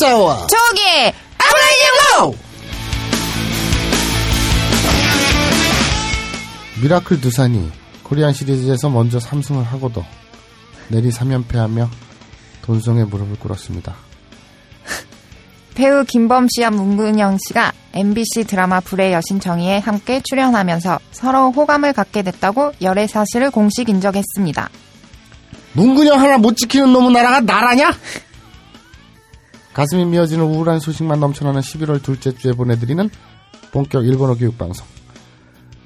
싸워. 저기 아브라이브 미라클 두산이 코리안 시리즈에서 먼저 3승을 하고도 내리 3연패하며 돈송의 무릎을 꿇었습니다. 배우 김범 씨와 문근영 씨가 MBC 드라마 불의 여신 정의에 함께 출연하면서 서로 호감을 갖게 됐다고 열애 사실을 공식 인정했습니다. 문근영 하나 못 지키는 놈은 나라가 나라냐? 가슴이 미어지는 우울한 소식만 넘쳐나는 11월 둘째 주에 보내드리는 본격 일본어 교육 방송.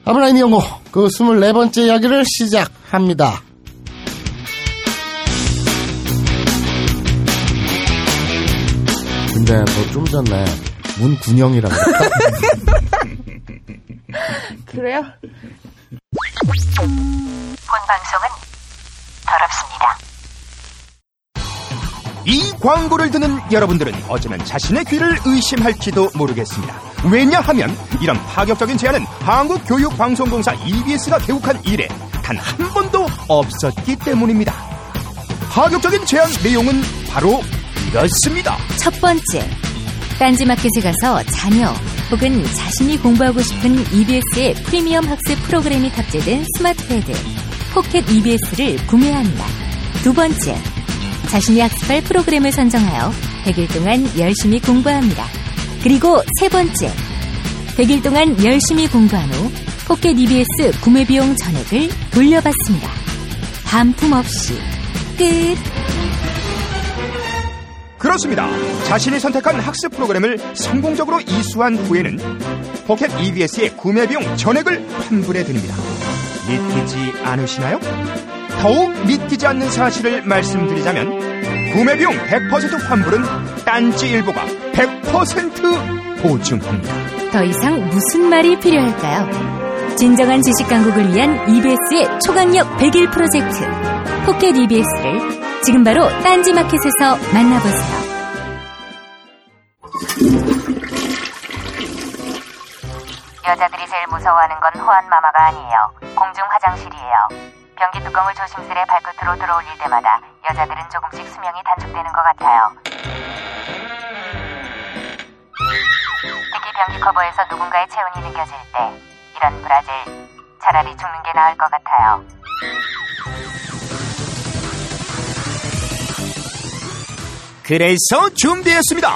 아브라인 영어 그 24번째 이야기를 시작합니다. 근데 너 좀 전에 문군영이라고 그래요? 본 방송은 더럽습니다. 이 광고를 듣는 여러분들은 어쩌면 자신의 귀를 의심할지도 모르겠습니다. 왜냐하면 이런 파격적인 제안은 한국교육방송공사 EBS가 개국한 이래 단 한 번도 없었기 때문입니다. 파격적인 제안 내용은 바로 이렇습니다. 첫 번째, 딴지마켓에 가서 자녀 혹은 자신이 공부하고 싶은 EBS의 프리미엄 학습 프로그램이 탑재된 스마트 패드, 포켓 EBS를 구매합니다. 두 번째, 자신이 학습할 프로그램을 선정하여 100일 동안 열심히 공부합니다. 그리고 세 번째, 100일 동안 열심히 공부한 후 포켓 EBS 구매 비용 전액을 돌려받습니다. 반품 없이 끝. 그렇습니다. 자신이 선택한 학습 프로그램을 성공적으로 이수한 후에는 포켓 EBS의 구매 비용 전액을 환불해 드립니다. 믿기지 않으시나요? 더욱 믿기지 않는 사실을 말씀드리자면 구매 비용 100% 환불은 딴지 일보가 100% 보증합니다. 더 이상 무슨 말이 필요할까요? 진정한 지식 강국을 위한 EBS의 초강력 100일 프로젝트 포켓 EBS를 지금 바로 딴지 마켓에서 만나보세요. 여자들이 제일 무서워하는 건 호환 마마가 아니에요. 공중 화장실이에요. 변기 뚜껑을 조심스레 발끝으로 들어올릴 때마다 여자들은 조금씩 수명이 단축되는 것 같아요. 특히 변기 커버에서 누군가의 체온이 느껴질 때 이런 브라질 차라리 죽는 게 나을 것 같아요. 그래서 준비했습니다.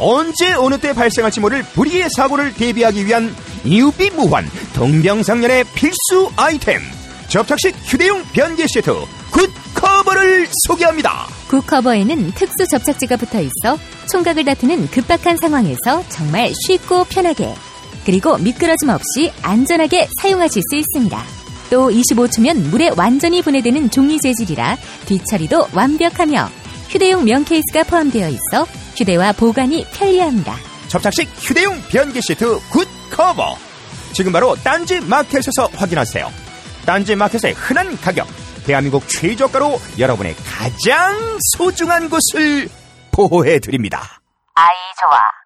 언제 어느 때 발생할지 모를 불의의 사고를 대비하기 위한 유비무환 동병상련의 필수 아이템 접착식 휴대용 변기 시트 굿 커버를 소개합니다. 굿커버에는 특수 접착제가 붙어 있어 총각을 다투는 급박한 상황에서 정말 쉽고 편하게 그리고 미끄러짐 없이 안전하게 사용하실 수 있습니다. 또 25초면 물에 완전히 분해되는 종이 재질이라 뒤처리도 완벽하며 휴대용 면 케이스가 포함되어 있어 휴대와 보관이 편리합니다. 접착식 휴대용 변기 시트 굿 커버 지금 바로 딴지 마켓에서 확인하세요. 딴지 마켓의 흔한 가격 대한민국 최저가로 여러분의 가장 소중한 곳을 보호해 드립니다. 아이 좋아.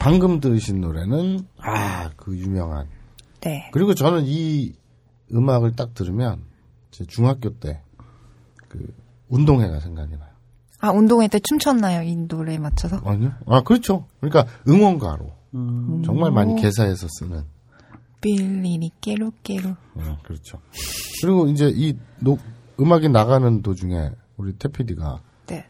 방금 들으신 노래는 아 그 유명한 네. 그리고 저는 이 음악을 딱 들으면 제 중학교 때 그 운동회가 생각이 나요. 아, 운동회 때 춤췄나요? 이 노래에 맞춰서? 아니요? 아 그렇죠. 그러니까 응원가로 음. 정말 많이 개사해서 쓰는. 빌리니 깨로깨로. 어, 그렇죠. 그리고 이제 이 노- 음악이 나가는 도중에 우리 태피디가 네.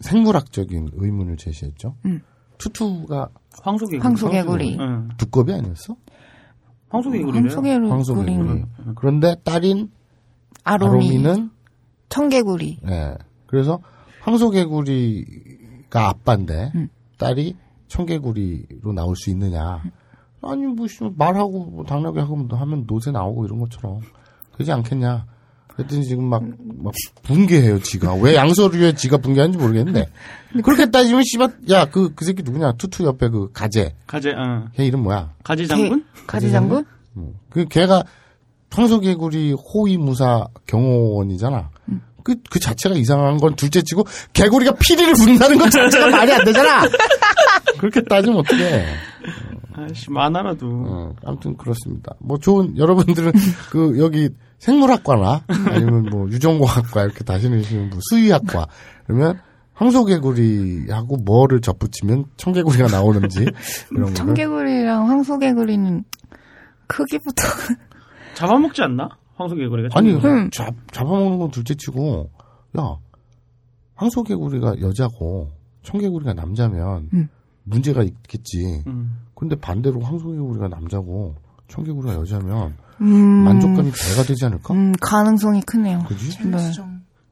생물학적인 의문을 제시했죠. 음. 투투가 황소개구리. 황소개구리. 응. 두꺼비 아니었어? 황소개구리래요. 황소개구리. 황소개구리. 그런데 딸인 아로미. 아로미는 청개구리. 예. 그래서 황소개구리가 아빠인데 음. 딸이 청개구리로 나올 수 있느냐? 아니 뭐 씨, 말하고 뭐 당나귀 하고 뭐 하면 노새 나오고 이런 것처럼 그러지 않겠냐? 그랬더니 지금 막, 막 붕괴해요 지가 왜 양서류에 지가 붕괴하는지 모르겠는데 그렇게 따지면 씨발 야 그 그 새끼 누구냐 투투 옆에 그 가재 가재, 응. 걔 이름 뭐야? 가재 장군? 가지 장군? 그 걔가 황소개구리 호위무사 경호원이잖아. 그, 그 자체가 이상한 건 둘째 치고 개구리가 피리를 분다는 것 자체가 말이 안 되잖아. 그렇게 따지면 어떡해. 아씨, 만화라도. 어, 아무튼 그렇습니다. 뭐 좋은 여러분들은 그 여기 생물학과나 아니면 뭐 유전공학과 이렇게 다니시는 뭐 수의학과 그러면 황소개구리하고 뭐를 접붙이면 청개구리가 나오는지 이런 청개구리랑 황소개구리는 크기부터 잡아먹지 않나? 황소개구리가. 아니 음. 잡, 잡아먹는 건 둘째치고 야 황소개구리가 여자고 청개구리가 남자면 음. 문제가 있겠지. 음. 근데 반대로 황소개구리가 남자고 청개구리가 여자면 음, 만족감이 배가 되지 않을까? 음, 가능성이 크네요. 그지? 네.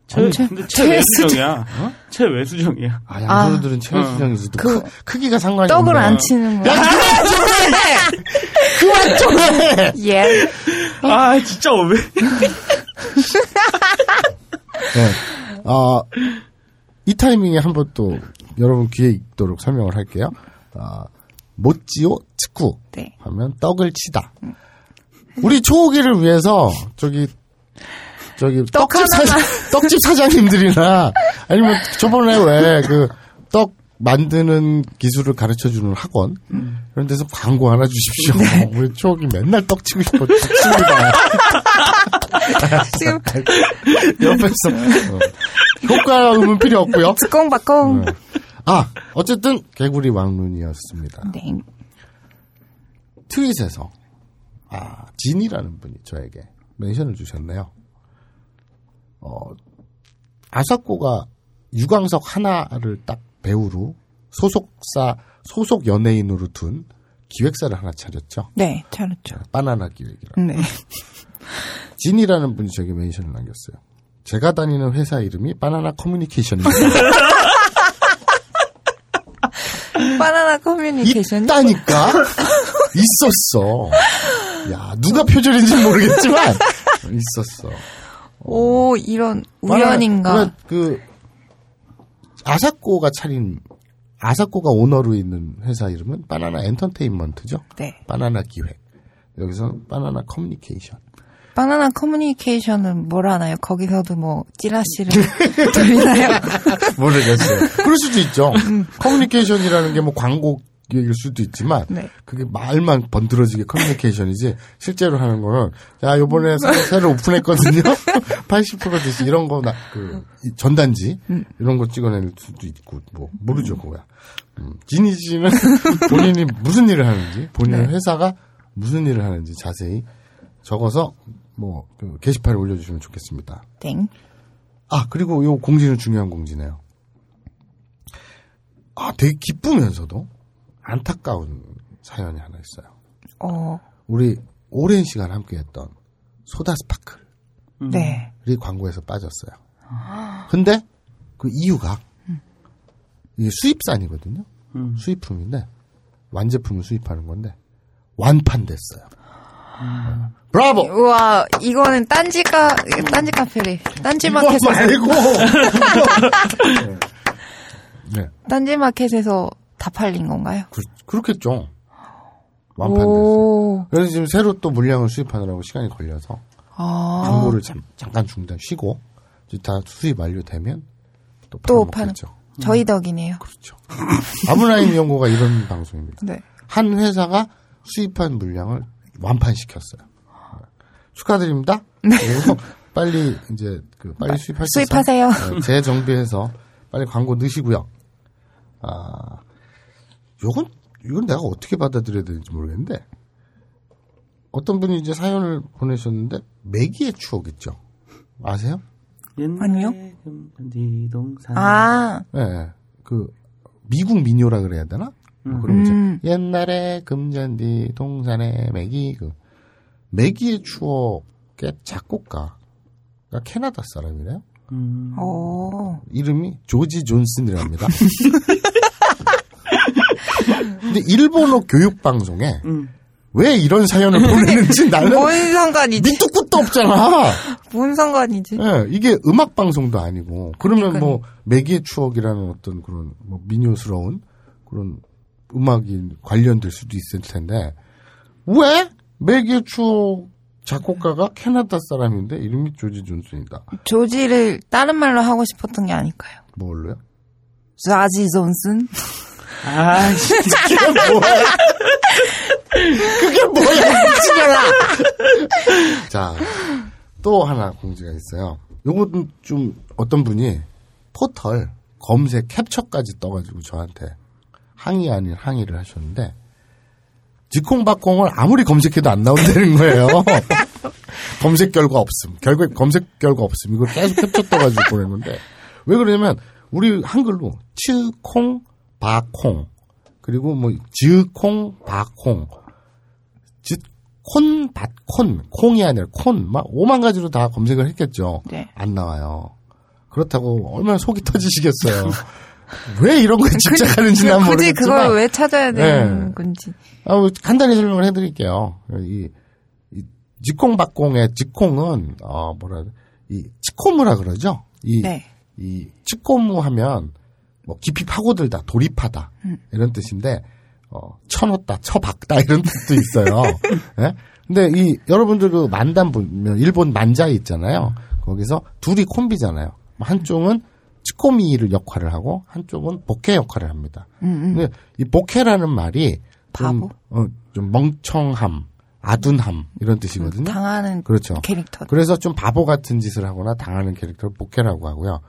최, 최- 근데 최- 최외수정이야. 최외수정이야. 아 양서류들은 체외수정이지. 또 그- 크, 크기가 상관이 떡을 없네. 안 치는 거야. 그만 좀 해. 예. 아, 진짜 왜? 네. 아, 이 타이밍에 한 번 또 여러분 귀에 익도록 설명을 할게요. 아, 모찌오 츠쿠 네. 하면 떡을 치다. 우리 초호기를 위해서 저기 저기 떡 떡집 사 떡집 사장님들이나 아니면 저번에 왜 그 떡 만드는 기술을 가르쳐 주는 학원 그런 데서 광고 하나 주십시오. 우리 초호기 맨날 떡 치고 싶어 죽습니다. 지금 옆에서 어. 효과음은 필요 없고요. 뚜껑바껑. 아 어쨌든 개구리 왕눈이었습니다. 네. 트윗에서 아 진이라는 분이 저에게 멘션을 주셨네요. 어 아사코가 유광석 하나를 딱 배우로 소속사 소속 연예인으로 둔 기획사를 하나 차렸죠. 네, 잘했죠. 바나나 기획이라. 네. 진이라는 분이 저에게 멘션을 남겼어요. 제가 다니는 회사 이름이 바나나 커뮤니케이션입니다. 바나나 커뮤니케이션. 있다니까 있었어. 야 누가 표절인지 는 모르겠지만 있었어. 오, 이런 우연인가. 바나나- 그 아사코가 차린 아사코가 오너로 있는 회사 이름은 바나나 엔터테인먼트죠. 네. 바나나 기획. 여기서 바나나 커뮤니케이션. 바나나 커뮤니케이션은 뭘 하나요? 거기서도 뭐 찌라시를 돌리나요? 모르겠어요. 그럴 수도 있죠. 커뮤니케이션이라는 게 뭐 광고 일 수도 있지만 네. 그게 말만 번드러지게 커뮤니케이션이지 실제로 하는 거는 야 요번에 새로, 오픈했거든요. 80% 대신 이런 거나 그 전단지 이런 거 찍어낼 수도 있고 뭐 모르죠 그거야. 음, 지니 씨는 본인이 무슨 일을 하는지 본인의 회사가 무슨 일을 하는지 자세히 적어서 뭐 그 게시판에 올려주시면 좋겠습니다. 땡. 아, 그리고 요 공지는 중요한 공지네요. 아, 되게 기쁘면서도 안타까운 사연이 하나 있어요. 어, 우리 오랜 시간 함께 했던 소다 스파클이 네. 광고에서 빠졌어요. 근데 그 이유가 이게 수입산이거든요. 음. 수입품인데 완제품을 수입하는 건데 완판됐어요. 브라보! 우와, 이거는 딴지가, 딴지 카페래. 딴지 마켓에서, 말고 네. 딴지 마켓에서 다 팔린 건가요? 그, 그렇겠죠. 완판됐어요. 오, 그래서 지금 새로 또 물량을 수입하느라고 시간이 걸려서 아, 광고를 잠, 잠깐 중단 쉬고 이제 다 수입 완료되면 또 또 팔아먹겠죠. 저희 덕이네요. 그렇죠. 아브라인 연구가 이런 방송입니다. 네. 한 회사가 수입한 물량을 완판시켰어요. 축하드립니다. 그리고 빨리 이제 그 빨리 수입할 수 수입하세요. 있어요. 네, 재정비해서 빨리 광고 넣으시고요. 아, 요건 이건 내가 어떻게 받아들여야 되는지 모르겠는데 어떤 분이 이제 사연을 보내셨는데 매기의 추억 있죠. 아세요? 아니요. 금디동산. 아, 네, 그 미국 민요라 그래야 되나? 뭐 그런 거죠. 음. 옛날에 금잔디 동산에 매기 그 매기의 추억의 작곡가가 캐나다 사람이래요. 음. 오. 이름이 조지 존슨이랍니다. 근데 일본어 교육 방송에 음. 왜 이런 사연을 보내는지 나는 뭔 상관이지? 밑도 끝도 없잖아. 뭔 상관이지? 예, 이게 음악 방송도 아니고 그러면 그러니까요. 뭐 매기의 추억이라는 어떤 그런 뭐 민요스러운 그런 음악이 관련될 수도 있을 텐데 왜 매기의 추억 작곡가가 캐나다 사람인데 이름이 조지 존슨이다. 조지를 다른 말로 하고 싶었던 게 아닐까요? 뭘로요? 자지 존슨? 아, 진짜. 그게 뭐야 미치겠라. 자, 또 하나 공지가 있어요. 요것은 좀 어떤 분이 포털 검색 캡처까지 떠가지고 저한테 항의 아닌 항의를 하셨는데 지콩박콩을 아무리 검색해도 안 나온다는 거예요. 검색 결과 없음. 결과 검색 결과 없음. 이걸 계속 캡처 떠가지고 보냈는데 왜 그러냐면 우리 한글로 츠콩 바콩 그리고 뭐 즈콩 바콩 콘, 밭콘, 콩이 아니라 콘, 막 오만 가지로 다 검색을 했겠죠. 네. 안 나와요. 그렇다고 얼마나 속이 터지시겠어요. 왜 이런 거에 집착하는지 난 굳이 모르겠지만. 그걸 왜 찾아야 되는 네. 건지. 아, 뭐 간단히 설명을 해드릴게요. 이, 이 지콩박콩의 지콩은 어 뭐라? 이 치코무라 그러죠. 이, 네. 이 치코무 하면 뭐 깊이 파고들다, 돌입하다 이런 뜻인데 어 쳐넣다, 쳐박다 이런 뜻도 있어요. 예? 근데 이 여러분들 그 만담 보면 일본 만자이 있잖아요. 거기서 둘이 콤비잖아요. 한쪽은 치코미를 역할을 하고 한쪽은 복해 역할을 합니다. 근데 이 복해라는 말이 좀, 바보? 어, 좀 멍청함, 아둔함 이런 뜻이거든요. 당하는 그렇죠. 캐릭터. 그래서 좀 바보 같은 짓을 하거나 당하는 캐릭터를 복해라고 하고요.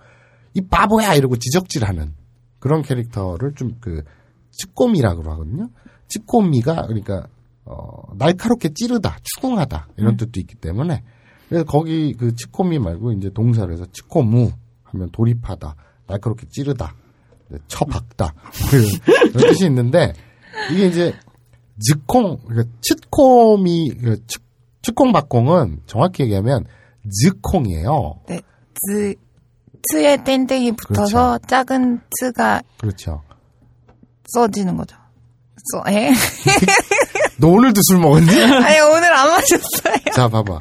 이 바보야 이러고 지적질하는 그런 캐릭터를 좀 그 찌꼬미라고 하거든요. 찌꼬미가 그러니까 어, 날카롭게 찌르다, 추궁하다 이런 뜻도 있기 때문에 그래서 거기 그 찌꼬미 말고 이제 동사를 해서 찌꼬무 하면 돌입하다, 날카롭게 찌르다, 쳐박다 그런 그런 뜻이 있는데 이게 이제 즈콩 그러니까 칡콩이 그 칡- 칡콩박콩은 정확히 얘기하면 즈콩이에요. 네. 즈, 트에 땡땡이 붙어서 작은 트가 그렇죠. 써지는 거죠. 써, 에? 너 오늘도 술 먹었니? 아니, 오늘 안 마셨어요. 자, 봐봐.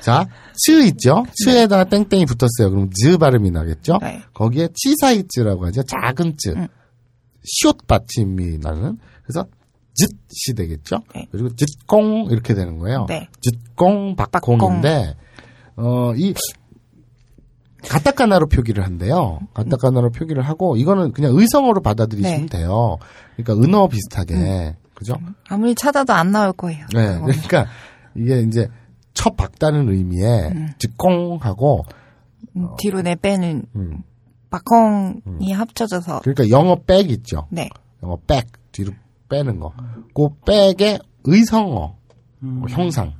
자, 츠 있죠? 츠에다가 땡땡이 붙었어요. 그럼 즈 발음이 나겠죠? 네. 거기에 치사이츠라고 하죠. 작은 쯔. 시옷 받침이 나는. 그래서 즈이 되겠죠? 네. 그리고 즈콩 이렇게 되는 거예요. 네. 즈콩 박콩인데 어, 이 가타카나로 표기를 한대요. 가타카나로 표기를 하고 이거는 그냥 의성어로 받아들이시면 네. 돼요. 그러니까 은어 비슷하게. 그죠? 아무리 찾아도 안 나올 거예요. 네. 그러니까 이게 이제 첫 박다는 의미에 즉콩하고 음, 뒤로 내빼는 음. 박콩이 합쳐져서. 그러니까 영어 백 있죠. 네. 영어 백 뒤로 빼는 거. 그 백의 의성어 뭐 형상.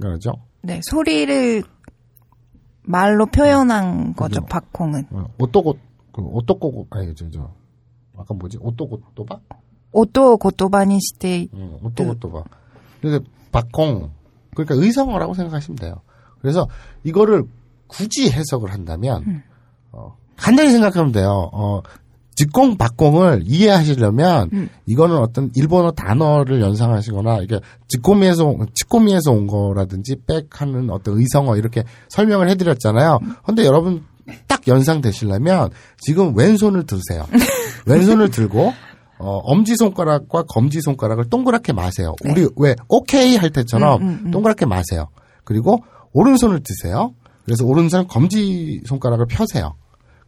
그러죠. 네. 소리를 말로 표현한 거죠. 박콩은. 어, 오또고 그 오또꼬고 아니 저 저 아까 뭐지 오또고또바? 오또 고토바니 시대 응, 오또고또바. 그래서 박콩 그러니까 의성어라고 생각하시면 돼요. 그래서 이거를 굳이 해석을 한다면 어, 간단히 생각하면 돼요. 어, 직공 박공을 이해하시려면 이거는 어떤 일본어 단어를 연상하시거나 이게 직고미에서 온- 직고미에서 온 거라든지 백하는 어떤 의성어 이렇게 설명을 해드렸잖아요. 근데 여러분 딱 연상되시려면 지금 왼손을 드세요. 왼손을 들고 어, 엄지 손가락과 검지 손가락을 동그랗게 마세요. 우리 왜 오케이 할 때처럼 동그랗게 마세요. 그리고 오른손을 드세요. 그래서 오른손 검지 손가락을 펴세요.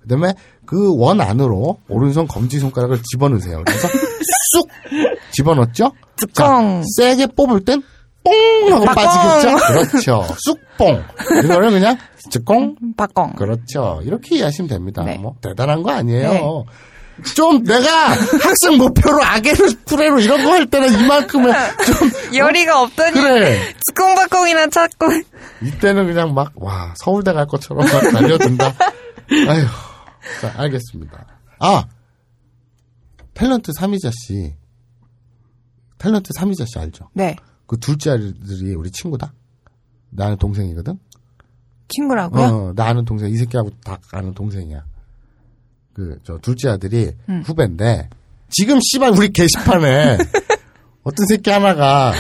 그다음에 그 원 안으로 오른손 검지 손가락을 집어넣으세요. 그래서 쑥 집어넣었죠? 뚜껑. 자, 세게 뽑을 땐 뽕 하고 빠지겠죠. 그렇죠. 쑥뽕. 이거는 그냥 쯔꽁. 박공. 그렇죠. 이렇게 이해하시면 됩니다. 네. 뭐 대단한 거 아니에요. 네. 좀 내가 학생 목표로 아게로 프레로 이런 거 할 때는 이만큼은 좀 열의가 없더니 그래. 찌꽁박꽁이나 찾고. 이때는 그냥 막, 와, 서울대 갈 것처럼 막 달려든다. 아휴. 자, 알겠습니다. 아! 탤런트 삼이자 씨. 탤런트 삼이자 씨 알죠? 네. 그 둘째 아들이 우리 친구다? 나는 동생이거든? 친구라고요? 어, 나 아는 동생, 이 새끼하고 다 아는 동생이야. 그, 저, 둘째 아들이 후배인데, 지금 씨발 우리 게시판에 어떤 새끼 하나가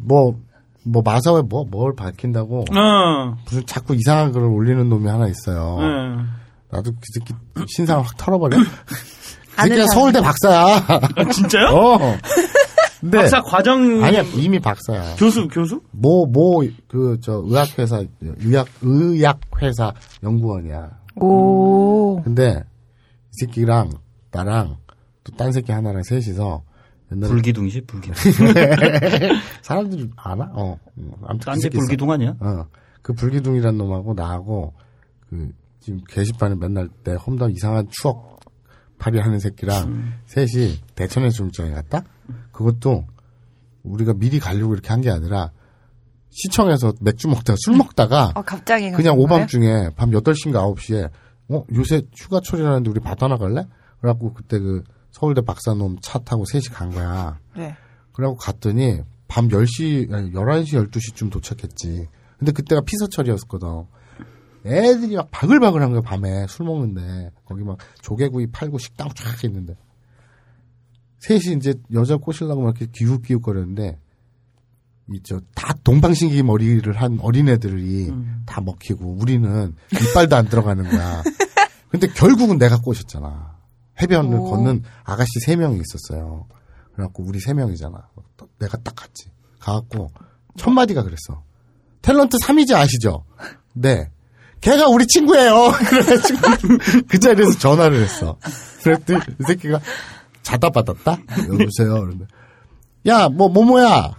뭐, 뭐 마사회 뭐, 뭘 밝힌다고 어. 무슨 자꾸 이상한 글을 올리는 놈이 하나 있어요. 예. 나도 그 새끼 신상을 확 털어버려. 그 사람. 서울대 박사야. 아, 진짜요? 어. 근데 박사 과정 아니야 이미 박사야. 교수 교수? 뭐 뭐 그 저 의학회사 의학 의학회사 연구원이야. 오. 근데 이 새끼랑 나랑 또 딴 새끼 하나랑 셋이서 옛날에 불기둥이지 불기둥. 사람들이 아나? 어. 음, 아무튼 그 새끼 있어. 불기둥 아니야? 어. 그 불기둥이란 놈하고 나하고 그 지금 게시판에 맨날 내 험담 이상한 추억 파리 하는 새끼랑 음. 셋이 대천에 술장에 갔다? 그것도 우리가 미리 가려고 이렇게 한 게 아니라 시청에서 맥주 먹다가 술 먹다가 어, 갑자기. 그냥? 오밤중에 밤 8시인가 9시에 어 요새 휴가철이라는데 우리 바다 하나 갈래? 그래갖고 그때 그 서울대 박사놈 차 타고 셋이 간 거야. 네. 그래갖고 갔더니 밤 10시, 아니 11시, 12시쯤 도착했지. 근데 그때가 피서철이었거든. 애들이 막 바글바글 한 거야, 밤에. 술 먹는데. 거기 막 조개구이 팔고 식당 쫙 있는데. 셋이 이제 여자 꼬시려고 막 이렇게 기웃기웃 거렸는데, 이, 저, 다 동방신기 머리를 한 어린애들이 다 먹히고, 우리는 이빨도 안 들어가는 거야. 근데 결국은 내가 꼬셨잖아. 해변을 오. 걷는 아가씨 세 명이 있었어요. 그래갖고 우리 세 명이잖아. 내가 딱 갔지. 가갖고 첫 마디가 그랬어. 탤런트 3이지 아시죠? 네. 걔가 우리 친구예요. 그래가지고 그 자리에서 전화를 했어. 그랬더니 이 새끼가 자다 받았다? 여보세요. 그런데 야, 뭐 뭐뭐야.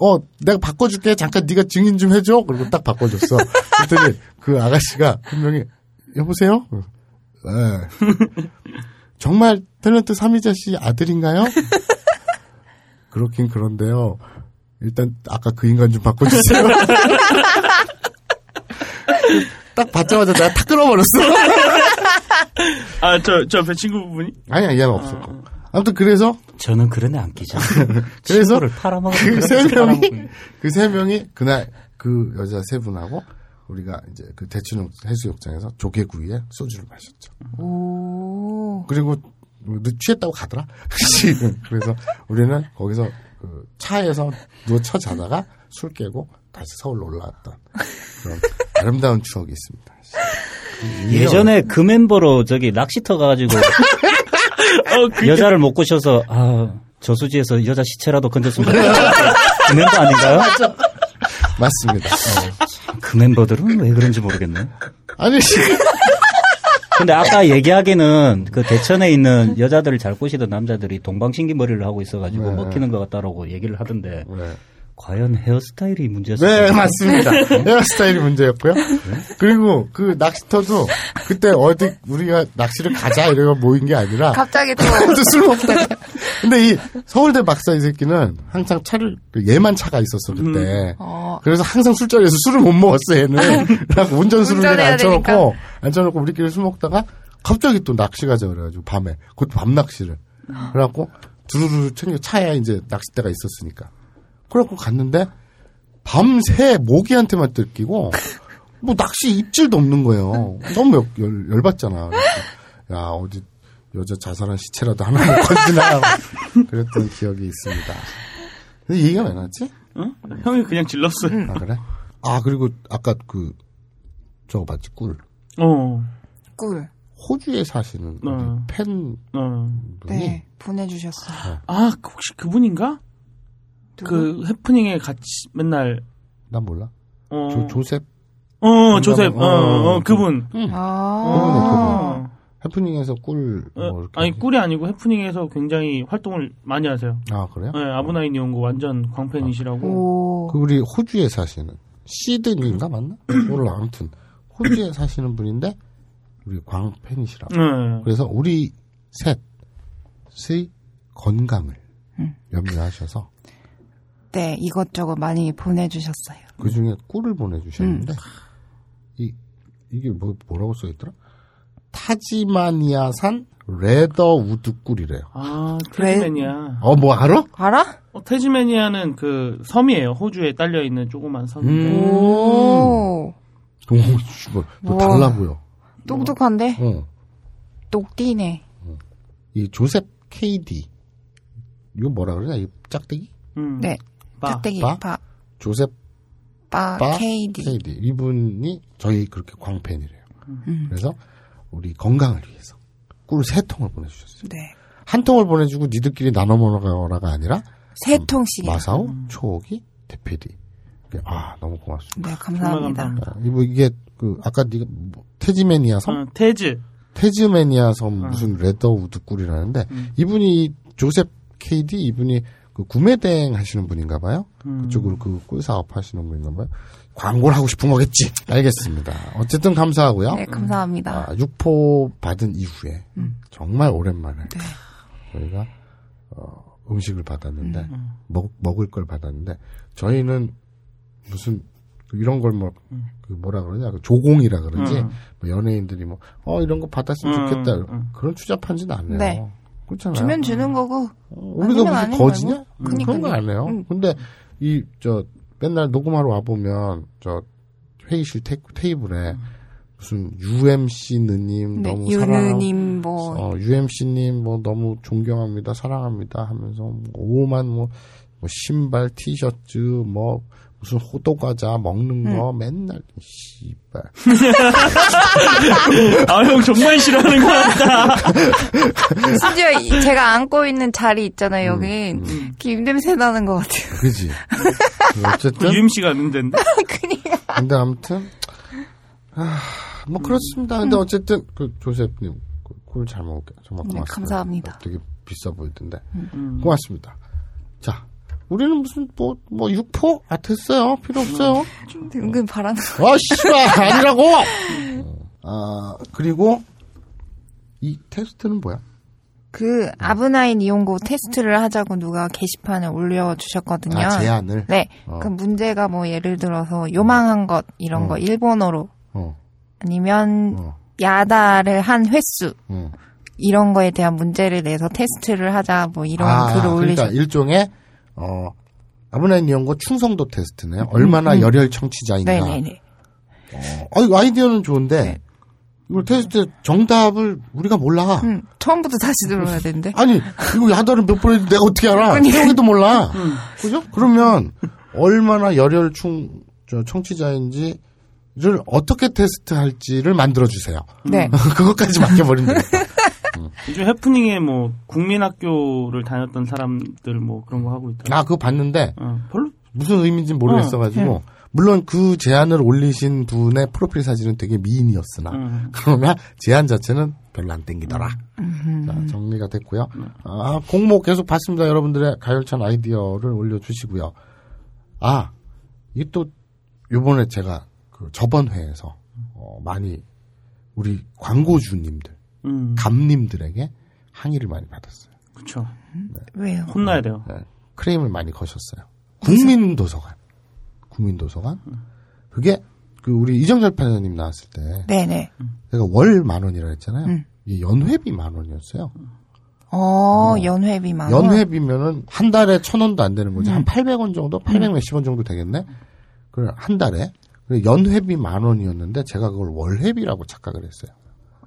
어, 내가 바꿔줄게. 잠깐 네가 증인 좀 해줘. 그리고 딱 바꿔줬어. 그랬더니 그 아가씨가 분명히 여보세요. 네. 정말 탤런트 삼이자 씨 아들인가요? 그렇긴 그런데요. 일단 아까 그 인간 좀 바꿔주세요. 딱 받자마자 내가 탁 끊어버렸어. 아 저 저 배 친구분이 아니야 얘는 없었고. 아무튼 그래서 저는 그런 애안 끼죠. 그래서 그세애 명이. 그 세 명이 그날 그 여자 세 분하고 우리가 이제 그 대춘 해수욕장에서 조개구이에 소주를 마셨죠. 오. 그리고 너 취했다고 가더라. 그래서 우리는 거기서 그 차에서 누워 쳐 자다가 술 깨고 다시 서울로 올라왔던 그런 아름다운 추억이 있습니다. 예전에 그 멤버로 저기 낚시터 가가지고 어, 그, 여자를 못 꼬셔서 아 저수지에서 여자 시체라도 건졌으면 좋겠다. 그 멤버 아닌가요? 맞습니다. 어. 그 멤버들은 왜 그런지 모르겠네. 아니 근데 아까 얘기하기는 그 대천에 있는 여자들을 잘 꼬시던 남자들이 동방신기 머리를 하고 있어가지고 네. 먹히는 것 같다라고 얘기를 하던데 네, 과연 헤어스타일이 문제였어요? 네 맞습니다. 헤어스타일이 문제였고요. 그리고 그 낚시터도 그때 어디 우리가 낚시를 가자 이래가 모인 게 아니라 갑자기 또. 또술 먹다가. 근데 이 서울대 박사 이 새끼는 항상 차를, 그 얘만 차가 있었어, 그때. 어. 그래서 항상 술자리에서 술을 못 먹었어, 얘는. 운전수를 그냥 운전해야 앉혀놓고. 앉혀놓고 우리끼리 술 먹다가 갑자기 또 낚시 가자 그래가지고 밤에. 그것도 밤 낚시를. 그래갖고 두루루 챙겨 차에 이제 낚싯대가 있었으니까. 그래갖고 갔는데 밤새 모기한테만 뜯기고 뭐 낚시 입질도 없는 거예요. 너무 열, 열, 열받잖아. 그래서 야, 어디 여자 자살한 시체라도 하나 못 건지나 그랬던 기억이 있습니다. 근데 이 얘기가 왜 나왔지? 응? 형이 그냥 질렀어요. 아, 그래? 아, 그리고 아까 그, 저거 맞지? 꿀. 어, 꿀. 호주에 사시는 어. 팬분이 어. 네. 보내주셨어요. 아, 그 혹시 그분인가? 누구? 그 해프닝에 같이 맨날 난 몰라. 어, 조, 조셉 어, 조셉, 어, 어, 어, 그분. 아. 어. 해프닝에서 꿀, 어, 뭐 이렇게. 아니 하지? 꿀이 아니고 해프닝에서 굉장히 활동을 많이 하세요. 아, 그래요? 네, 아브나인 이온고 완전 광팬이시라고. 오. 오. 그 우리 호주에 사시는 시드니인가 맞나? 몰라 아무튼 호주에 사시는 분인데 우리 광팬이시라고. 네. 그래서 우리 셋의 건강을 염려하셔서 네, 이것저것 많이 보내주셨어요. 그 중에 꿀을 보내주셨는데 이 이게 뭐 뭐라고 써있더라? 타지마니아산 leatherwood 꿀이래요. 아, 테즈메니아. 어 뭐 알아? 알아? 어, 테즈메니아는 그 섬이에요. 호주에 딸려 있는 조그만 섬인데. 음. 오. 오, 씨발, 너 우와. 달라 보여. 똑똑한데? 어. 똑띠네. 이 조셉 케이디 이거 뭐라 그러냐? 이 짝대기? 음. 네. 바. 짝대기, 바? 바, 조셉 바, 바 케이디. 케이디 이분이 저희 그렇게 광팬이래요. 음. 그래서 우리 건강을 위해서 꿀세 통을 보내주셨어요. 네. 한 통을 보내주고 니들끼리 나눠 먹어라가 아니라 세 통씩이요. 마사오, 초옥이, 대피디. 아 너무 고맙습니다. 네, 감사합니다. 감사합니다. 아, 이거 이게 그 아까 네가 뭐, 테지메니아 섬, 어, 테즈. 테즈메니아 섬 무슨 leatherwood 꿀이라는데 이분이 조셉 케이디 이분이 그 구매 대행 하시는 분인가 봐요. 그쪽으로 그 꿀 사업 하시는 분인가 봐요. 광고를 하고 싶은 거겠지. 알겠습니다. 어쨌든 감사하고요. 네, 감사합니다. 아, 육포 받은 이후에 정말 오랜만에 네. 저희가 어, 음식을 받았는데 먹, 먹을 걸 받았는데 저희는 무슨 그 이런 걸뭐 그 뭐라 그러냐 그 조공이라 그러지 음. 뭐 연예인들이 뭐 어 이런 거 받았으면 음, 좋겠다 음. 그런 추잡한지는 안 해요. 네. 그렇잖아요. 주면 주는 거고. 어, 우리가 아니면 무슨 거지냐? 음, 그런 거안 해요. 음. 근데 이 저 맨날 녹음하러 와 보면 저 회의실 테, 테이블에 무슨 UMC 느님 네, 너무 사랑 유느님 뭐 어, UMC님 뭐 너무 존경합니다, 사랑합니다 하면서 뭐 오만 뭐, 뭐 신발, 티셔츠, 뭐 무슨 호두 과자 먹는 거 맨날 씨발. 아, 형 정말 싫어하는 것 같다. 심지어 이- 제가 안고 있는 자리 있잖아요 음, 여기 김 냄새 나는 것 같아요. 그지. 어쨌든 UMC가 있는 데인데. 근데 아무튼 아, 뭐 그렇습니다. 근데 어쨌든 그 조셉님 꿀 잘 먹을게요. 정말 네, 고맙습니다. 감사합니다. 되게 비싸 보이던데 음. 고맙습니다. 자, 우리는 무슨 뭐뭐 육포 아 됐어요. 필요 없어요. 은근 바라는 거. 아 씨발 아니라고. 아 그리고 이 테스트는 뭐야? 그 아브나인 이용고 테스트를 하자고 누가 게시판에 올려주셨거든요. 아 제안을. 네. 어. 그 문제가 뭐 예를 들어서 요망한 것 이런 어. 거 일본어로 어, 아니면 어, 야다를 한 횟수 어. 이런 거에 대한 문제를 내서 테스트를 하자 뭐 이런 아, 글을 그러니까 올리셨. 일종의 어 아브나인 연구 충성도 테스트네요. 얼마나 열혈 청취자인가. 음, 네네네. 어, 아이 아이디어는 좋은데 이걸 테스트 정답을 우리가 몰라. 음, 처음부터 다시 들어야 되는데. 아니 이거 야다를 몇번 했는데 내가 어떻게 알아? 태영이도 몰라. 그죠? 그러면 얼마나 열혈 충 저, 청취자인지를 어떻게 테스트할지를 만들어 주세요. 네. 그것까지 맡겨버리면 되겠다. 요즘 해프닝에 뭐 국민학교를 다녔던 사람들 뭐 그런 거 하고 있더라고. 아 그거 봤는데 어, 별로 무슨 의미인지 모르겠어가지고 물론 그 제안을 올리신 분의 프로필 사진은 되게 미인이었으나 음. 그러나 제안 자체는 별로 안 땡기더라. 자, 정리가 됐고요. 아, 공모 계속 봤습니다. 여러분들의 가열찬 아이디어를 올려주시고요. 아, 이게 또 요번에 제가 그 저번 회에서 어, 많이 우리 광고주님들, 음, 감님들에게 항의를 많이 받았어요. 그쵸. 왜요? 혼나야 돼요. 네, 크레임을 많이 거셨어요. 국민도서관. 국민도서관. 그게 그 우리 이정철 판사님 나왔을 때 네네. 제가 월 만 원이라 했잖아요. 음. 이게 연회비 만 원이었어요. 어, 연회비만. 연회비면은 한 달에 천 원도 안 되는 거지. 음. 한 800원 정도? 800 몇십 원 정도 되겠네? 그한 달에. 그 연회비 만 원이었는데 제가 그걸 월회비라고 착각을 했어요.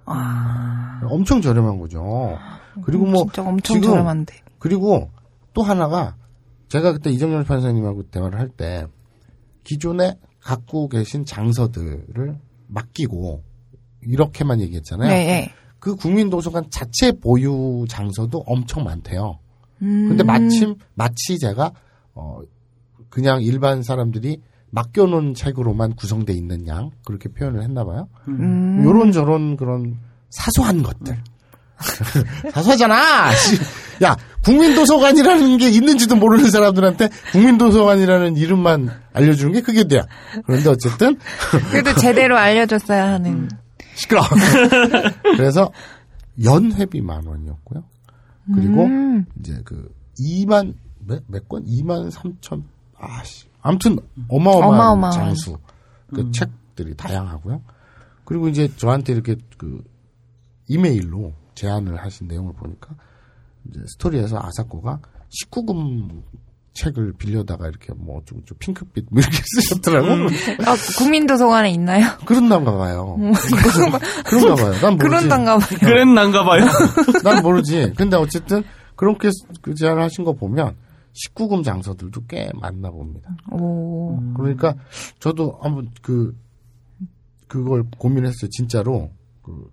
아, 엄청 저렴한 거죠. 그리고 뭐 진짜 엄청 지금 저렴한데. 그리고 또 하나가 제가 그때 이정열 판사님하고 대화를 할 때 기존에 갖고 계신 장서들을 맡기고 이렇게만 얘기했잖아요. 네, 네. 그 국민도서관 자체 보유 장서도 엄청 많대요. 음, 근데 마침 마치 제가 어 그냥 일반 사람들이 맡겨놓은 책으로만 구성돼 있는 양 그렇게 표현을 했나 봐요. 음, 요런 저런 그런 사소한 것들. 사소하잖아. 씨. 야 국민도서관이라는 게 있는지도 모르는 사람들한테 국민도서관이라는 이름만 알려주는 게 그게 돼야. 그런데 어쨌든 그래도 제대로 알려줬어야 하는. 시끄러. 그래서 연회비 만 원이었고요. 그리고 음. 이제 그 2만 몇, 몇 권? 2만 3천 아씨. 아무튼 어마어마한 어마어마한. 장수. 그 책들이 다양하고요. 그리고 이제 저한테 이렇게 그 이메일로 제안을 하신 내용을 보니까 이제 스토리에서 아사코가 19금 책을 빌려다가 이렇게 뭐좀 핑크빛 뭐 이렇게 쓰셨더라고. 아, 국민도서관에 있나요? 그런가 봐요. 그런가 봐요. 난 모르지. 그런단가 봐요. 그랬난가 봐요. 난 모르지. 근데 어쨌든 그렇게 그 제안을 하신 거 보면 19금 장서들도 꽤 많나 봅니다. 오. 그러니까 저도 한번 그 그걸 고민했어요. 진짜로 그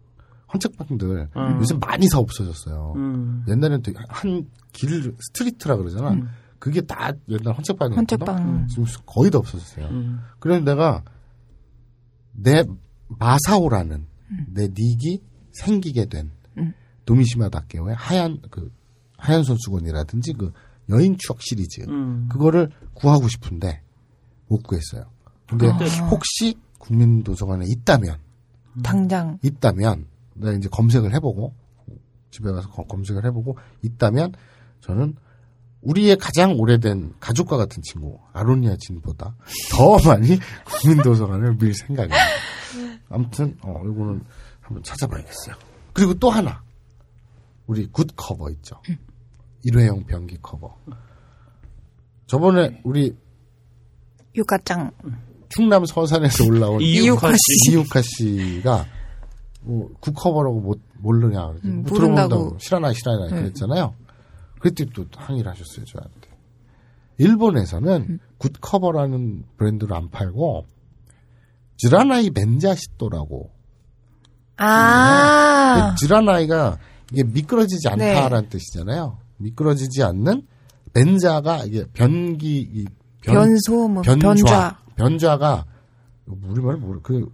헌책방들 음. 요새 많이 사 없어졌어요. 음. 옛날에는 되게 한길 스트리트라 그러잖아. 그게 다 옛날 헌책방이었거든. 헌책방. 지금 거의 다 없어졌어요. 음. 그래서 내가 내 마사오라는 내 닉이 생기게 된 도미시마 다케오의 하얀 그 하얀 손수건이라든지 그 여인 추억 시리즈 음. 그거를 구하고 싶은데 못 구했어요. 근데 아. 혹시 국민도서관에 있다면 당장. 있다면 내가 이제 검색을 해보고 집에 가서 검- 검색을 해보고 있다면 저는 우리의 가장 오래된 가족과 같은 친구 아로니아 진보다 더 많이 국민도서관을 밀 생각입니다. 아무튼 어 이거는 한번 찾아봐야겠어요. 그리고 또 하나 우리 굿 커버 있죠. 일회용 변기 커버. 저번에 우리 육가짱. 충남 서산에서 올라온 이육화 씨. 이육하 씨가 뭐 굿커버라고 못 모르냐. 음, 뭐 모른다고. 들어본다고 싫어나 싫어나 네. 그랬잖아요. 그때 또 항의를 하셨어요 저한테. 일본에서는 음. 굿커버라는 브랜드를 안 팔고 지라나이 멘자시토라고 아. 그 지라나이가 이게 미끄러지지 않다라는 뜻이잖아요. 미끄러지지 않는 벤자가 이게 변기 이 변, 변소, 뭐, 변좌 변좌. 변좌가 우리말 모르 그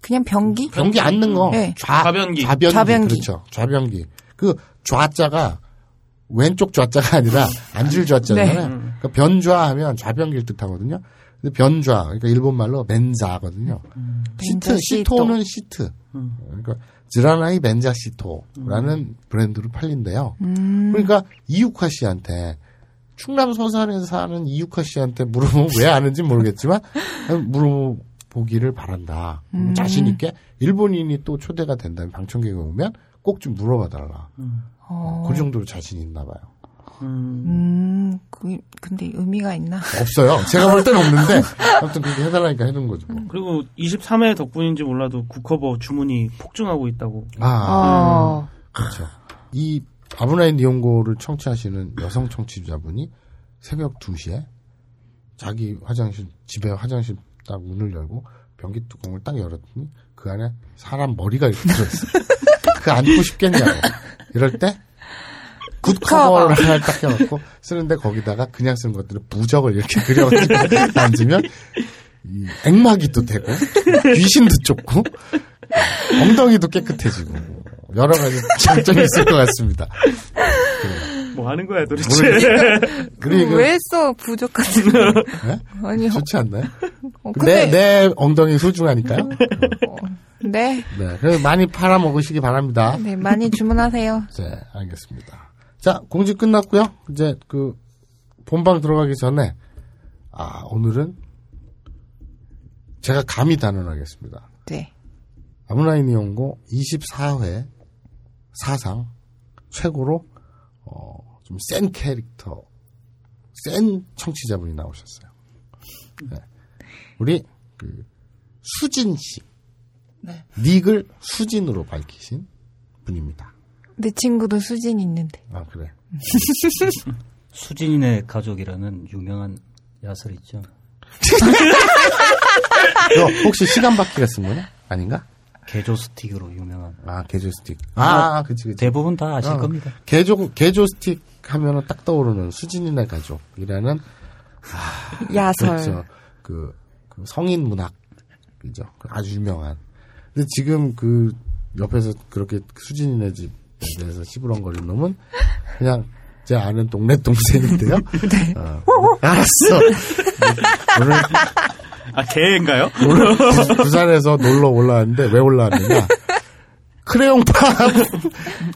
그냥 변기? 변기 앉는 거 네. 좌, 좌변기. 좌변기 좌변기. 그렇죠 좌변기 그 좌자가 왼쪽 좌자가 아니라 앉을 좌자잖아요. 네. 그러니까 변좌하면 좌변기를 뜻하거든요. 근데 변좌 그러니까 일본 말로 멘자거든요. 시트 멘자 시토. 시토는 시트. 그러니까 지라나이 멘자 시토라는 브랜드로 팔린대요. 음. 그러니까 이육화 씨한테 충남 서산에서 사는 이육화 씨한테 물어보면 왜 아는지 모르겠지만 물어보기를 바란다. 음. 자신 있게 일본인이 또 초대가 된다면 방청객이 오면 꼭 좀 물어봐 달라. 어. 그 정도로 자신 있나 봐요. 음. 음, 그, 근데 의미가 있나? 없어요. 제가 볼 때는 없는데 아무튼 그렇게 해달라니까 해놓은 거죠. 뭐. 그리고 23회 덕분인지 몰라도 국커버 주문이 폭증하고 있다고. 아 어. 그렇죠. 이 아브나인 니온고를 청취하시는 여성 청취자분이 새벽 2시에 자기 화장실, 집에 화장실 딱 문을 열고 변기 뚜껑을 딱 열었더니 그 안에 사람 머리가 이렇게 들어있어요. 그 안고 싶겠냐고. 이럴 때 굿커버를 하나 딱 껴놓고 쓰는데 거기다가 그냥 쓰는 것들을 부적을 이렇게 그려가지고 앉으면 이 액막이도 되고 귀신도 쫓고 엉덩이도 깨끗해지고 여러 가지 장점이 있을 것 같습니다. 뭐 하는 거야 도대체. 그리고 왜 써, 부족 같은 거. 네? 아니, 좋지 않나요? 어, 내, 근데, 내 엉덩이 소중하니까요. 네. 네. 그래서 많이 팔아 먹으시기 바랍니다. 네, 많이 주문하세요. 네, 알겠습니다. 자, 공지 끝났고요. 이제 그 본방 들어가기 전에 아, 오늘은 제가 감히 단언하겠습니다. 네. 아브라인 이용고 24회 사상 최고로 어, 좀 센 캐릭터, 센 청취자분이 나오셨어요. 네. 우리 그 수진 씨, 네. 닉을 수진으로 밝히신 분입니다. 내 친구도 수진 있는데. 아 그래. 수진이네 가족이라는 유명한 야설 있죠. 너 혹시 시간 바퀴가 쓴 거냐? 아닌가? 개조 스틱으로 유명한. 아 개조 스틱. 아, 그치 그치. 대부분 다 아실 어. 겁니다. 개조 개조 스틱 하면은 딱 떠오르는 수진이네 가족이라는 야설. 그렇죠. 그, 그 성인 문학 그죠. 아주 유명한. 근데 지금 그 옆에서 그렇게 수진이네 집 에 대해서 시부렁거리는 놈은 그냥 제 아는 동네 동생인데요. 네. 어, 알았어. 오늘 아, 개인가요? 오늘 부- 부산에서 놀러 올라왔는데 왜 올라왔느냐? 크레용팝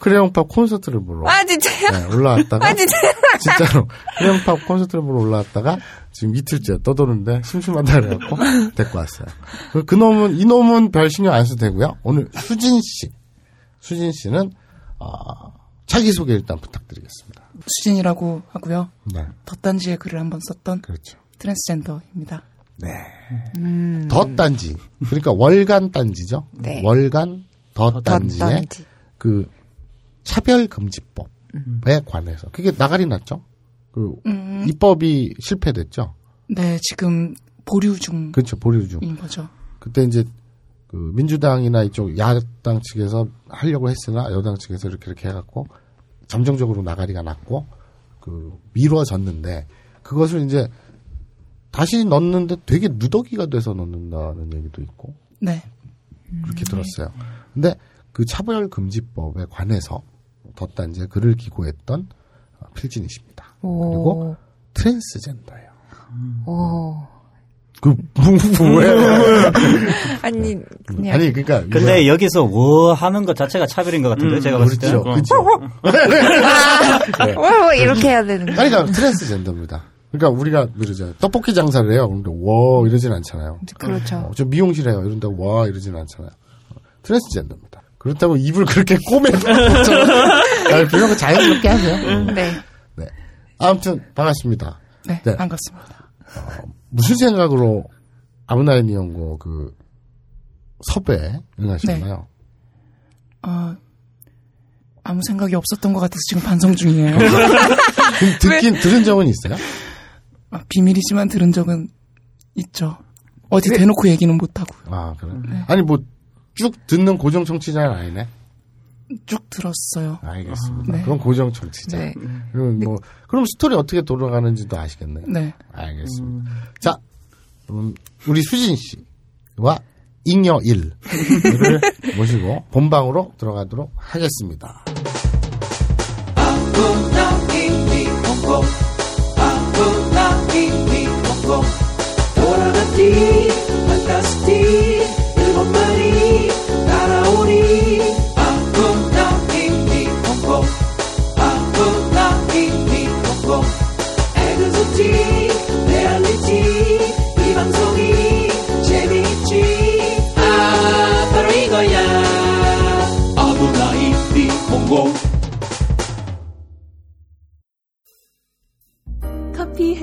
크레용팝 콘서트를 보러 아, 진짜요? 네, 올라왔다가 아, 진짜요? 진짜로 크레용팝 콘서트를 보러 올라왔다가 지금 이틀째 떠도는데 심심하다 그래갖고 데리고 왔어요. 그, 그 놈은 이 놈은 별 신경 안 써도 되고요. 오늘 수진 씨, 수진 씨는 어, 자기 소개 일단 부탁드리겠습니다. 수진이라고 하고요. 네, 덧단지에 글을 한번 썼던 그렇죠. 트랜스젠더입니다. 네. 덧단지. 그러니까 월간 단지죠. 네. 월간 덧단지의 덧단지. 그 차별금지법에 관해서 그게 나가리 났죠. 그 음. 입법이 실패됐죠. 네, 지금 보류 중인 그렇죠. 보류 중. 거죠. 그때 이제 그 민주당이나 이쪽 야당 측에서 하려고 했으나 여당 측에서 이렇게 이렇게 해갖고 잠정적으로 나가리가 났고 그 미뤄졌는데 그것을 이제 다시 넣는데 되게 누더기가 돼서 넣는다는 얘기도 있고 네. 그렇게 들었어요. 근데 그 차별금지법에 관해서 덧단지에 글을 기고했던 어, 필진이십니다. 그리고 트랜스젠더예요. 오. 그, 왜? 아니, 그냥. 아니, 그니까. 근데 여기서 워 하는 것 자체가 차별인 것 같은데 제가 봤을 그렇죠. 때는 그렇죠. 네. 뭐, 뭐 이렇게 해야 되는 거. 아니, 그러니까 트랜스젠더입니다. 그러니까 우리가 그러죠. 떡볶이 장사를 해요. 그런데 와 이러진 않잖아요. 그렇죠. 어, 저 미용실 해요. 이런다고 와 이러진 않잖아요. 어, 트랜스젠더입니다. 그렇다고 입을 그렇게 아니, 그런 거 자연스럽게 하세요. 네. 네. 아무튼 반갑습니다. 네, 네. 반갑습니다. 무슨 생각으로 아브나인 연구 그 섭외 응하셨나요? 어, 아무 생각이 없었던 것 같아서 지금 반성 중이에요. 그 듣긴 들은 적은 있어요? 아, 비밀이지만 들은 적은 있죠. 어디 대놓고 얘기는 못 하고요. 아 그래. 아니 뭐 쭉 듣는 고정 청취자는 아니네. 쭉 들었어요. 알겠습니다. 네. 그럼 고정 청취자. 네. 그럼 뭐 그럼 스토리 어떻게 돌아가는지도 아시겠네요. 네. 알겠습니다. 자, 그럼 우리 수진 씨와 잉여 일을 모시고 본방으로 들어가도록 하겠습니다.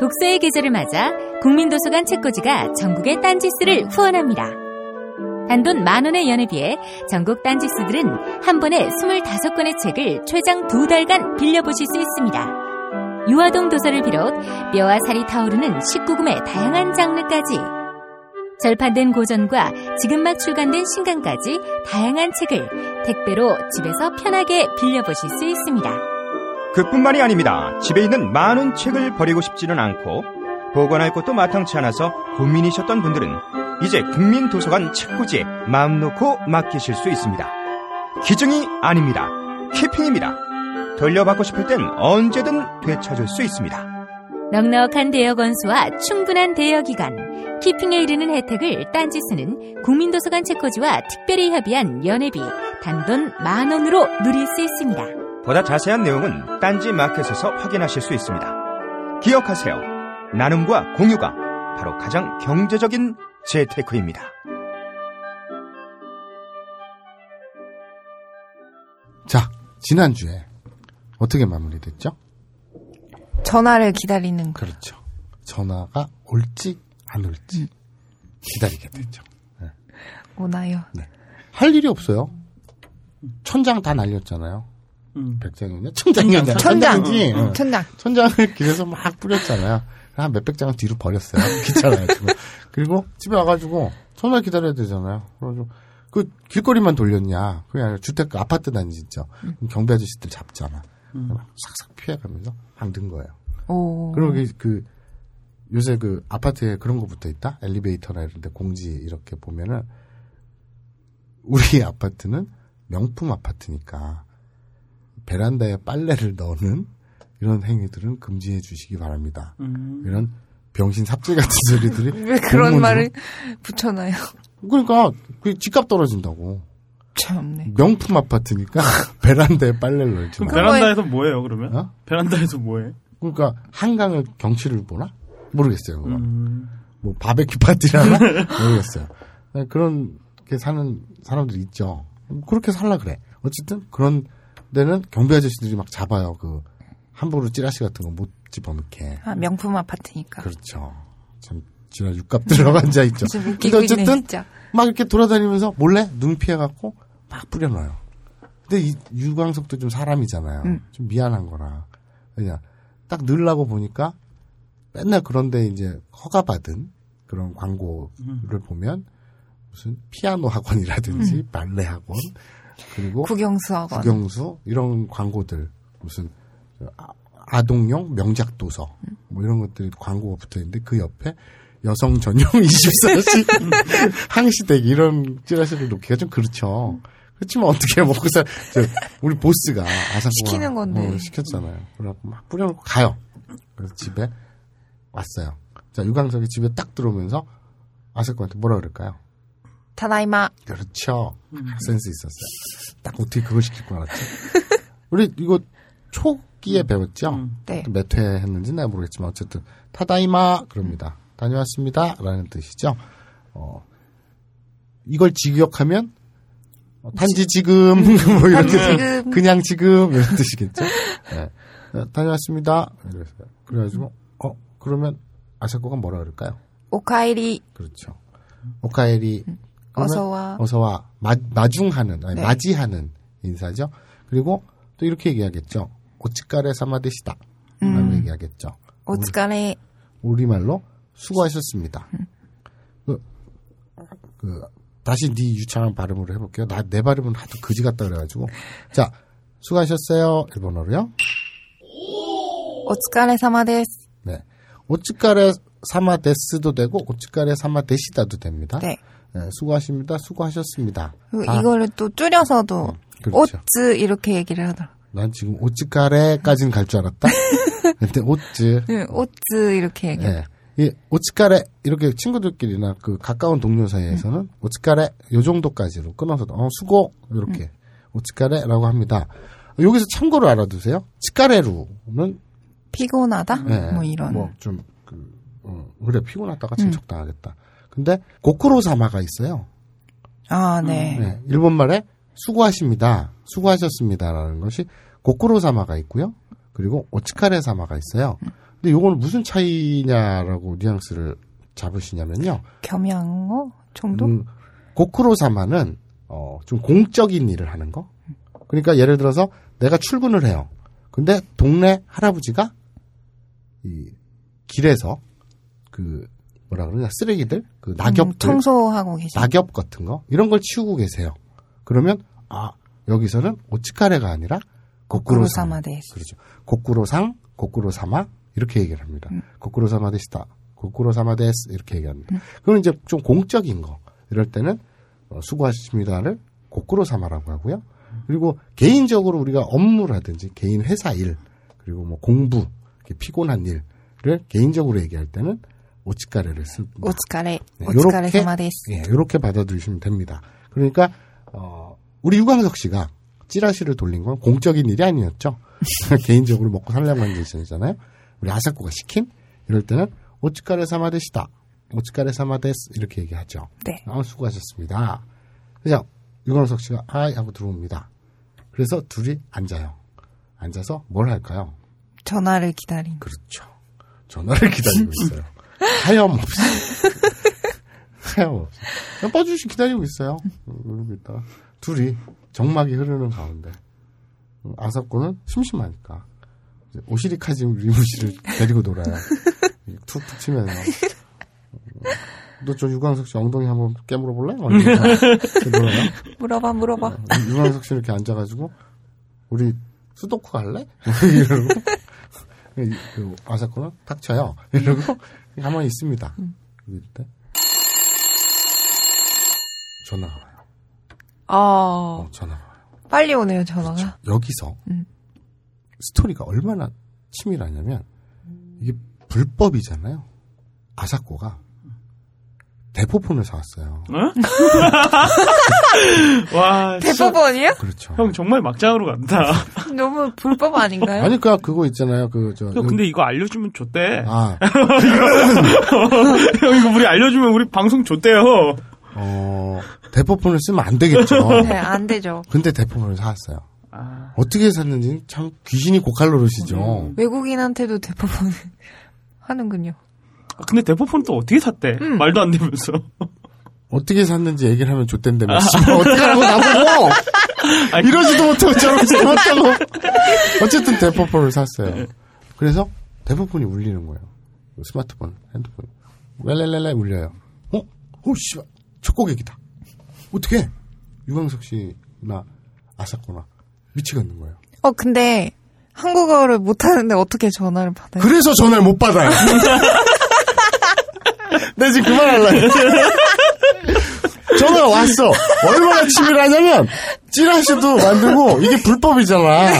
독서의 계절을 맞아 국민도서관 책꽂이가 전국의 딴지스를 후원합니다. 단돈 만 원의 연회비에 전국 딴지스들은 한 번에 25권의 책을 최장 두 달간 빌려보실 수 있습니다. 유아동 도서를 비롯 뼈와 살이 타오르는 19금의 다양한 장르까지 절판된 고전과 지금 막 출간된 신간까지 다양한 책을 택배로 집에서 편하게 빌려보실 수 있습니다. 그뿐만이 아닙니다. 집에 있는 많은 책을 버리고 싶지는 않고 보관할 곳도 마땅치 않아서 고민이셨던 분들은 이제 국민도서관 책꽂이에 마음 놓고 맡기실 수 있습니다. 기증이 아닙니다. 키핑입니다. 돌려받고 싶을 땐 언제든 되찾을 수 있습니다. 넉넉한 대여 건수와 충분한 대여 기간, 키핑에 이르는 혜택을 딴지스는 국민도서관 책꽂이와 특별히 협의한 연회비 단돈 만 원으로 누릴 수 있습니다. 보다 자세한 내용은 딴지 마켓에서 확인하실 수 있습니다. 기억하세요. 나눔과 공유가 바로 가장 경제적인 재테크입니다. 자, 지난주에 어떻게 마무리됐죠? 전화를 기다리는 거. 그렇죠. 전화가 올지 안 올지 기다리게 됐죠. 오나요? 할 일이 없어요. 천장 다 날렸잖아요. 음. 백장이었냐? 천장이었냐? 천장. 천장이지. 어. 천장. 천장을 길에서 막 뿌렸잖아요. 한 몇백 장은 뒤로 버렸어요. 귀찮아가지고. 그리고 집에 와가지고 전날 기다려야 되잖아요. 그래가지고 그 길거리만 돌렸냐. 그게 아니라 주택 아파트 단지죠. 그럼 경비 아저씨들 잡잖아. 막 싹싹 피해가면서 막는 거예요. 오. 그리고 그, 그 요새 그 아파트에 그런 거 붙어 있다. 엘리베이터나 이런 데 공지 이렇게 보면은 우리 아파트는 명품 아파트니까 베란다에 빨래를 넣는 이런 행위들은 금지해 주시기 바랍니다. 음. 이런 병신 삽질 같은 소리들이 왜 그런 공문으로- 말을 붙여놔요? 그러니까 그 집값 떨어진다고. 참네. 명품 아파트니까 베란다에 빨래를 넣지 그럼 마. 베란다에서 뭐해요 그러면? 어? 베란다에서 뭐해? 그러니까 한강을 경치를 보나? 모르겠어요. 그거. 음. 뭐 바베큐 파티라나 모르겠어요. 네, 그런 게 사는 사람들이 있죠. 그렇게 살라 그래. 어쨌든 그런 데는 경비 아저씨들이 막 잡아요. 그 함부로 찌라시 같은 거 못 집어넣게. 아, 명품 아파트니까. 그렇죠. 참 지난 육갑 들어가 앉아 있죠. 좀 근데 있네, 어쨌든 진짜. 막 이렇게 돌아다니면서 몰래 눈 피해 갖고 막 뿌려놔요. 근데 이 유광석도 좀 사람이잖아요. 음. 좀 미안한 거라. 그냥 딱 넣으려고 보니까 맨날 그런데 이제 허가받은 그런 광고를 보면 무슨 피아노 학원이라든지 발레 학원 그리고 국영수 학원. 국영수 이런 광고들 무슨 아- 아동용 명작 도서 뭐 이런 것들이 광고가 붙어 있는데 그 옆에 여성 전용 24시 항시대기 이런 찌라시를 놓기가 좀 그렇죠. 그렇지만 어떻게 먹고 살, 저, 우리 보스가 아사코가 시키는 건데. 어, 시켰잖아요. 그래갖고 막 뿌려놓고 가요. 그래서 집에 왔어요. 자, 유광석이 집에 딱 들어오면서 아사코한테 뭐라 그럴까요? 타다이마. 그렇죠. 센스 있었어요. 딱 어떻게 그걸 시킬 줄 알았지? 우리 이거 초기에 배웠죠? 네. 몇회 했는지 내가 모르겠지만 어쨌든 타다이마 그럽니다. 다녀왔습니다. 라는 뜻이죠. 어, 이걸 직역하면 어, 단지 지금 뭐 이렇게 지금. 그냥 지금 이런 뜻이겠죠. 네. 어, 다녀왔습니다. 이랬어요. 그래가지고 어 그러면 아사코가 뭐라 그럴까요? 오카이리. 그렇죠. 오카에리 그러면 어서와. 어서와 마, 마중하는 아니, 네. 맞이하는 인사죠. 그리고 또 이렇게 얘기하겠죠. 오츠카레 사마데시다. 라고 음. 얘기하겠죠. 오츠카레. 우리말로 수고하셨습니다. 그, 그, 다시 네 유창한 발음으로 해볼게요. 나, 내 발음은 하도 그지 같다 그래가지고. 자, 수고하셨어요. 일본어로요. 오츠카레 사마데스. 네. 오츠카레 사마데스도 되고, 오츠카레 사마데시다도 됩니다. 네. 네, 수고하십니다. 수고하셨습니다. 아, 이거를 또 줄여서도 그렇죠. 오츠 이렇게 얘기를 하더라. 난 지금 오츠카레까지는 갈 줄 알았다. 근데 오츠. 네, 오츠 이렇게 얘기. 예. 이 오츠카레 이렇게 친구들끼리나 그 가까운 동료 사이에서는 오츠카레 요 정도까지로 끊어서 어 수고 이렇게 오츠카레라고 합니다. 여기서 참고로 알아두세요. 치카레루는 피곤하다? 예, 뭐 이런. 뭐좀 그, 어, 그래 피곤하다가 침척당하겠다. 근데 고쿠로사마가 있어요. 아, 네. 네, 일본말에 수고하십니다. 수고하셨습니다라는 것이 고쿠로사마가 있고요. 그리고 오츠카레사마가 있어요. 근데 요거는 무슨 차이냐라고 뉘앙스를 잡으시냐면요. 겸양어 정도? 음, 고쿠로사마는 어, 좀 공적인 일을 하는 거. 그러니까 예를 들어서 내가 출근을 해요. 근데 동네 할아버지가 이 길에서 그 뭐라 그러냐 쓰레기들 그 낙엽들 음, 청소하고 계시. 낙엽 같은 거 이런 걸 치우고 계세요. 그러면 아 여기서는 오츠카레가 아니라 고쿠로사마 데스. 그렇죠. 고쿠로상, 고쿠로사마 이렇게 얘기를 합니다. 고쿠로사마 데시다, 고쿠로사마 데스 이렇게 얘기합니다. 그건 이제 좀 공적인 거 이럴 때는 어, 수고하십니다를 고쿠로사마라고 하고요. 그리고 개인적으로 우리가 업무라든지 개인 회사 일 그리고 뭐 공부 이렇게 피곤한 일을 개인적으로 얘기할 때는 오츠카레를 씁니다. 오츠카레. 네, 오츠카레 요렇게, 사마 데스. 예, 이렇게 받아들이시면 됩니다. 그러니까 어, 우리 유광석 씨가 찌라시를 돌린 건 공적인 일이 아니었죠. 개인적으로 먹고 살려고 하는 일이잖아요. 우리 아사코가 시킨 이럴 때는 오츠카레 사마데시다. 오츠카레 사마데스 이렇게 얘기하죠. 네. 아, 수고하셨습니다. 그냥 유광석 씨가 아이 하고 들어옵니다. 그래서 둘이 앉아요. 앉아서 뭘 할까요? 전화를 기다린. 그렇죠. 전화를 기다리고 있어요. 하염없이. 하염없이. 빠주시 기다리고 있어요. 그러고 있다가 둘이 정막이 흐르는 가운데 아사코는 심심하니까 이제 오시리카즈 리무시를 데리고 놀아요. 툭툭 치면서. 너저 유광석 씨 엉덩이 한번 깨물어 볼래? 물어봐, 물어봐. 유광석 씨 이렇게 앉아가지고 우리 수도쿠 갈래? 이러고 그 아사코는 닥쳐요. 이러고 가만히 있습니다. 이럴 때 전화가 와요. 아, 어, 전화가 와요. 빨리 오네요, 전화가. 여기서 음. 스토리가 얼마나 치밀하냐면 이게 불법이잖아요. 아사코가 대포폰을 사왔어요. 와, 진짜 대법원이요? 그렇죠. 형 정말 막장으로 간다. 너무 불법 아닌가요? 아니 그 그거 있잖아요. 그저 형 근데 이거 알려주면 좋대. 아, 형 이거 우리 알려주면 우리 방송 좋대요. 어, 대포폰을 쓰면 안 되겠죠. 네, 안 되죠. 근데 대포폰을 사왔어요. 아, 어떻게 샀는지 참 귀신이 고칼 노릇이죠. 외국인한테도 대법원을 하는군요. 근데 대포폰 또 어떻게 샀대? 음. 말도 안 되면서. 어떻게 샀는지 얘기를 하면 좋댄다며. 씨발, 어떻게 하라고 나보고! 아니, 이러지도 못하고 저러지도 못하고. 어쨌든 대포폰을 샀어요. 그래서 대포폰이 울리는 거예요. 스마트폰, 핸드폰. 렐렐렐레 울려요. 어? 오, 씨발. 첫 고객이다. 어떻게? 유광석 씨나 아사코나 미치겠는 거예요. 어, 근데 한국어를 못하는데 어떻게 전화를 받아요? 그래서 전화를 못 받아요. 내 지금 그만할래. 전화가 왔어. 얼마나 치밀하냐면, 찌라시도 만들고, 이게 불법이잖아.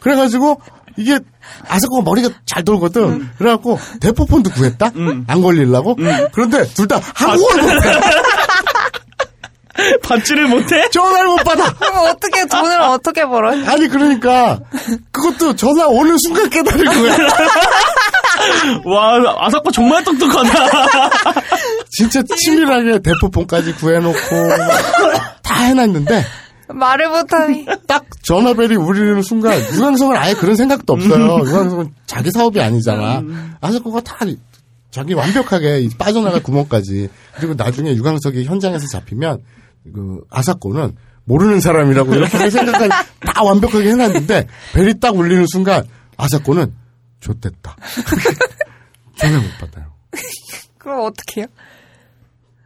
그래가지고, 이게, 아사코가 머리가 잘 돌거든. 그래갖고, 대포폰도 구했다? 안 걸리려고? 그런데 둘 다 한국어를 못해. 받지를 못해? 전화를 못 받아. 그럼 어떻게 돈을 어떻게 벌어요? 아니, 그러니까, 그것도 전화 오는 순간 깨달은 거야. 와, 아사코 정말 똑똑하다. 진짜 치밀하게 대포폰까지 구해놓고, 다 해놨는데, 말을 못하니. 딱 전화벨이 울리는 순간 유광석은 아예 그런 생각도 없어요. 유광석은 자기 사업이 아니잖아. 아사코가 다 자기 완벽하게 이 빠져나갈 구멍까지 그리고 나중에 유광석이 현장에서 잡히면 그 아사코는 모르는 사람이라고 이렇게 생각까지 다 완벽하게 해놨는데 벨이 딱 울리는 순간 아사코는 좋됐다. 전화 못 받아요. 그럼 어떻게 해요?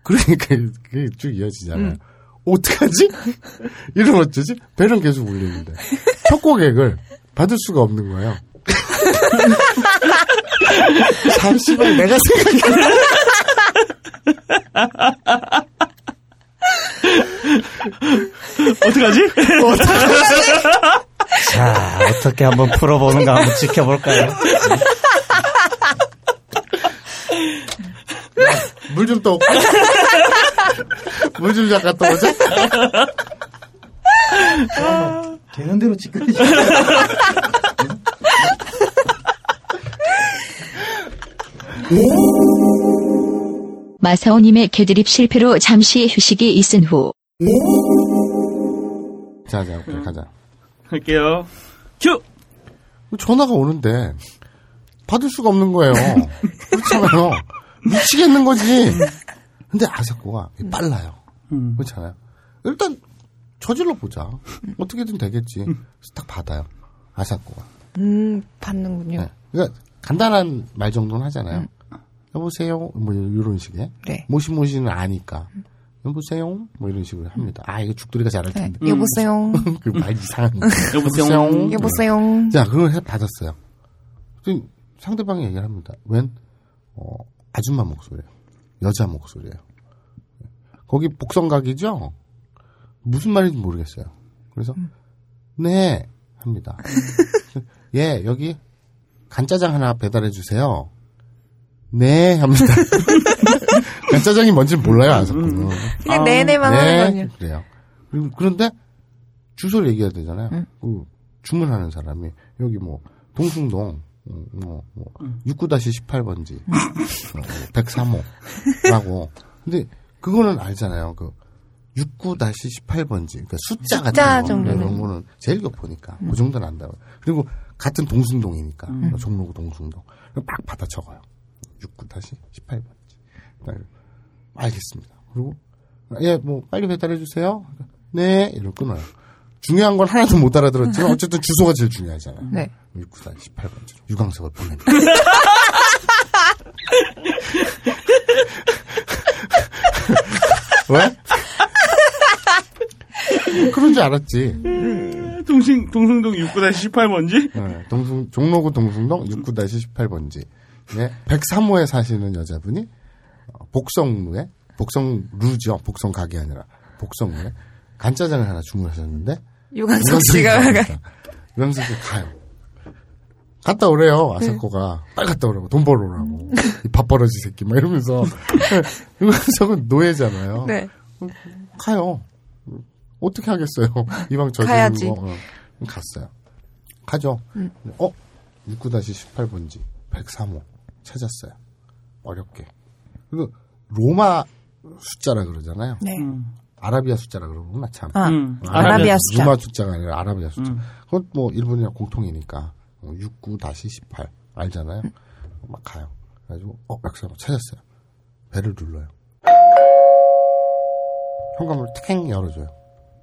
그러니까 그게 쭉 이어지잖아요. 어떡하지? 이러면 어쩌지? 벨은 계속 울리는데. 첫 고객을 받을 수가 없는 거예요. 잠시만 내가 생각해. 어떡하지? 자, 어떻게 한번 풀어보는가 한번 지켜볼까요? 물 좀 떠올까? 물좀 잠깐 떠오자? 되는 대로 지끄러지. 마사오님의 개드립 실패로 잠시 휴식이 있은 후 자, 자, 오케이, 가자. 할게요. 큐! 전화가 오는데 받을 수가 없는 거예요. 그렇잖아요. 미치겠는 거지. 근데 아사코가 빨라요. 음. 그렇잖아요. 일단 저질러 보자. 어떻게든 되겠지. 그래서 딱 받아요. 아사코가. 음, 받는군요. 네. 그러니까 간단한 말 정도는 하잖아요. 여보세요. 뭐 이런 식의. 네. 모시모시는 아니까. 여보세요. 뭐 이런 식으로 합니다. 아 이거 죽돌이가 잘할 네. 텐데. 여보세요. 그 말 이상한. 여보세요. 여보세요. 자, 그걸 해 받았어요. 그럼 상대방이 얘기를 합니다. 웬 어, 아줌마 목소리예요. 여자 목소리예요. 거기 복성각이죠? 무슨 말인지 모르겠어요. 그래서 네 합니다. 예, 여기 간짜장 하나 배달해 주세요. 네 합니다. 간짜장이 뭔지 몰라요, 아사코는. 그냥 내내만 하는 거죠. 그래요. 그리고 그런데 주소를 얘기해야 되잖아요. 그 주문하는 사람이 여기 뭐 동숭동 음, 뭐, 뭐 69-18번지 어, 103호라고. 근데 그거는 알잖아요. 그 69-18번지 그러니까 숫자 숫자 같은 거 정도는. 이런 거는 제일 보니까 그 정도는 안다고. 그리고 같은 동숭동이니까 종로구 동숭동 그럼 막 받아 적어요. 69-18번지. 알겠습니다. 그리고 예, 뭐 빨리 배달해 주세요. 네, 이러고 끊어요. 중요한 건 하나도 못 알아들었지만 어쨌든 주소가 제일 중요하잖아. 네. 694 18번지로 유광석을 보냅니다. 왜? 그런 줄 알았지. 동신, 동승동 6-18번지? 네, 동승, 종로구 동승동 69-18번지. 네, 103호에 사시는 여자분이 어, 복성루에, 복성루죠. 복성 가게 아니라 복성루에 간짜장을 하나 주문하셨는데 유광석 씨가 유광석 씨 가요. 갔다 오래요, 아사코가. 빨리 갔다 오라고, 돈 벌어오라고. 이 밥벌어지 새끼, 막 이러면서. 유광석은 노예잖아요. 네. 가요. 어떻게 하겠어요. 이방 가야지. 거. 어. 갔어요. 가죠. 어? 69-18번지 103호 찾았어요. 어렵게. 그리고 로마 숫자라 그러잖아요. 네. 음. 아라비아 숫자라 그러구나 참. 아, 음. 아라비아 숫자. 로마 숫자가 아니라 아라비아 숫자. 음. 그건 뭐 일본이랑 공통이니까 69-18 알잖아요. 막 가요. 그래가지고 어 백사모 찾았어요. 배를 눌러요. 현관문을 탱 열어줘요.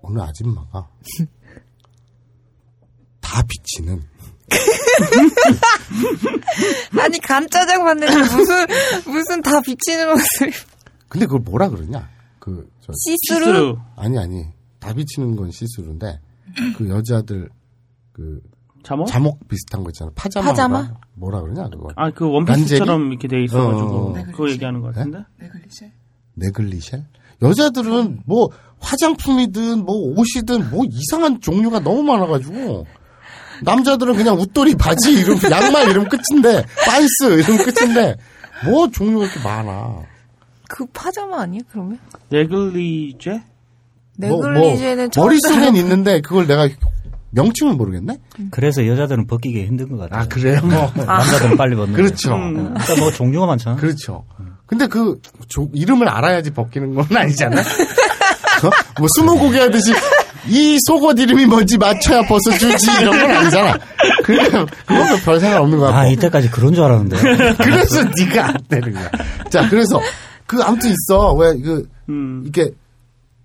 어느 아줌마가 다 비치는 아니 간짜장 봤는데 무슨 무슨 다 비치는 옷을 근데 그걸 뭐라 그러냐? 그 저, 시스루. 아니 아니 다 비치는 건 시스루인데 그 여자들 그 잠옷? 잠옷 비슷한 거 있잖아. 파자마. 파자마? 뭐라 그러냐 그거. 아, 그 원피스처럼 이렇게 돼 있어가지고. 어, 어, 어. 그거 얘기하는 것 같은데? 네글리제? 네글리쉘? 여자들은 뭐 화장품이든 뭐 옷이든 뭐 이상한 종류가 너무 많아가지고 남자들은 그냥 웃돌이 바지 이름 양말 이름 끝인데 반스 이름 끝인데 뭐 종류가 이렇게 많아. 그 파자마 아니에요 그러면? 네글리제? 뭐, 뭐 네글리제는 처음 머릿속엔 있는데 그걸 내가 명칭을 모르겠네. 그래서 여자들은 벗기기 힘든 것 같아요. 아 그래요? 남자들은 빨리 벗는. 그렇죠. 음. 그러니까 뭐 종류가 많잖아. 그렇죠. 근데 그 조- 이름을 알아야지 벗기는 건 아니잖아. 어? 뭐 스무고개 하듯이 이 속옷 이름이 뭔지 맞춰야 벗어 주지 이런 건 아니잖아. 그냥 그건 별 생각 없는 것아 같고. 이때까지 그런 줄 알았는데. 그래서 네가 안 되는 거야. 자, 그래서 그 아무튼 있어. 왜그 음. 이게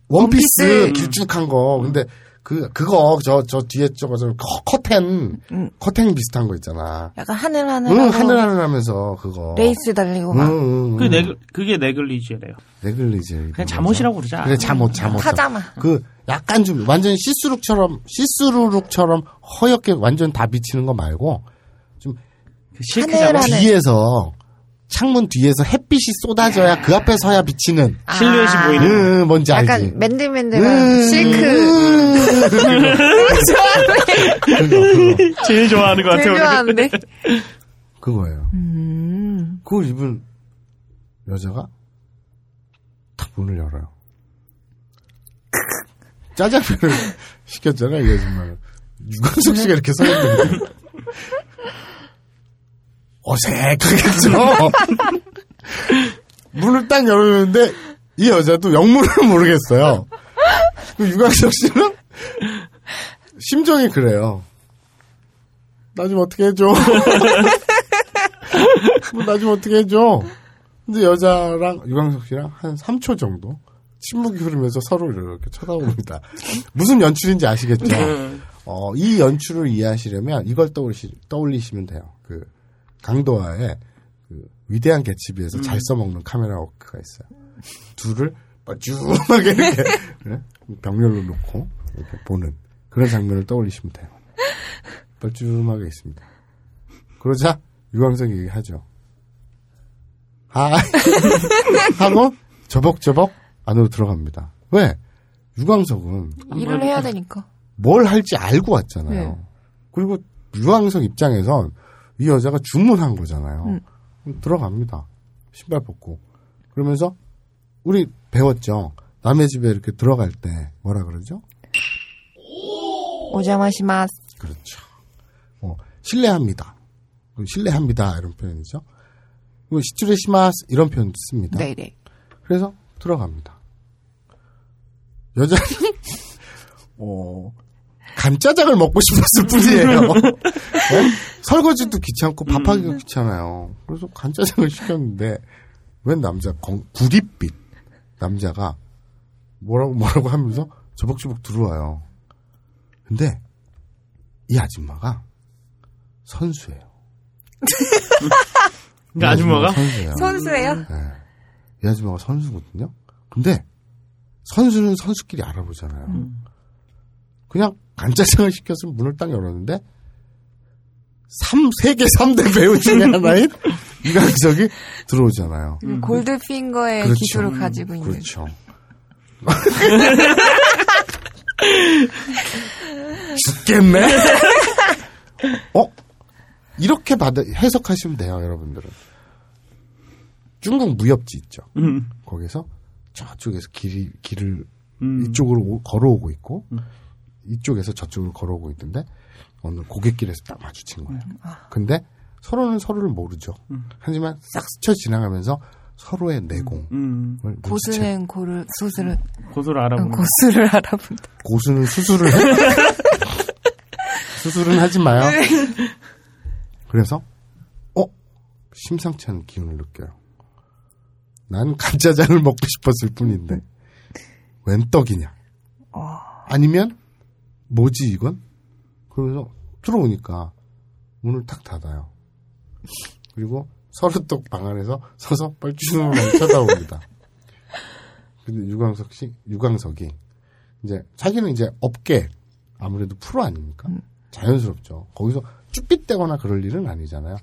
원피스, 원피스. 길쭉한 거. 근데 그 그거 저 저 뒤에 저거 저 커- 커튼 음. 커튼 비슷한 거 있잖아. 약간 하늘 하늘 응, 하늘 하늘 하면서 그거. 레이스 달리고 응, 막 응, 응. 그 네글, 그게 네글리제래요. 네글리제. 그냥 잠옷이라고 그러자. 그래 잠옷 잠옷. 파자마. 그 약간 좀 완전 시스룩처럼 시스루룩처럼 허옇게 완전 다 비치는 거 말고 그 실크 하늘 잠옷. 하늘. 뒤에서 창문 뒤에서 햇빛이 쏟아져야 그 앞에 서야 비치는. 실루엣이 아, 보이는. 응, 뭔지 알지? 약간 맨들맨들한 음, 실크 좋아하네 그거, 그거. 제일 좋아하는 것 같아요. 좋아하는데 그거예요. 음. 그걸 입은 여자가 탁 문을 열어요. 짜장면을 시켰잖아, 이 아줌마는. 유광석 씨가 이렇게 서 있는데. 어색하겠죠? 문을 딱 열었는데, 이 여자도 영문을 모르겠어요. 그 유광석 씨는 심정이 그래요. 나 좀 어떻게 해줘. 뭐 나 좀 어떻게 해줘. 근데 여자랑 유광석 씨랑 한 3초 정도 침묵이 흐르면서 서로 이렇게 쳐다봅니다. 무슨 연출인지 아시겠죠? 어, 이 연출을 이해하시려면 이걸 떠올리시, 떠올리시면 돼요. 그 강도와의 그 위대한 개츠비에서 잘 써먹는 카메라 워크가 있어요. 둘을 뻘쭘하게 이렇게 네? 병렬로 놓고 이렇게 보는 그런 장면을 떠올리시면 돼요. 뻘쭘하게 있습니다. 그러자 유광석이 얘기하죠. 아 하고 저벅저벅 안으로 들어갑니다. 왜? 유광석은 일을 해야 되니까 뭘 할지 알고 왔잖아요. 네. 그리고 유광석 입장에선 이 여자가 주문한 거잖아요. 음. 들어갑니다. 신발 벗고. 그러면서 우리 배웠죠. 남의 집에 이렇게 들어갈 때 뭐라 그러죠? 오자마시마스 그렇죠. 어, 신뢰합니다. 그럼 신뢰합니다. 이런 표현이죠. 그리고 시츄레시마스 이런 표현 씁니다. 네네 그래서 들어갑니다. 여자는 어, 간짜장을 먹고 싶었을 뿐이에요. 네? 설거지도 귀찮고 밥하기도 귀찮아요. 그래서 간짜장을 시켰는데 웬 남자 건- 구릿빛 남자가 뭐라고 뭐라고 하면서 저벅저벅 들어와요. 근데 이 아줌마가 선수예요. 그 아줌마가 선수예요. 선수예요? 네. 이 아줌마가 선수거든요. 근데 선수는 선수끼리 알아보잖아요. 그냥 간짜장을 시켜서 문을 딱 열었는데 3, 세계 3대 배우 중에 하나인 이강석이 들어오잖아요. 음, 골드핑거의 그렇죠. 기술을 가지고 있는. 그렇죠. 죽겠네? 어? 이렇게 받아, 해석하시면 돼요, 여러분들은. 중국 무협지 있죠. 음. 거기서 저쪽에서 길이, 길을 음. 이쪽으로 오- 걸어오고 있고, 이쪽에서 저쪽으로 걸어오고 있는데, 어느 고갯길에서 딱 마주친 거예요. 근데 서로는 서로를 모르죠. 하지만 싹 스쳐 지나가면서 서로의 내공을 음. 눈치채- 고수는 고를 수술을 고소를 알아보는. 고수를 알아본다. 고수는 수술을 해? 수술은 하지 마요. 그래서 어 심상치 않은 기운을 느껴요. 난 간짜장을 먹고 싶었을 뿐인데 웬 떡이냐? 아니면 뭐지 이건? 그러면서 들어오니까 문을 탁 닫아요. 그리고 서로 또방 안에서 서서 뻘쭘하게 쳐다봅니다. 근데 유광석 씨, 유광석이 이제 자기는 이제 업계 아무래도 프로 아닙니까? 자연스럽죠. 거기서 쭈삣대거나 그럴 일은 아니잖아요.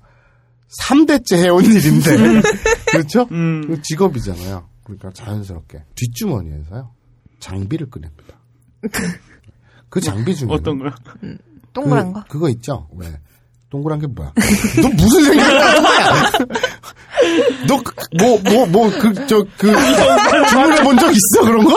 3대째 해온 일인데 그렇죠? 음. 그 직업이잖아요. 그러니까 자연스럽게 뒷주머니에서요 장비를 꺼냅니다. 그 장비 중에 어떤 거요? 동그란 거? 그거 있죠? 왜? 동그란 게 뭐야? 너 무슨 생각을 하는 거야? 너, 그, 뭐, 뭐, 뭐, 그, 저, 그, 주문해 본 적 있어, 그런 거?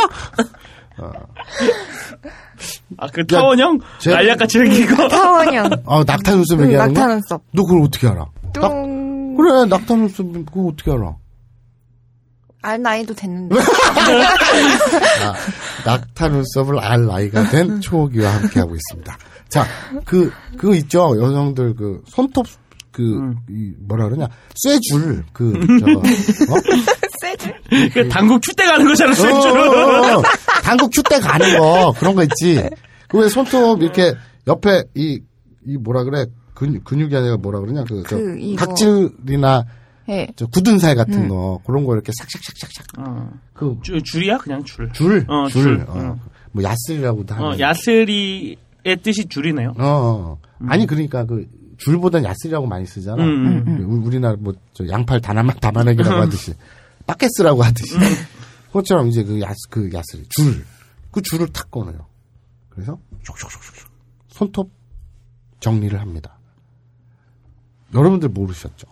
아, 그 타원형? 제- 알약같이 생긴 거? 타원형. 아, 낙타 눈썹 응, 얘기하는 낙타 거? 눈썹. 너 그걸 어떻게 알아? 낙, 뚱. 그래, 낙타 눈썹, 그거 어떻게 알아? 알 나이도 됐는데. 아, 낙타 눈썹을 알 나이가 된 초기와 함께하고 있습니다. 자, 그, 그거 있죠? 여성들 그, 손톱, 그, 이 뭐라 그러냐? 쇠줄, 그, 저, 어? 쇠줄? 그 당국 큐대 가는 거잖아, 어, 쇠줄은. 어, 어. 당국 큐대 가는 거 그런 거 있지. 그 왜 손톱 이렇게 옆에 이 이 뭐라 그래 근, 근육이 아니라 뭐라 그러냐 그, 저 그 이거. 각질이나 예. 저 굳은 살 같은 거 그런 거 이렇게 싹싹싹싹싹 어. 그 줄, 줄이야? 그냥 줄. 줄, 어, 줄, 줄. 어. 어. 뭐 야스리라고도 하는. 어, 야스리의 뜻이 줄이네요. 어, 어. 아니 그러니까 그 줄보단 야스리라고 많이 쓰잖아. 음, 음, 우- 우리나라 뭐 저 양팔 다나마 다만하기라고 하듯이 빠켓스라고 하듯이 그것처럼 이제 그 야스 그 야스리 줄 그 줄을 탁 꺼내요. 그래서 슉슉슉슉 손톱 정리를 합니다. 여러분들 모르셨죠?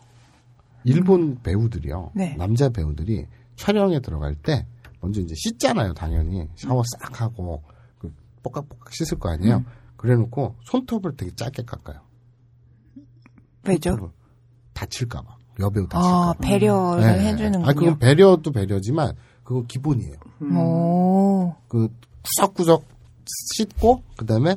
일본 배우들이요. 네. 남자 배우들이 촬영에 들어갈 때 먼저 이제 씻잖아요, 당연히. 샤워 싹 하고 그 뽀깍뽀깍 씻을 거 아니에요. 그래놓고 손톱을 되게 짧게 깎아요. 왜죠? 손톱을 다칠까봐 여배우 다칠까봐. 아, 배려를 네. 해주는군요. 아, 그건 배려도 배려지만 그거 기본이에요. 오. 그 구석구석 씻고 그다음에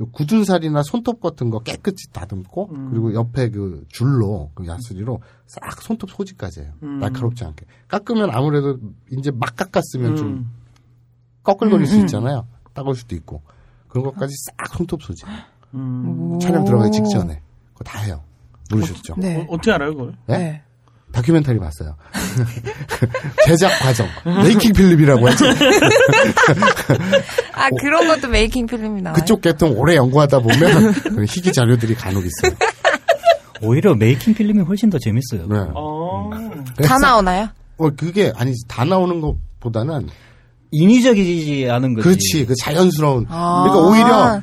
요 굳은 살이나 손톱 같은 거 깨끗이 다듬고 그리고 옆에 그 줄로 그 야스리로 싹 손톱 소지까지 해요. 음. 날카롭지 않게. 깎으면 아무래도 이제 막 깎았으면 좀 음. 꺼끌거릴 수 음, 음. 있잖아요. 따가울 수도 있고. 그런 것까지 싹 손톱 소지. 음. 촬영 들어가기 직전에. 그거 다 해요. 모르셨죠? 네. 어, 어떻게 알아요, 그걸? 네? 네. 다큐멘터리 봤어요. 제작 과정. 메이킹 필름이라고 하죠. 아, 그런 것도 메이킹 필름이 나와요. 그쪽 계통 오래 연구하다 보면 그런 희귀 자료들이 간혹 있어요. 오히려 메이킹 필름이 훨씬 더 재밌어요. 네. 어. 다 나오나요? 어, 그게 아니지. 다 나오는 것보다는 인위적이지 않은 거지. 그렇지. 그 자연스러운. 아. 그러니까 오히려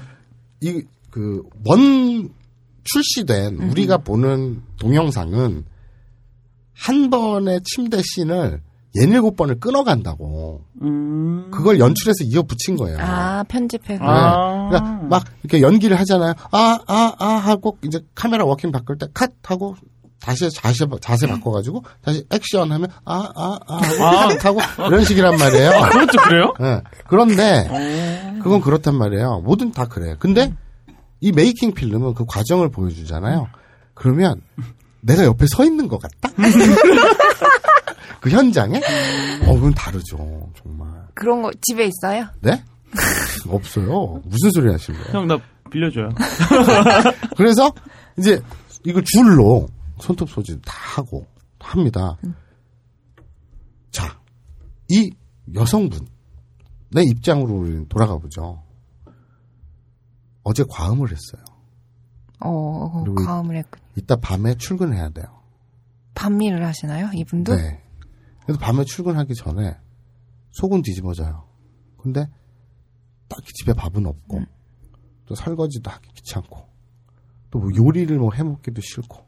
이그원 출시된 음. 우리가 보는 동영상은 한 번의 침대 씬을 예닐곱 번을 끊어간다고. 음. 그걸 연출해서 이어 붙인 거예요. 아, 편집해서. 네. 아. 그러니까 막 이렇게 연기를 하잖아요. 아, 아, 아 하고 이제 카메라 워킹 바꿀 때 컷 하고 다시 자세, 자세 바꿔가지고 다시 액션 하면 아, 아, 아 하고 컷 하고 이런 식이란 말이에요. 아, 그것도 그래요? 네. 그런데 그건 그렇단 말이에요. 뭐든 다 그래. 근데 이 메이킹 필름은 그 과정을 보여주잖아요. 그러면 내가 옆에 서 있는 것 같다? 그 현장에? 어, 그건 다르죠. 정말. 그런 거 집에 있어요? 네? 없어요. 무슨 소리 하시는 거예요? 형 나 빌려줘요. 그래서 이제 이거 줄로 손톱 소지 다 하고 합니다. 자, 이 여성분 내 입장으로 우리는 돌아가 보죠. 어제 과음을 했어요. 어, 그리고 이- 과음을 했군. 이따 밤에 출근해야 돼요. 밤 일을 하시나요? 이분도? 네. 그래서 밤에 출근하기 전에 속은 뒤집어져요. 근데 딱히 집에 밥은 없고 또 설거지도 하기 귀찮고 또 뭐 요리를 뭐 해먹기도 싫고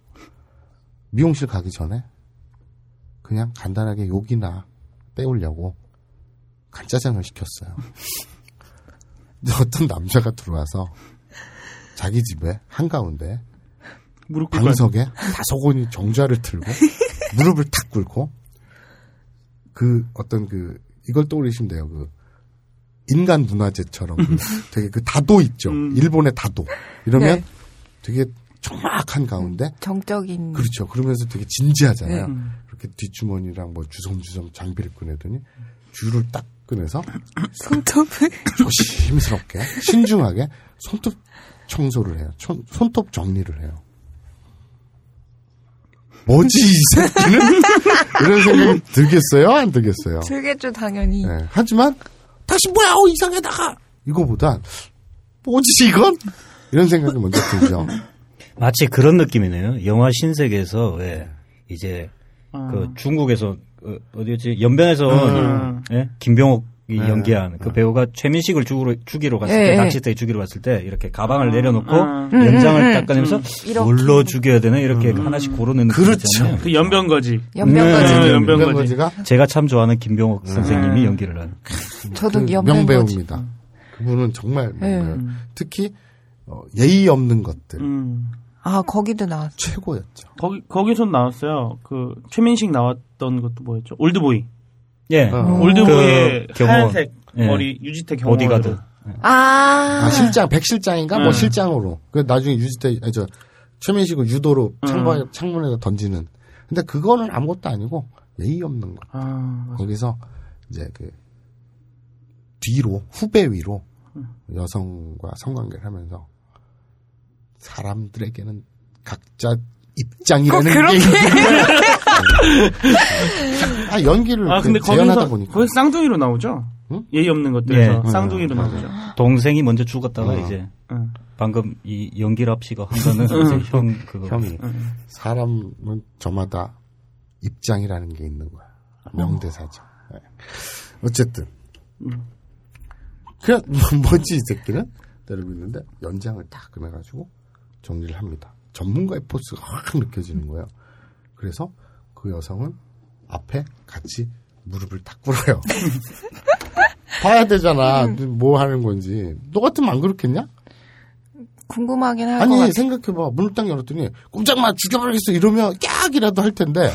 미용실 가기 전에 그냥 간단하게 욕이나 때우려고 간짜장을 시켰어요. 근데 어떤 남자가 들어와서 자기 집에 한가운데 무릎 방석에 다소곤이 정좌를 틀고 무릎을 탁 꿇고 그 어떤 그 이걸 떠올리시면 돼요. 그 인간 문화재처럼 그 되게 그 다도 있죠. 음. 일본의 다도 이러면 네. 되게 정확한 가운데 정적인. 그렇죠. 그러면서 되게 진지하잖아요. 네. 이렇게 뒷주머니랑 뭐 주섬주섬 장비를 꺼내더니 줄을 딱 꺼내서 손톱을. 조심스럽게 신중하게 손톱 청소를 해요. 손, 손톱 정리를 해요. 뭐지 이 새끼는 이런 생각이 들겠어요? 안 들겠어요? 들겠죠, 당연히. 네. 하지만 다시 뭐야 어, 이상해 나가 이거보단 뭐지 이건 이런 생각이 먼저 들죠. 마치 그런 느낌이네요. 영화 신세계에서 왜 이제 아. 그 중국에서 어, 어디였지 연변에서 음. 예? 김병옥이 네. 연기한 그 배우가 최민식을 죽으러, 죽이러 갔을 예, 때 예. 낚시터에 죽이러 갔을 때 이렇게 가방을 내려놓고 아. 연장을 음, 음, 딱 꺼내면서 이렇게. 뭘로 죽여야 되나 이렇게 하나씩 고르는 느낌 그렇죠. 있잖아요. 그 연변거지. 연변거지. 네, 연변거지. 연변거지 가 제가 참 좋아하는 김병옥 네. 선생님이 연기를 한. 저도 그. 명배우입니다. 그분은 정말 네. 특히 어, 예의 없는 것들 음. 아, 거기도 나왔어. 최고였죠. 거기 거기서 나왔어요. 그 최민식 나왔던 것도 뭐였죠? 올드보이. 예. 어. 올드보이의 그. 하얀색 예. 머리 유지태 경호원. 보디가드. 아. 아, 실장, 백실장인가? 뭐 음. 실장으로. 그 나중에 유지태, 아니, 저, 최민식을 유도로 음. 창문, 창문에다 던지는. 근데 그거는 아무것도 아니고 예의 없는 거. 아. 거기서 이제 그 뒤로, 후배 위로 여성과 성관계를 하면서 사람들에게는 각자 입장이라는 게 있는데. 아, 연기를 아그 근데 재현하다 거기서 보니까. 거기 쌍둥이로 나오죠. 응? 예의 없는 것들에서 예. 쌍둥이로 음, 나오죠. 동생이 먼저 죽었다가 어. 이제 응. 방금 이 연기랍 씨가 한 거는 이제 형 그거. 형이 응. 사람은 저마다 입장이라는 게 있는 거야. 명대사죠. 네. 어쨌든 그냥 뭐지 이 새끼는 때리고 있는데 연장을 딱 끊어가지고 정리를 합니다. 전문가의 포스가 확 느껴지는 거예요. 그래서 그 여성은 앞에 같이 무릎을 탁 꿇어요. 봐야 되잖아. 뭐 하는 건지. 너 같으면 안 그렇겠냐? 궁금하긴 할것 아니. 생각해봐 문을 딱 열었더니 꼼짝마 죽여버리겠어 이러면 깍이라도 할 텐데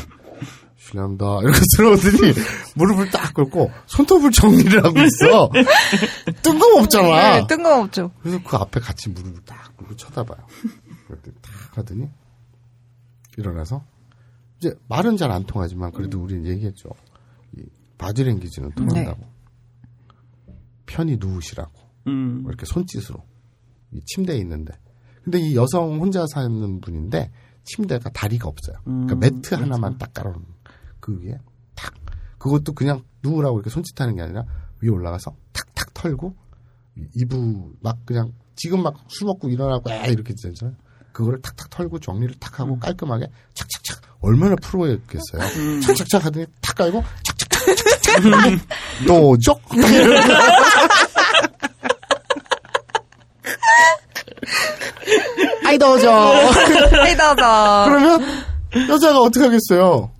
실례합니다. 이렇게 들어오더니 무릎을 딱 꿇고 손톱을 정리를 하고 있어. 뜬금없잖아. 네, 뜬금없죠. 그래서 그 앞에 같이 무릎을 딱 꿇고 쳐다봐요. 그랬더니 딱 하더니 일어나서 이제 말은 잘 안 통하지만 그래도 우리는 얘기했죠. 이 바디랭귀지는 통한다고. 편히 누우시라고. 음. 뭐 이렇게 손짓으로 이 침대에 있는데. 근데 이 여성 혼자 사는 분인데 침대가 다리가 없어요. 그러니까 음, 매트 하나만 딱 깔아놓은 그 위에 탁 그것도 그냥 누우라고 이렇게 손짓하는 게 아니라 위에 올라가서 탁탁 털고 이- 이부 막 그냥 지금 막 술 먹고 일어나고 에 이렇게 되잖아요. 그거를 탁탁 털고 정리를 탁 하고 깔끔하게 착착착 얼마나 프로였겠어요. 착착착 하더니 탁 깔고 착착착 노족 아이 더워져. 아이다다. 그러면 여자가 어떻게 하겠어요?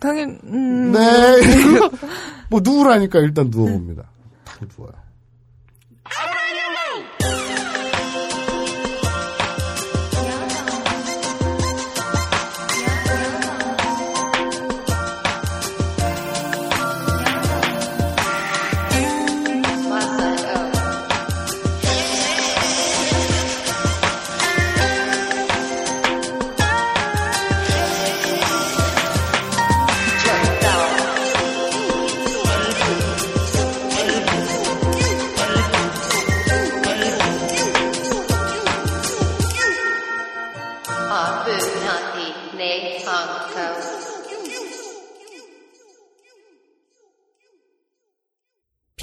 당연, 음. 네. 뭐 누우라니까 일단 누워봅니다. 딱 누워요.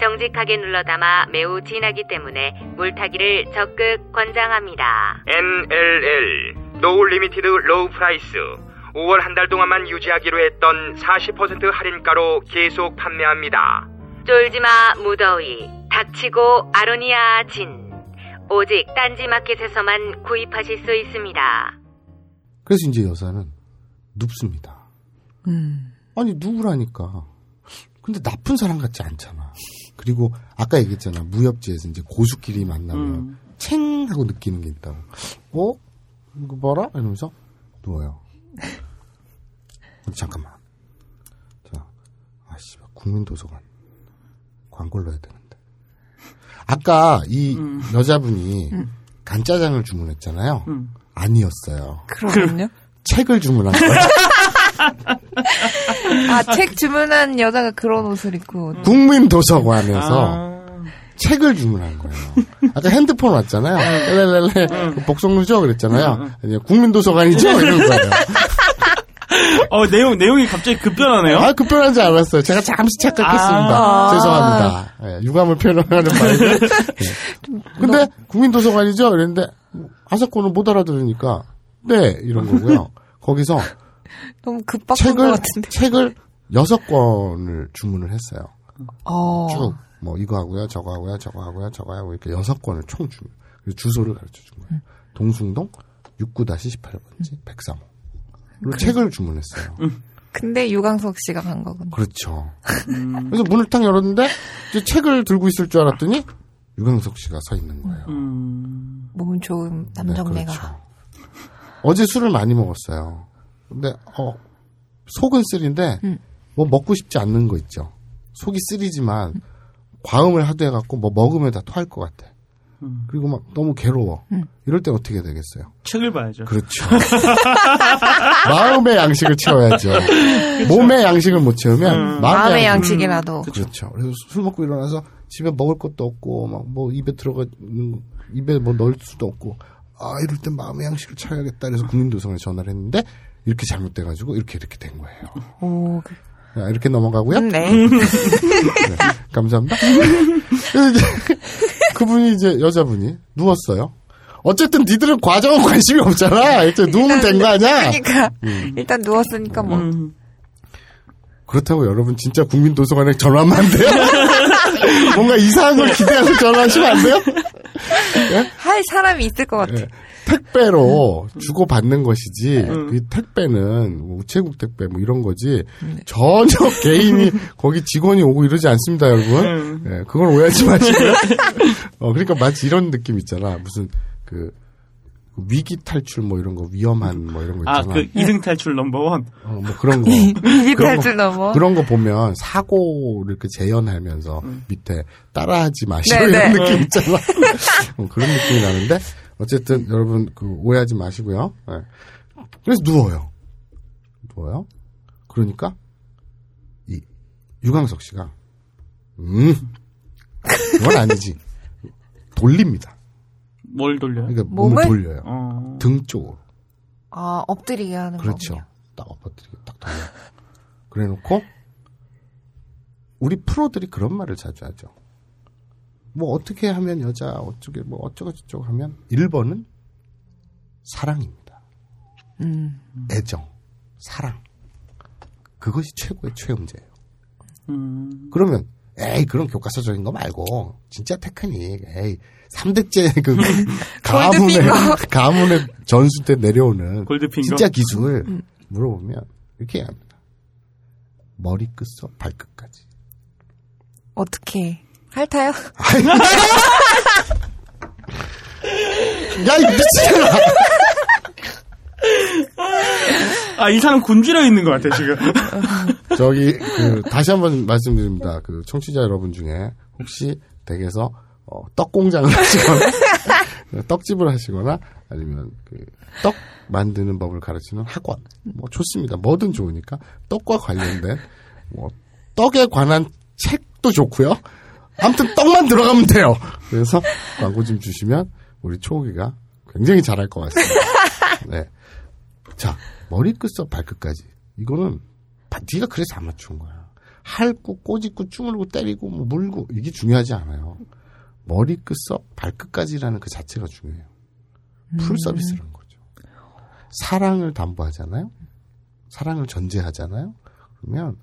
정직하게 눌러담아 매우 진하기 때문에 물타기를 적극 권장합니다. NLL no limited low price 5월 한 달 동안만 유지하기로 했던 40% 할인가로 계속 판매합니다. 쫄지마 무더위 닥치고 아로니아 진 오직 딴지마켓에서만 구입하실 수 있습니다. 그래서 이제 여자는 눕습니다. 아니 누구라니까. 근데 나쁜 사람 같지 않잖아. 그리고 아까 얘기했잖아 무협지에서 이제 고수끼리 만나면 음. 챙 하고 느끼는 게 있다고. 어? 이거 봐라 이러면서 누워요. 잠깐만. 자, 아씨 국민도서관 광고를 넣어야 되는데. 아까 이 여자분이 간짜장을 주문했잖아요. 음. 음. 아니었어요. 그러면요? 책을 주문한 거예요. 아, 책 주문한 여자가 그런 옷을 입고. 국민도서관에서 아. 책을 주문한 거예요. 아까 핸드폰 왔잖아요. 렐렐렐레 그 복성루죠 그랬잖아요. 이제 국민도서관이죠 이런 거예요. 어, 내용, 내용이 갑자기 급변하네요? 아 급변하지 않았어요. 제가 잠시 착각했습니다. 아. 죄송합니다. 예, 유감을 표현하는 말인데. 예. 근데 국민도서관이죠 이랬는데 아사코는 못 알아들으니까 네 이런 거고요. 거기서 너무 급박한 것 책을 같은데. 책을 여섯 권을 주문을 했어요. 어. 쭉 뭐 이거 하고요, 저거 하고요, 저거 하고요, 저거 하고 이렇게 여섯 권을 총 주. 그리고 주소를 가르쳐 준 거예요. 동숭동 69-18번지 103호. 그리고 책을 주문했어요. 근데 유광석 씨가 간 거군요. 그렇죠. 그래서 문을 딱 열었는데 이제 책을 들고 있을 줄 알았더니 유광석 씨가 서 있는 거예요. 음. 몸 좋은 남정네가. 네, 그렇죠. 어제 술을 많이 먹었어요. 근데 어 속은 쓰린데 음. 뭐 먹고 싶지 않는 거 있죠. 속이 쓰리지만 과음을 하도 해갖고 뭐 먹으면 다 토할 것 같아. 그리고 막 너무 괴로워. 음. 이럴 때 어떻게 되겠어요? 책을 봐야죠. 그렇죠. 마음의 양식을 채워야죠. 몸의 양식을 못 채우면 음. 마음의, 마음의 양식- 양식 이라도. 그렇죠. 그래서 술 먹고 일어나서 집에 먹을 것도 없고 막 뭐 입에 들어가 입에 뭐 넣을 수도 없고 아 이럴 땐 마음의 양식을 차려야겠다 그래서 국민도서관에 전화를 했는데 이렇게 잘못돼가지고 이렇게 이렇게 된 거예요. 오, 그- 자, 이렇게 넘어가고요. 음, 네. 네, 감사합니다. 그래서 이제 그분이 이제 여자분이 누웠어요. 어쨌든 니들은 과정은 관심이 없잖아. 일단 누우면 된 거 아니야? 그러니까 음. 일단 누웠으니까 뭐 음. 그렇다고 여러분 진짜 국민도서관에 전화하면 안 돼요? 뭔가 이상한 걸 기대하고 전화하시면 안 돼요? 할 사람이 있을 것 같아. 예. 택배로 주고 받는 것이지 음. 그 택배는 뭐 우체국 택배 뭐 이런 거지 네. 전혀 개인이 거기 직원이 오고 이러지 않습니다 여러분 음. 예, 그걸 오해하지 마시고요 어 그러니까 마치 이런 느낌 있잖아 무슨 그 위기 탈출 뭐 이런 거 위험한 뭐 이런 거 아, 있잖아 그 이승 탈출 넘버원. 어, 뭐 그런 거 위기 그런 탈출 넘어. 그런 거 보면 사고를 이렇게 재현하면서 밑에 따라하지 마시고 네, 이런 네. 느낌 있잖아. 어, 그런 느낌이 나는데 어쨌든 여러분 그 오해하지 마시고요. 네. 그래서 누워요. 누워요. 그러니까 이 유광석 씨가 음 그건 아니지 돌립니다. 뭘 돌려요? 그러니까 몸을 몸을? 돌려요. 어. 등 쪽으로. 아, 엎드리게 하는 그렇죠. 거군요. 딱 엎어뜨리게 딱 돌려. 그래놓고 우리 프로들이 그런 말을 자주 하죠. 뭐 어떻게 하면 여자 어쩌게 뭐 어쩌고 저쩌고 하면 1번은 사랑입니다. 음. 애정, 사랑. 그것이 최고의 최음제예요. 음. 그러면 에이 그런 교과서적인 거 말고 진짜 테크닉 에이 3대째 그 가문의. 가문의 전수 때 내려오는 골드핑거? 진짜 기술 물어보면 이렇게 합니다. 머리 끝서 발끝까지. 어떻게 핥아요? 야, 이 미친놈아! 아, 이 사람 굶주려 있는 것 같아, 지금. 저기, 그, 다시 한번 말씀드립니다. 그, 청취자 여러분 중에, 혹시 댁에서 어, 떡 공장을 하시거나 떡집을 하시거나 아니면 그 떡 만드는 법을 가르치는 학원 뭐 좋습니다. 뭐든 좋으니까 떡과 관련된 뭐 떡에 관한 책도 좋고요. 아무튼 떡만 들어가면 돼요. 그래서 광고 좀 주시면 우리 초기가 굉장히 잘할 것 같습니다. 네. 자, 머리끝부터 발끝까지. 이거는 바- 네가 그래서 안 맞춘 거야. 핥고 꼬집고 쭈물고 때리고 뭐 물고 이게 중요하지 않아요. 머리끝부터 발끝까지라는 그 자체가 중요해요. 풀 서비스라는 거죠. 사랑을 담보하잖아요. 사랑을 전제하잖아요. 그러면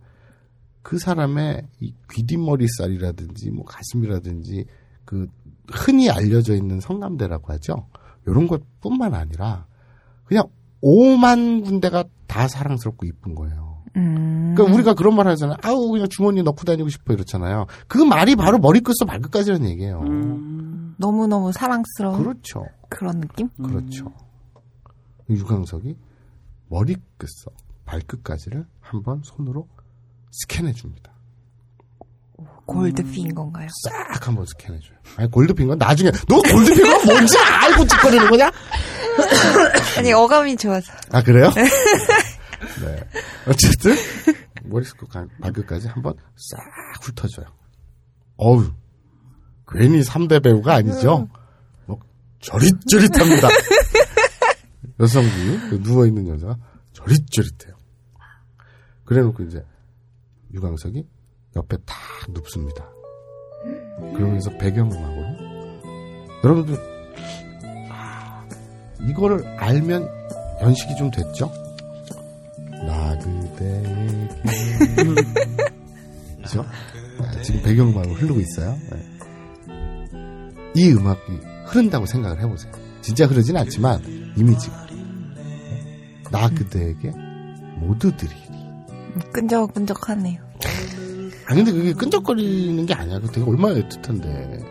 그 사람의 이 귀뒷머리살이라든지 뭐 가슴이라든지 그 흔히 알려져 있는 성감대라고 하죠. 이런 것뿐만 아니라 그냥 오만 군데가 다 사랑스럽고 이쁜 거예요. 음. 그러니까 우리가 그런 말 하잖아요. 아우 그냥 주머니에 넣고 다니고 싶어 이렇잖아요. 그 말이 바로 머리끝에서 발끝까지라는 얘기예요. 음. 너무 너무 사랑스러운 그렇죠. 그런 느낌? 그렇죠. 유광석이 머리끝서 발끝까지를 한번 손으로 스캔해 줍니다. 골드피인 건가요? 싹 한번 스캔해 줘요. 아니 골드핑건 나중에 너 골드핑건 뭔지 알고 찍거리는 거냐? 아니 어감이 좋아서. 아 그래요? 네. 어쨌든 머리끝 발끝까지 한번 싹 훑어줘요. 어우 괜히 3대 배우가 아니죠. 뭐 저릿저릿합니다. 여성분이 그 누워있는 여자가 저릿저릿해요. 그래놓고 이제 유광석이 옆에 탁 눕습니다. 그러면서 배경음악으로 여러분들 아, 이거를 알면 연식이 좀 됐죠? 나 그대에게 그죠? 아, 지금 배경음악으로 흐르고 있어요. 네. 이 음악이 흐른다고 생각을 해보세요. 진짜 흐르진 않지만 이미지가 나 그대에게 모두들이 끈적끈적하네요. 아 근데 그게 끈적거리는 게 아니야. 그 되게 얼마나 애틋한데.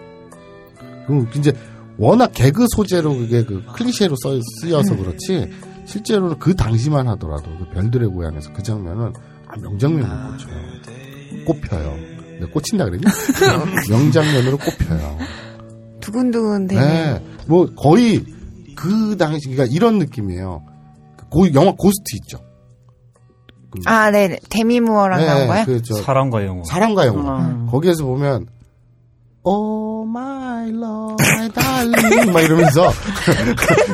그리고 이제 워낙 개그 소재로 그게 그 클리셰로 써, 쓰여서 그렇지 실제로는 그 당시만 하더라도 그 별들의 고향에서 그 장면은 아, 명장면으로 꽂혀요. 꼽혀요. 내가 꽂힌다 그랬니? 명장면으로 꼽혀요. 두근두근 되네. 네. 뭐 거의 그 당시 그러니까 이런 느낌이에요. 그 고, 영화 고스트 있죠. 그- 아, 네. 데미 무어랑 나온 거요? 그 저, 사랑과 영혼. 사랑과 영혼. 아. 거기에서 보면 Oh my love, my darling 막 이러면서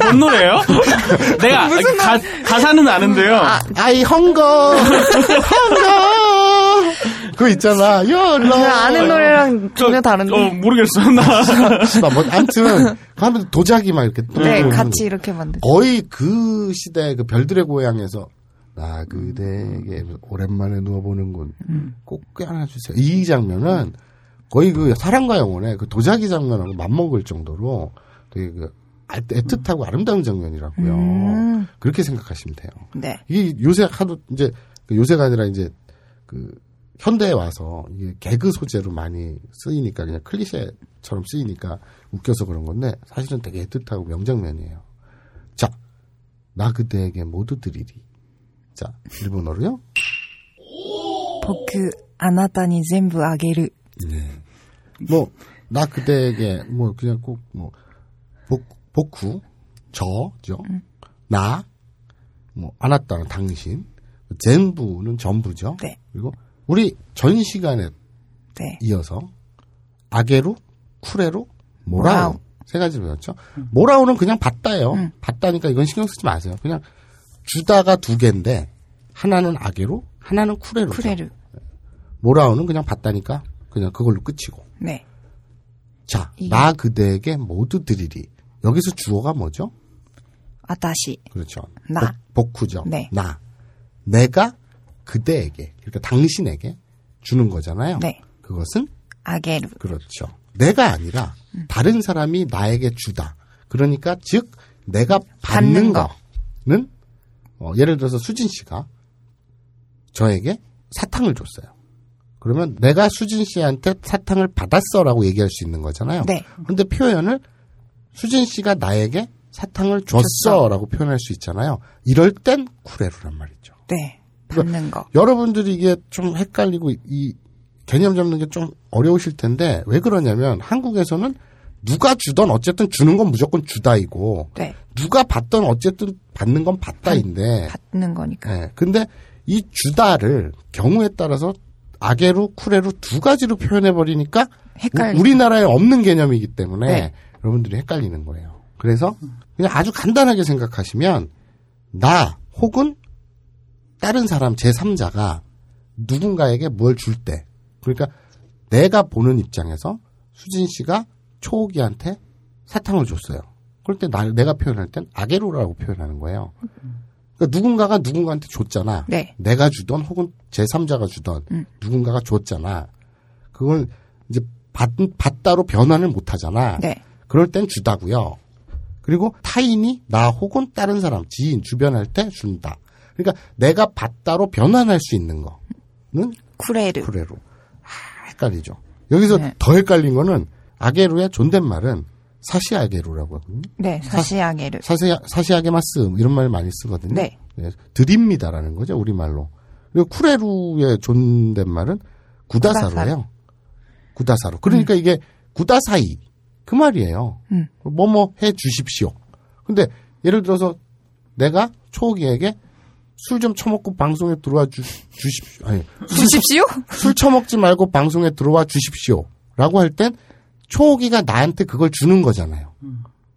뭔 노래예요? 내가 가, 가사는 아는데요. I hunger, hunger 그거 있잖아. Your love. 제가 아는 노래랑 전혀 다른데. 어, 모르겠어. 나. 뭐 아무튼 하면 도자기 막 이렇게 네, 같이 이렇게 만들. 거의 그 시대 그 별들의 고향에서 나 그대에게 오랜만에 누워보는군 꼭 껴안아주세요. 이 장면은 거의 그 사랑과 영혼의 그 도자기 장면하고 맞먹을 정도로 되게 그 아- 애틋하고 아름다운 장면이라고요. 음. 그렇게 생각하시면 돼요. 네. 이게 요새 하도 이제 그 요새가 아니라 이제 그 현대에 와서 이게 개그 소재로 많이 쓰이니까 그냥 클리셰처럼 쓰이니까 웃겨서 그런 건데 사실은 되게 애틋하고 명장면이에요. 자, 나 그대에게 모두 드리리. 자, 일본어로요. 보크 아나타니 전부 아게르. 뭐, 나 그대에게, 뭐, 그냥 꼭, 뭐, 복, 복후, 저죠. 나, 뭐, 아나따는 당신, 젠부는 전부죠. 네. 그리고, 우리 전 시간에 네. 이어서, 아게루, 쿠레루, 모라우. 모라우. 세 가지 배웠죠. 모라우는 그냥 받다예요. 음. 받다니까 이건 신경 쓰지 마세요. 그냥 주다가 두 개인데, 하나는 아게루, 하나는 쿠레루죠. 쿠레르. 모라우는 그냥 받다니까, 그냥 그걸로 끝이고. 네. 자, 이게- 나 그대에게 모두 드리리. 여기서 주어가 뭐죠? 아다시. 그렇죠. 나. 복, 복후죠. 네. 나. 내가 그대에게, 그러니까 당신에게 주는 거잖아요. 네. 그것은 아게르. 그렇죠. 내가 아니라 음. 다른 사람이 나에게 주다. 그러니까 즉 내가 받는 받는, 거. 거는 어, 예를 들어서 수진 씨가 저에게 사탕을 줬어요. 그러면 내가 수진 씨한테 사탕을 받았어라고 얘기할 수 있는 거잖아요. 네. 근데 표현을 수진 씨가 나에게 사탕을 줬어라고 표현할 수 있잖아요. 이럴 땐 쿠레루란 말이죠. 네. 받는 거. 여러분들이 이게 좀 헷갈리고 이 개념 잡는 게 좀 어려우실 텐데 왜 그러냐면 한국에서는 누가 주던 어쨌든 주는 건 무조건 주다이고 네. 누가 받던 어쨌든 받는 건 받다인데 받는 거니까. 예. 근데 이 주다를 경우에 따라서 아게루, 쿠레루 두 가지로 표현해 버리니까. 우리나라에 없는 개념이기 때문에 네. 여러분들이 헷갈리는 거예요. 그래서 그냥 아주 간단하게 생각하시면 나 혹은 다른 사람 제3자가 누군가에게 뭘 줄 때 그러니까 내가 보는 입장에서 수진 씨가 초옥이한테 사탕을 줬어요. 그럴 때 나, 내가 표현할 땐 아게루라고 표현하는 거예요. 그러니까 누군가가 누군가한테 줬잖아. 네. 내가 주던 혹은 제3자가 주던 음. 누군가가 줬잖아. 그걸 이제 받, 받다로 변환을 못 하잖아. 네. 그럴 땐 주다고요. 그리고 타인이 나 혹은 다른 사람, 지인, 주변 할 때 준다. 그러니까 내가 받다로 변환할 수 있는 거는 쿠레르. 쿠레루. 아, 헷갈리죠. 여기서 네. 더 헷갈린 거는 아게루의 존댓말은 사시아게루라고 하거든요. 네, 사시아게르. 사시, 사시아게마스 이런 말 많이 쓰거든요. 네. 드립니다라는 거죠, 우리말로. 그리고 쿠레루의 존댓말은 구다사루예요. 구다사루. 그러니까 이게 구다사이 그 말이에요. 음. 뭐뭐 해 주십시오. 근데 예를 들어서 내가 초기에게 술 좀 처먹고 방송에 들어와 주, 주십시오. 아니, 주십시오? 술 처먹지 말고 방송에 들어와 주십시오. 라고 할 땐 초기가 나한테 그걸 주는 거잖아요.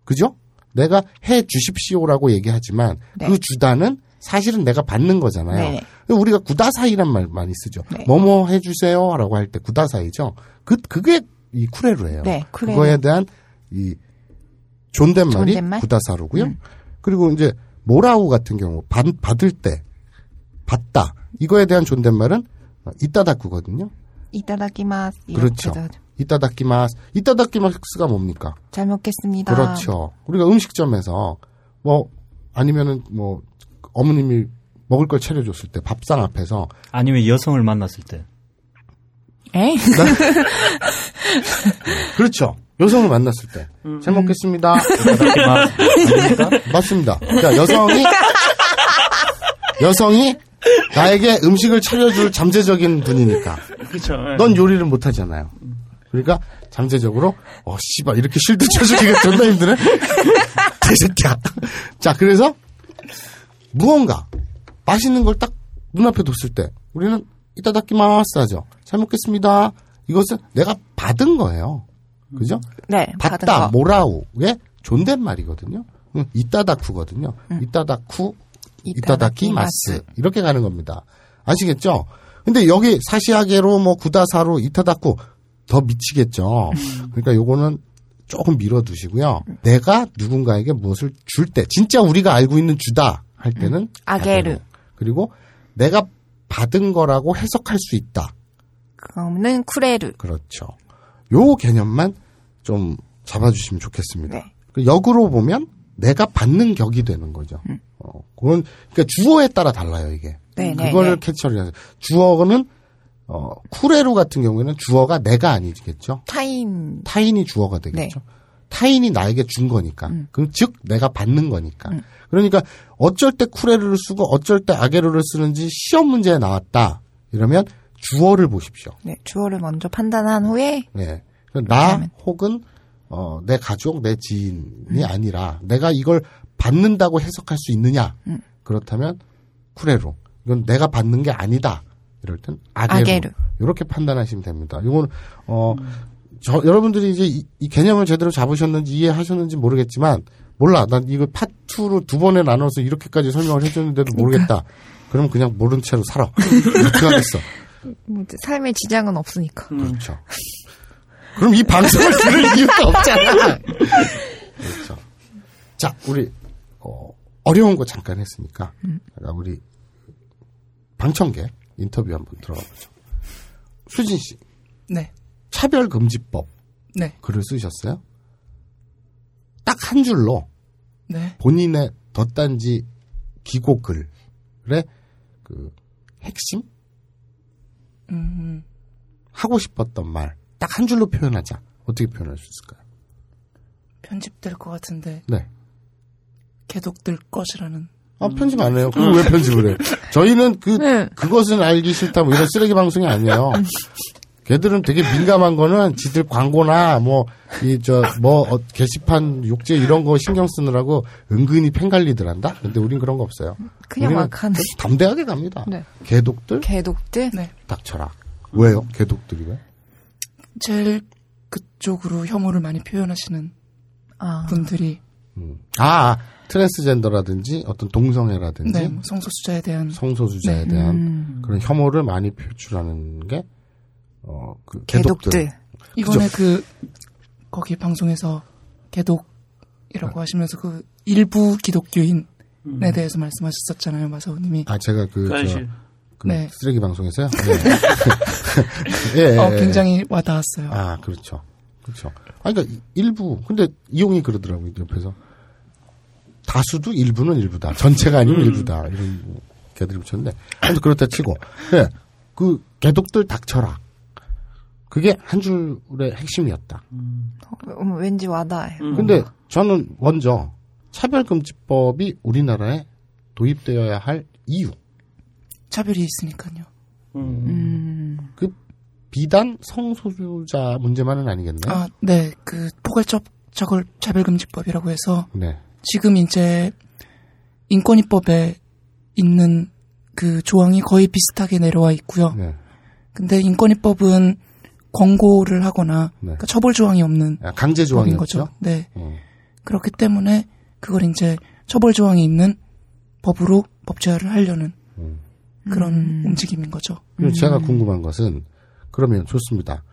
그죠? 내가 해 주십시오라고 얘기하지만 네. 그 주다는 사실은 내가 받는 거잖아요. 네네. 우리가 구다사이란 말 많이 쓰죠. 네. 뭐뭐 해주세요라고 할 때 구다사이죠. 그 그게 이 쿠레루예요. 네, 쿠레루. 그거에 대한 이 존댓말이 존댓말? 구다사루고요. 음. 그리고 이제 모라우 같은 경우 받, 받을 때 받다 이거에 대한 존댓말은 이따다쿠거든요. 이따다키마스. 그렇죠. 이따다키마스. 이따다키마스가 뭡니까? 잘 먹겠습니다. 그렇죠. 우리가 음식점에서 뭐 아니면은 뭐 어머님이 먹을 걸 차려줬을 때 밥상 앞에서 아니면 여성을 만났을 때. 에? 그렇죠. 여성을 만났을 때. 잘 먹겠습니다. 맞습니다. 그러니까 여성이 여성이 나에게 음식을 차려줄 잠재적인 분이니까. 그렇죠. 예. 넌 요리를 못 하잖아요. 그러니까 잠재적으로 어 씨발 이렇게 쉴드 쳐주기가 존나 힘드네. 개새끼야. 자 그래서 무언가 맛있는 걸 딱 눈앞에 뒀을 때 우리는 이따다키마스 하죠. 잘 먹겠습니다. 이것은 내가 받은 거예요. 그죠? 네, 받다 거. 모라우의 존댓말이거든요. 음, 이따다쿠거든요. 이따다쿠 이따다키마스 이렇게 가는 겁니다. 아시겠죠? 근데 여기 사시아게로 뭐 구다사로 이타다쿠 더 미치겠죠. 그러니까 요거는 조금 밀어두시고요. 내가 누군가에게 무엇을 줄 때, 진짜 우리가 알고 있는 주다 할 때는 아게르. 그리고 내가 받은 거라고 해석할 수 있다. 그거는 쿠레르. 그렇죠. 요 개념만 좀 잡아주시면 좋겠습니다. 네. 그 역으로 보면 내가 받는 격이 되는 거죠. 음. 어, 그건 그러니까 주어에 따라 달라요 이게. 네, 네, 그거를 네. 캐치를 해서 주어는 어, 쿠레루 같은 경우에는 주어가 내가 아니겠죠. 타인. 타인이 주어가 되겠죠. 네. 타인이 나에게 준 거니까. 음. 그럼 즉 내가 받는 거니까. 음. 그러니까 어쩔 때 쿠레루를 쓰고 어쩔 때 아게루를 쓰는지 시험 문제에 나왔다. 이러면 주어를 보십시오. 네, 주어를 먼저 판단한 후에 네. 나 하면. 혹은 어, 내 가족, 내 지인이 음. 아니라 내가 이걸 받는다고 해석할 수 있느냐? 음. 그렇다면 쿠레루. 이건 내가 받는 게 아니다. 이럴 땐 아게루. 아게루. 이렇게 판단하시면 됩니다. 이건 어, 저, 여러분들이 이제 이, 이 개념을 제대로 잡으셨는지 이해하셨는지 모르겠지만 몰라. 난 이거 파트로 두 번에 나눠서 이렇게까지 설명을 해줬는데도 모르겠다. 그럼 그냥 모른 채로 살아. 어떻게 하겠어? 뭐 삶에 지장은 없으니까. 그렇죠. 그럼 이 방송을 들을 이유가 없잖아. 그렇죠. 자, 우리 어, 어려운 거 잠깐 했으니까 제가 우리 방청객 인터뷰 한번 들어가 보죠. 수진 씨, 네. 차별금지법 네. 글을 쓰셨어요? 딱 한 줄로 네. 본인의 덧단지 기고 글의 그 핵심 음, 하고 싶었던 말 딱 한 줄로 표현하자. 어떻게 표현할 수 있을까요? 편집될 것 같은데 네. 개독될 것이라는 아, 편집 안 해요. 그럼 왜 편집을 해요? 저희는 그, 네. 그것은 알기 싫다, 뭐 이런 쓰레기 방송이 아니에요. 걔들은 되게 민감한 거는 지들 광고나 뭐 이 저뭐 게시판 욕제 이런 거 신경 쓰느라고 은근히 팽갈리들 한다. 근데 우린 그런 거 없어요. 그냥 막 하는. 담대하게 갑니다. 네. 개독들 개독들? 네. 닥쳐라. 왜요? 개독들이 왜? 제일 그쪽으로 혐오를 많이 표현하시는 아. 분들이 음. 아 트랜스젠더라든지 어떤 동성애라든지 네, 뭐 성소수자에 대한 성소수자에 네. 대한 음. 그런 혐오를 많이 표출하는 게 어, 그 개독들. 개독들. 이번에 그 거기 방송에서 개독이라고 하시면서 그 일부 기독교인에 음. 대해서 말씀하셨었잖아요, 마사오님이. 아 제가 그, 저, 그 네. 쓰레기 방송에서요. 네. 예, 예, 어, 예. 굉장히 와닿았어요. 아 그렇죠, 그렇죠. 아 그러니까 일부 근데 이용이 그러더라고요 옆에서 다수도 일부는 일부다. 전체가 아니면 음. 일부다. 이런 뭐 개들이 붙였는데 아무튼 그렇다 치고 예, 그 개독들 닥쳐라. 그게 한 줄의 핵심이었다. 음, 왠지 와닿아요. 음. 근데 저는 먼저 차별금지법이 우리나라에 도입되어야 할 이유. 차별이 있으니까요. 음. 음. 그 비단 성소수자 문제만은 아니겠네. 아, 네. 그 포괄적 저걸 차별금지법이라고 해서 네. 지금 이제 인권위법에 있는 그 조항이 거의 비슷하게 내려와 있고요. 네. 근데 인권위법은 권고를 하거나 네. 그러니까 처벌 조항이 없는 아, 강제 조항이었죠. 거죠. 네. 어. 그렇기 때문에 그걸 이제 처벌 조항이 있는 법으로 법제화를 하려는 음. 그런 음. 움직임인 거죠. 그리고 제가 궁금한 것은 그러면 좋습니다.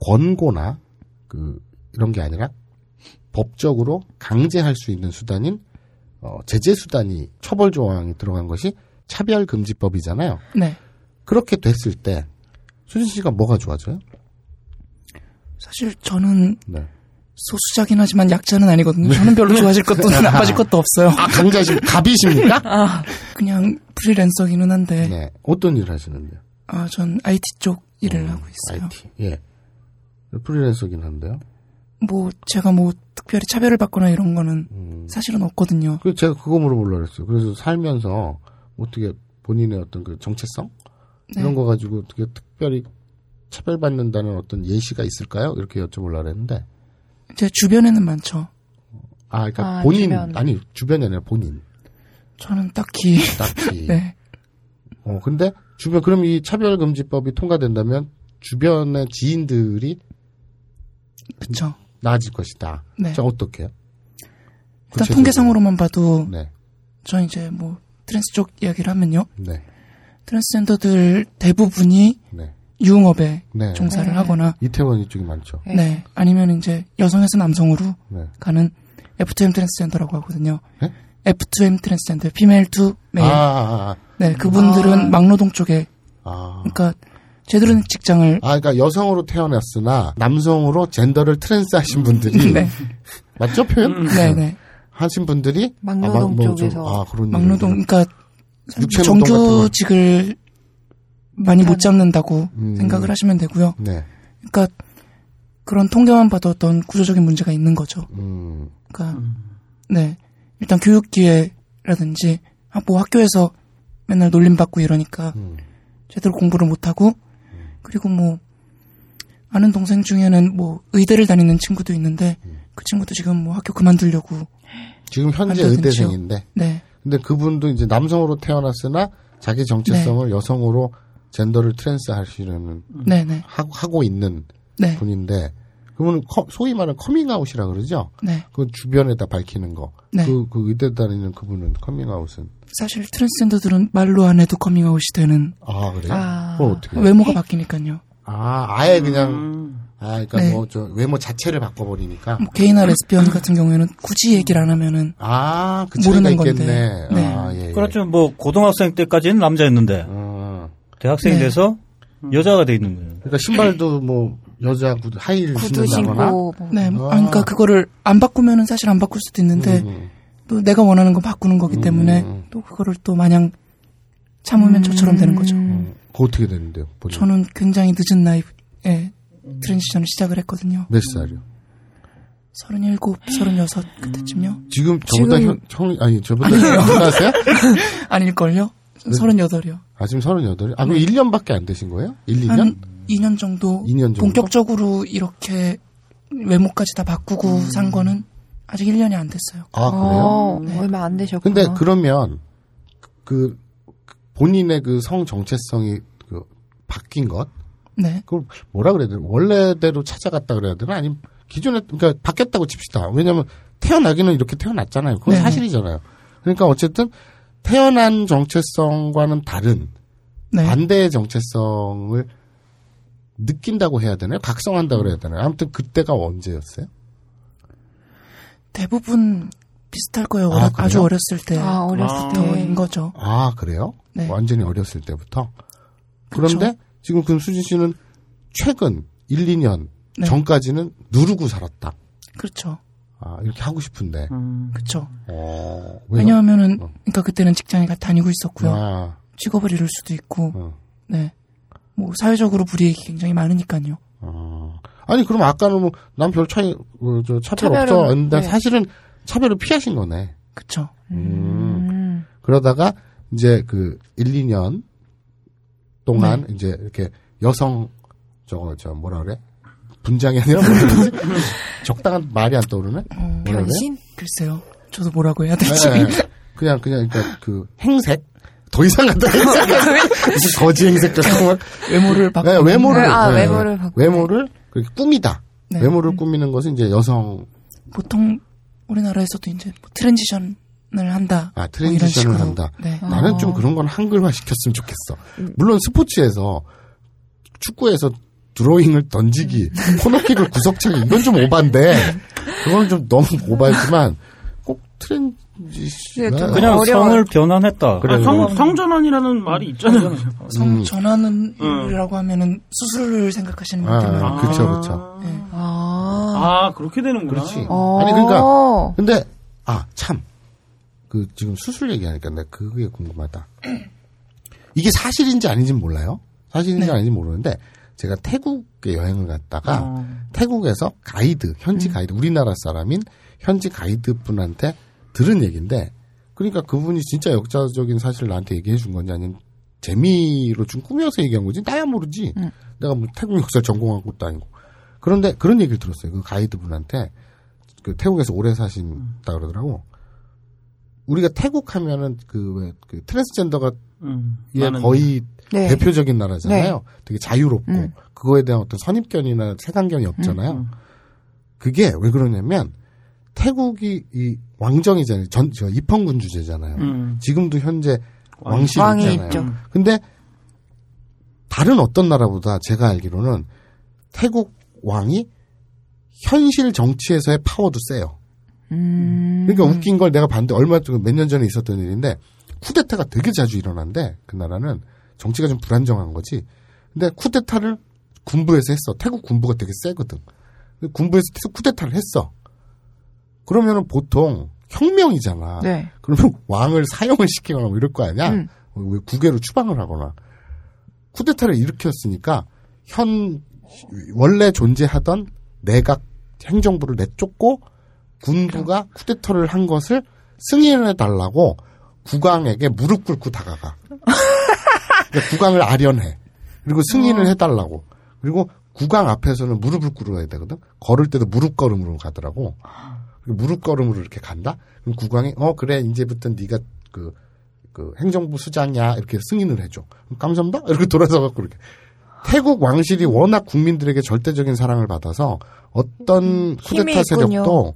권고나 그 이런 게 아니라 법적으로 강제할 수 있는 수단인 어, 제재 수단이 처벌 조항이 들어간 것이 차별 금지법이잖아요. 네. 그렇게 됐을 때 수진 씨가 뭐가 좋아져요? 사실 저는 네. 소수자긴 하지만 약자는 아니거든요. 저는 별로 좋아질 것도 나빠질 것도 없어요. 아 강자심 갑이십니까? 아, 그냥 프리랜서기는 한데 네. 어떤 일을 하시는데요? 아, 전 IT 쪽 일을 음, 하고 있어요. IT. 예. 프리랜서긴 한데요. 뭐 제가 뭐 특별히 차별을 받거나 이런 거는 음. 사실은 없거든요. 그 제가 그거 물어보려고 했어요. 그래서 살면서 어떻게 본인의 어떤 그 정체성 네. 이런 거 가지고 어떻게 특별히 차별받는다는 어떤 예시가 있을까요? 이렇게 여쭤보려고 했는데 제 주변에는 많죠. 아, 그러니까 아, 본인 주변. 아니 주변이 아니라 본인 저는 딱히 딱히. 네. 어 근데 주변 그럼 이 차별금지법이 통과된다면 주변의 지인들이 그쵸. 나아질 것이다. 네. 자 어떻게요? 일단 통계상으로만 봐도 네, 저 이제 뭐 trans 쪽 이야기를 하면요. 네, 트랜스젠더들 대부분이 네, 유흥업에 네. 종사를 네. 하거나 이태원 이쪽이 많죠. 네. 네. 아니면 이제 여성에서 남성으로 네. 가는 F2M 트랜스젠더라고 하거든요. 네? F2M 트랜스젠더, female to male. 아, 아, 네, 그분들은 아. 막노동 쪽에 아. 아. 그러니까 제대로 직장을 아, 그러니까 여성으로 태어났으나 남성으로 젠더를 trans 하신 분들이 네, 맞죠 표현? 네, 네. 하신 분들이 막노동 아, 막- 뭐 좀- 쪽에서. 아, 그런 막노동. 그러니까. 정규직을 많이 못 잡는다고 음. 생각을 하시면 되고요. 네. 그러니까 그런 통계만 봐도 어떤 구조적인 문제가 있는 거죠. 음. 그러니까 네 일단 교육 기회라든지 아, 뭐 학교에서 맨날 놀림 받고 이러니까 음. 제대로 공부를 못 하고 그리고 뭐 아는 동생 중에는 뭐 의대를 다니는 친구도 있는데 그 친구도 지금 뭐 학교 그만두려고 지금 현재. 의대생인데 네 근데 그분도 이제 남성으로 태어났으나 자기 정체성을 네. 여성으로 젠더를 trans 하시려는 네 네 하고, 하고 있는 네 분인데 그분은 커- 소위 말하는 커밍아웃이라 그러죠. 네. 그 주변에다 밝히는 거. 네. 그, 그 의대 다니는 그분은 커밍아웃은 사실 트랜스젠더들은 말로 안 해도 커밍아웃이 되는 아 그래요? 아. 그걸 어떻게? 해요? 외모가 바뀌니까요. 아 아예 그냥 음. 아 그러니까 네. 뭐저 외모 자체를 바꿔버리니까 뭐 게이나 레스비언 같은 경우에는 굳이 얘기를 안 하면은 아그 차이가 모르는 있겠네. 건데. 네. 아 예. 예. 그렇죠. 뭐 고등학생 때까지는 남자였는데 어, 대학생이 네. 돼서 여자가 돼 있는 거예요. 그러니까 신발도 뭐 여자 구두 하이힐 구두 신는다거나. 신고 뭐. 네, 아. 아, 그러니까 그거를 안 바꾸면은 사실 안 바꿀 수도 있는데 음, 또 내가 원하는 거 바꾸는 거기 때문에 음. 또 그거를 또 마냥 참으면 저처럼 되는 거죠. 음. 그거 어떻게 되는데요? 본인? 저는 굉장히 늦은 나이에 트랜지션을 시작을 했거든요. 몇 살이요? 37, 36 그때쯤요? 지금 저보다 지금- 형, 형 아니 저보다 형나세요? 아닐걸요? 네. 38이요. 아 지금 38이? 아 그럼 1년밖에 안 되신 거예요? 1, 2년? 한 2년 정도 2년 정도? 본격적으로 이렇게 외모까지 다 바꾸고 음. 산 거는 아직 1년이 안 됐어요. 아, 그래요? 어, 네. 얼마 안 되셨구나. 근데 그러면 그 본인의 그 성 정체성이 그 바뀐 것 네. 그걸 뭐라 그래야 되나 원래대로 찾아갔다 그래야 되나 아니면 기존에 그러니까 바뀌었다고 칩시다. 왜냐하면 태어나기는 이렇게 태어났잖아요. 그건 네. 사실이잖아요. 그러니까 어쨌든 태어난 정체성과는 다른 네. 반대의 정체성을 느낀다고 해야 되나요? 각성한다고 그래야 되나요? 아무튼 그때가 언제였어요? 대부분 비슷할 거예요. 아, 어려- 아주 그래요? 어렸을 때. 아, 어렸을 아. 때. 부터인 거죠. 아 그래요? 네. 완전히 어렸을 때부터. 그런데 지금 그 수진 씨는 최근 1, 2년 네. 전까지는 누르고 살았다. 그렇죠. 아, 이렇게 하고 싶은데. 음. 그렇죠. 어, 왜요? 왜냐하면은 어. 그러니까 그때는 직장에 가- 다니고 있었고요. 아, 직업을 잃을 수도 있고. 어. 네. 뭐 사회적으로 불이익이 굉장히 많으니까요. 어. 아니, 그럼 아까는 뭐, 난 별 차이, 어, 저 차별 차별은, 없어. 했는데 네. 사실은 차별을 피하신 거네. 그렇죠. 음. 그러다가 이제 그 1, 2년 동안 이제 이렇게 여성, 저거, 저 뭐라 그래? 분장이 아니라 그러지? 적당한 말이 안 떠오르네? 어, 뭐라 그래? 변신? 글쎄요. 저도 뭐라고 해야 될지. 네, 네. 그냥, 그냥, 그러니까 그 행색? 더 이상하다, 행색. 무슨 거지 행색 같은 거. 외모를 바꾸는 네, 외모를, 아, 네, 외모를 바꾸는. 외모를 그렇게 꾸미다. 네. 외모를 꾸미는 것은 이제 여성, 보통 우리나라에서도 이제 뭐 트랜지션을 한다. 아, 뭐 트랜지션을 이런 식으로. 한다. 네. 나는 좀 그런 건 한글화 시켰으면 좋겠어. 물론 스포츠에서 축구에서 드로잉을 던지기, 코너킥을 구석차기 이건 좀 오반데 그건 좀 너무 오바지만 꼭좀 그냥 어려워요. 성을 변환했다. 그래. 아, 성, 성전환이라는 말이 있잖아요. 성 음. 전환이라고 하면은 수술을 생각하시는 아, 분들은 아, 그쵸, 그쵸. 네. 아. 아, 그렇게 되는구나. 그렇지. 어. 아니 그러니까 근데 아 참 그 지금 수술 얘기하니까 내가 그게 궁금하다. 이게 사실인지 아닌지는 몰라요. 사실인지 네. 아닌지 모르는데 제가 태국에 여행을 갔다가 어. 태국에서 가이드 현지 음. 가이드 우리나라 사람인 현지 가이드 분한테 들은 얘기인데 그러니까 그분이 진짜 역사적인 사실을 나한테 얘기해 준 건지 아니면 재미로 좀 꾸며서 얘기한 건지 나야 모르지. 음. 내가 뭐 태국 역사를 전공한 것도 아니고. 그런데 그런 얘기를 들었어요. 그 가이드 분한테 그 태국에서 오래 사신다 그러더라고. 우리가 태국 하면은 그왜 그 트랜스젠더가 음, 예, 거의 네. 대표적인 나라잖아요. 되게 자유롭고 음. 그거에 대한 어떤 선입견이나 색안견이 없잖아요. 음. 그게 왜 그러냐면 태국이 이 왕정이잖아요. 전 저 입헌군 주제잖아요. 음. 지금도 현재 왕- 왕실 왕이 있잖아요. 있죠. 음. 근데 다른 어떤 나라보다 제가 알기로는 태국 왕이 현실 정치에서의 파워도 세요. 음. 그러니까 웃긴 걸 내가 봤는데 얼마 전 몇 년 전에 있었던 일인데 쿠데타가 되게 자주 일어난대. 그 나라는 정치가 좀 불안정한 거지. 근데 쿠데타를 군부에서 했어. 태국 군부가 되게 세거든. 군부에서 쿠데타를 했어. 그러면은 보통 혁명이잖아. 네. 그러면 왕을 사형을 시키거나 뭐 이럴 거 아니야? 음. 왜 국외로 추방을 하거나. 쿠데타를 일으켰으니까 현 원래 존재하던 내각 행정부를 내쫓고 군부가 쿠데타를 한 것을 승인해 달라고 국왕에게 무릎 꿇고 다가가. 그러니까 국왕을 아련해. 그리고 승인을 해달라고. 그리고 국왕 앞에서는 무릎을 꿇어야 되거든. 걸을 때도 무릎 걸음으로 가더라고. 무릎 걸음으로 이렇게 간다. 그럼 국왕이 어 그래 이제부터 네가 그, 그 행정부 수장이야 이렇게 승인을 해줘. 감사합니다. 이렇게 돌아서 갖고 이렇게. 태국 왕실이 워낙 국민들에게 절대적인 사랑을 받아서 어떤 쿠데타. 세력도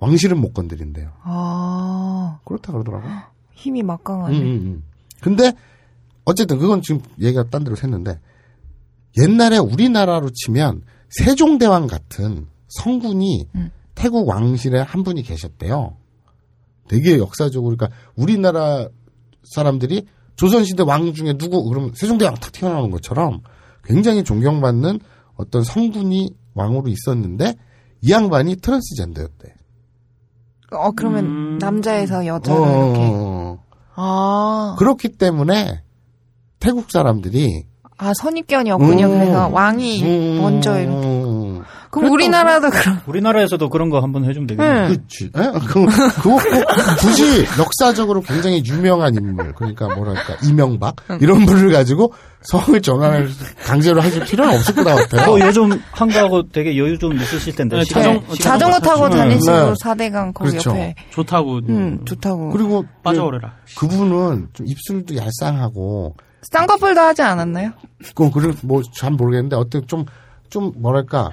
왕실은 못 건드린대요. 아, 그렇다 그러더라고. 힘이 음, 막강하네. 음, 음. 근데 어쨌든 그건 지금 얘기가 딴 데로 샜는데 옛날에 우리나라로 치면 세종대왕 같은 성군이 음. 태국 왕실에 한 분이 계셨대요. 되게 역사적으로 그러니까 우리나라 사람들이 조선시대 왕 중에 누구 그러면 세종대왕 탁 튀어나오는 것처럼 굉장히 존경받는 어떤 성군이 왕으로 있었는데 이 양반이 트랜스젠더였대. 어, 그러면 음. 남자에서 여자로 어, 이렇게. 어. 아. 그렇기 때문에 태국 사람들이 아, 선입견이었군요. 음. 그래서 왕이 음, 먼저 이렇게. 음. 그럼 우리나라도 그런. 우리나라에서도 그런 거 한번 해주면 되겠네요. 응. 그렇지. 에? 그, 그거 꼭 굳이 역사적으로 굉장히 유명한 인물, 그러니까 뭐랄까, 이명박? 이런 분을 가지고 성을 전환을 강제로 하실 필요는 없을 것 같아요. 뭐 요즘 한가하고 되게 여유 좀 있으실 텐데. 네, 시간- 자전- 자전거 좀 타고 사시면. 다니시고 네. 사대강 거기 그렇죠. 옆에. 좋다고. 음, 좋다고. 그리고 빠져오래라. 그분은 좀 입술도 얄쌍하고, 쌍꺼풀도 하지 않았나요? 그, 그리고 뭐, 잘 모르겠는데, 어떤 좀, 좀, 뭐랄까,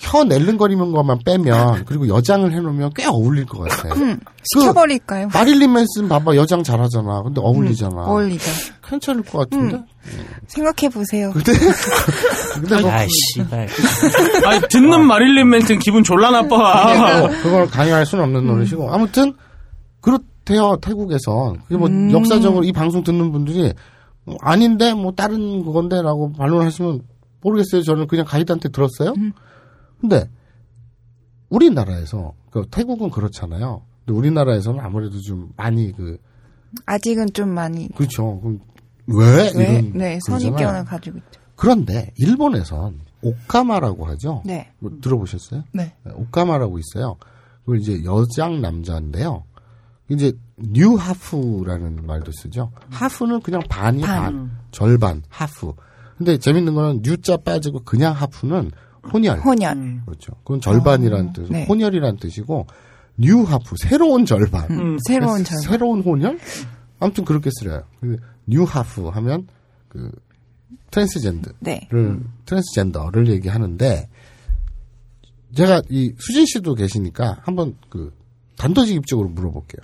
혀 낼름거리는 것만 빼면, 그리고 여장을 해놓으면 꽤 어울릴 것 같아. 음, 시켜버릴까요? 마릴린 맨슨 봐봐, 여장 잘하잖아. 근데 어울리잖아. 어울리죠. 괜찮을 것 같은데? 생각해 보세요. 근데, 근데 뭐, 아이씨. 아이. 아니, 듣는 마릴린 맨슨 기분 졸라 나빠. 뭐 그걸 강요할 수는 없는 노릇이고. 아무튼, 그렇대요, 태국에선. 그게 뭐, 역사적으로 이 방송 듣는 분들이, 뭐 아닌데, 뭐, 다른 그건데, 라고 반론하시면, 모르겠어요. 저는 그냥 가이드한테 들었어요. 근데, 우리나라에서, 그 태국은 그렇잖아요. 근데 우리나라에서는 아무래도 좀 많이 그, 아직은 좀 많이. 그렇죠. 그럼 왜? 왜? 이런. 네. 선입견을 가지고 있죠. 그런데, 일본에선, 오카마라고 하죠. 네. 뭐 들어보셨어요? 네. 네, 오카마라고 있어요. 그걸 이제 여장 남자인데요. 이제 뉴 하프라는 말도 쓰죠. ハーフ는 그냥 반이 반, 반. 절반 하프. 근데 재밌는 거는 ニュー자 빠지고 그냥 ハーフ는 혼혈. 혼혈. 그렇죠. 그건 절반이라는 어, 뜻, 네. 혼혈이라는 뜻이고 ニューハーフ 새로운 절반. 음, 새로운 절반. 새로운 혼혈? 아무튼 그렇게 쓰여요. ニューハーフ 하면 그 트랜스젠드. 네. 를 트랜스젠더를 얘기하는데 제가 이 수진 씨도 계시니까 한번 그 단도직입적으로 물어볼게요.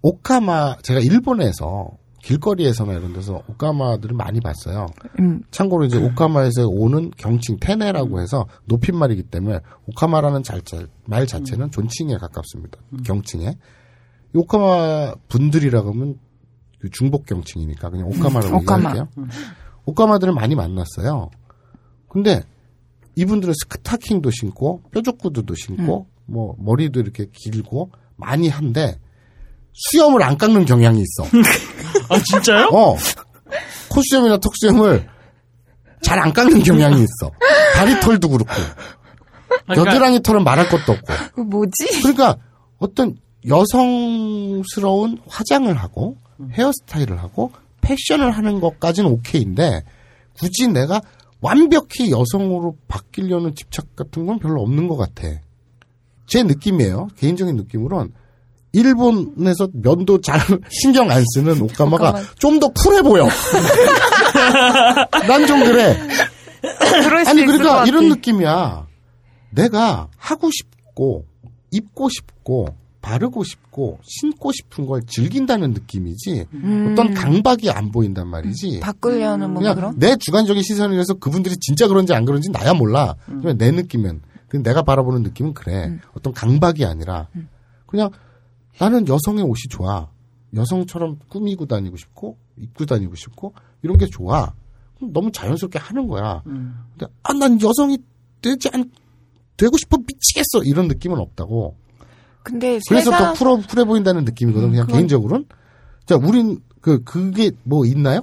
오카마 제가 일본에서 길거리에서나 이런 데서 오카마들을 많이 봤어요. 음, 참고로 이제 오카마에서 오는 경칭 테네라고 해서 높임말이기 때문에 오카마라는 잘자, 말 자체는 존칭에 가깝습니다. 경칭에. 이 오카마 분들이라고 하면 그 중복 경칭이니까 그냥 오카마라고 음, 오카마. 얘기할게요. 오카마들을 많이 만났어요. 근데 이분들은 스타킹도 신고 뾰족 구두도 신고 뭐 머리도 이렇게 길고 많이 한데 수염을 안 깎는 경향이 있어. 아, 진짜요? 어. 콧수염이나 턱수염을 잘 안 깎는 경향이 있어. 다리 털도 그렇고. 그러니까 겨드랑이 털은 말할 것도 없고. 그 뭐지? 그러니까 어떤 여성스러운 화장을 하고 헤어스타일을 하고 패션을 하는 것까지는 오케이인데 굳이 내가 완벽히 여성으로 바뀌려는 집착 같은 건 별로 없는 것 같아. 제 느낌이에요. 개인적인 느낌으로는 일본에서 면도 잘 신경 안 쓰는 오카마가 오카마. 좀더 쿨해 보여. 난 좀 그래. 아니 그러니까. 이런 느낌이야. 내가 하고 싶고 입고 싶고 바르고 싶고 신고 싶은 걸 즐긴다는 느낌이지 어떤 강박이 안 보인단 말이지. 바꾸려는 뭐 그냥 그런? 내 주관적인 시선에서 그분들이 진짜 그런지 안 그런지 나야 몰라. 그냥 내 느낌은 근데 내가 바라보는 느낌은 그래. 어떤 강박이 아니라 그냥 나는 여성의 옷이 좋아. 여성처럼 꾸미고 다니고 싶고 입고 다니고 싶고 이런 게 좋아. 너무 자연스럽게 하는 거야. 근데 아 난 여성이 되지 않 되고 싶어 미치겠어 이런 느낌은 없다고. 근데 그래서 세상 더 쿨어, 쿨해 보인다는 느낌이거든. 그냥 그건- 개인적으로는. 자, 우린 그 그게 뭐 있나요?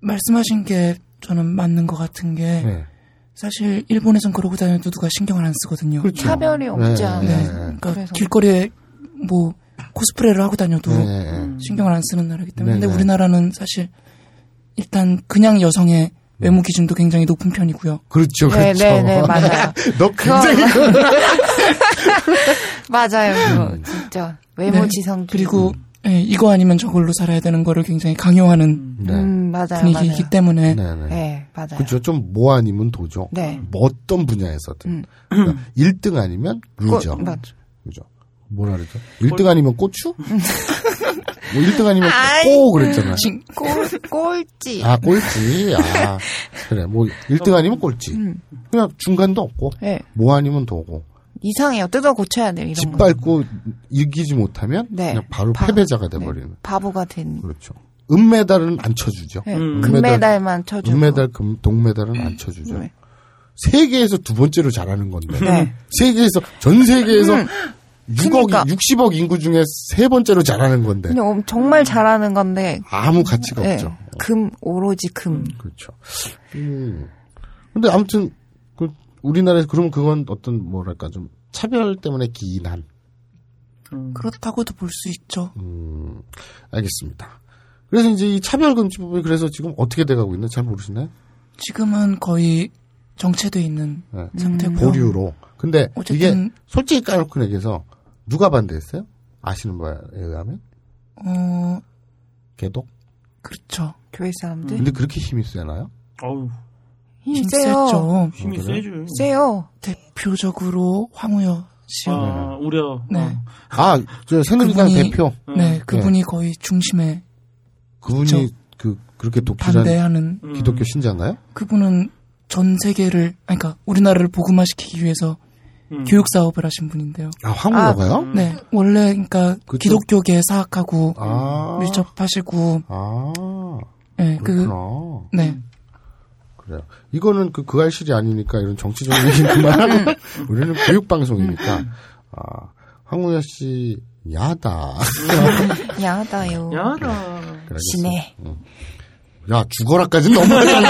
말씀하신 게 저는 맞는 것 같은 게 네. 사실 일본에선 그러고 다녀도 누가 신경을 안 쓰거든요. 그렇죠. 차별이 없지 네, 않아요. 네. 네. 그러니까 그래서. 길거리에 뭐 코스프레를 하고 다녀도 네, 네. 신경을 안 쓰는 나라이기 때문에. 네, 근데 네. 우리나라는 사실 일단 그냥 여성의 외모 기준도 굉장히 높은 편이고요. 그렇죠, 네, 그렇죠. 네, 네, 맞아요. 너 굉장히 맞아요. 그거 진짜 외모 네. 지성 그리고 예, 이거 아니면 저걸로 살아야 되는 거를 굉장히 강요하는 네. 음, 맞아요. 분위기이기 맞아요. 때문에 네, 네. 네, 맞아요. 그렇죠. 좀 뭐 아니면 도죠. 네. 뭐 어떤 분야에서든. 음. 그러니까 1등 아니면 루저. 꽃, 맞아. 그죠. 뭐라 그러죠? 1등 아니면 고추? 뭐 1등 아니면 아이. 꼬 그랬잖아. 진- 꼴, 꼴찌. 아, 꼴찌. 아, 그래. 뭐 1등 아니면 꼴찌. 음. 그냥 중간도 없고 네. 뭐 아니면 도고. 이상해요. 뜯어 고쳐야 돼요. 이런 거. 짓밟고 이기지 못하면 네. 그냥 바로 바- 패배자가 네. 돼버리는. 바보가 된. 그렇죠. 은메달은 안 쳐주죠. 네. 음. 금메달 만 쳐주고. 은메달, 금, 동메달은 안 쳐주죠. 네. 세계에서 두 번째로 잘하는 건데. 네. 세계에서, 전 세계에서 음. 6억, 그러니까. 60억 인구 중에 세 번째로 잘하는 건데. 정말 잘하는 건데. 아무 가치가 네. 없죠. 금, 오로지 금. 그렇죠. 음. 근데 아무튼, 그 우리나라에서 그러면 그건 어떤 뭐랄까 좀 차별 때문에 기인한 그렇다고도 볼 수 있죠. 음, 알겠습니다. 그래서 이제 이 차별금지법이 그래서 지금 어떻게 돼가고 있나 잘 모르시나요? 지금은 거의 정체돼 있는 네. 상태고요. 보류로. 근데 어쨌든- 이게 솔직히 까놓고 얘기해서 누가 반대했어요? 아시는 바에 의하면? 어, 개독? 그렇죠. 교회 사람들 근데 그렇게 힘이 세나요? 어우, 힘힘 세요. 힘이 그래요? 세죠. 세요. 대표적으로 황우여 씨요. 아, 우려. 네. 아, 저 새누리당 그분이- 대표. 네, 그분이 거의 중심에 그분이 저- 그, 그렇게 독실한 반대하는 음. 기독교 신자인가요? 그분은 전 세계를 아니, 그러니까 우리나라를 복음화시키기 위해서 음. 교육 사업을 하신 분인데요. 아, 황우여가요? 네, 원래 그러니까 그쪽- 기독교계 사학하고 아. 밀접하시고 아, 네, 그 그렇구나. 네. 그래요. 이거는 그, 그 알실이 아니니까 이런 정치적인 얘기는 그만하고, 우리는 교육방송이니까, 아, 황우여 씨, 야다. 야하다요. 야다. 그래, 지네. 응. 야, 죽어라까지는 너무 하잖아.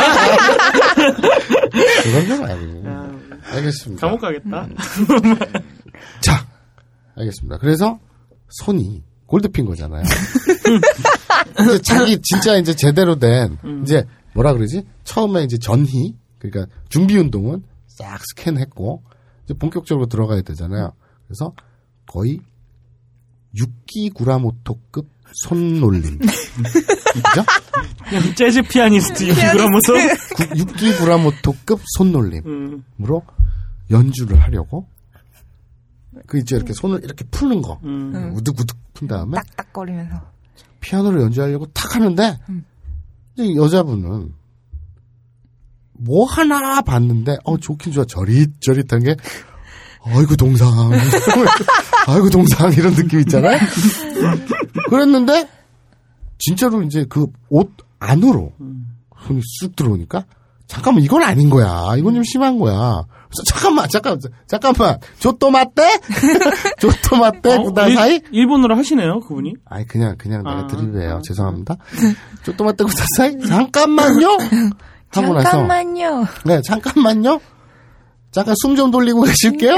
그건 좀 아니고. 야, 알겠습니다. 감옥 가겠다. 자, 알겠습니다. 그래서 손이 골드핑거잖아요. 이제 자기 진짜 이제 제대로 된 이제 뭐라 그러지? 처음에 이제 전희 그러니까 준비 운동은 싹 스캔했고 이제 본격적으로 들어가야 되잖아요. 그래서 거의 6기 구라모토급 손놀림. 그죠? 그냥 재즈 피아니스트 유그라모서. 6기 구라모토급 손놀림으로 음, 연주를 하려고 그 이제 이렇게 손을 이렇게 푸는 거 음. 우득우득 푼 다음에 딱딱거리면서. 피아노를 연주하려고 탁 하는데 이제 여자분은 뭐 하나 봤는데 어 좋긴 좋아. 저릿저릿한 게 아이고 동상. 아이고 동상. 이런 느낌 있잖아요. 그랬는데 진짜로 이제 그 옷 안으로 손이 쑥 들어오니까 잠깐만 이건 아닌 거야. 이건 좀 심한 거야 잠깐만 잠깐 잠깐만 조또 맞대 조또 맞대 어, 구다 일- 사이 일본어로 하시네요, 그분이. 아니 그냥 그냥 내가 아, 드립이에요. 아, 죄송합니다. 쪼또마 떼고 다사이 잠깐만요. 하고 나서 잠깐만요. 네 잠깐만요. 잠깐 숨 좀 돌리고 계실게요.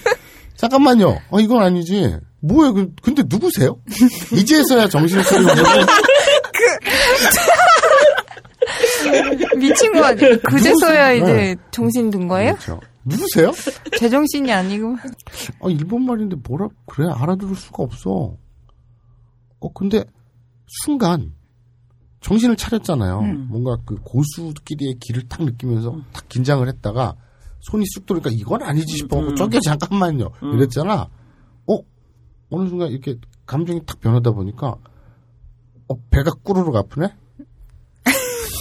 잠깐만요. 어 이건 아니지. 뭐예요? 그- 근데 누구세요? 이제서야 정신을 차리고 미친 거 아니에요? 그제서야? 이제 정신 든 거예요? 그렇죠. 누구세요? 제정신이 아니고. 어 일본 말인데 뭐라 그래 알아들을 수가 없어. 어 근데 순간 정신을 차렸잖아요. 뭔가 그 고수끼리의 길을 탁 느끼면서 탁 긴장을 했다가 손이 쑥 들어오니까 이건 아니지 싶어갖고 음. 저기 잠깐만요 음. 이랬잖아. 어 어느 순간 이렇게 감정이 탁 변하다 보니까 어 배가 꾸르륵 아프네.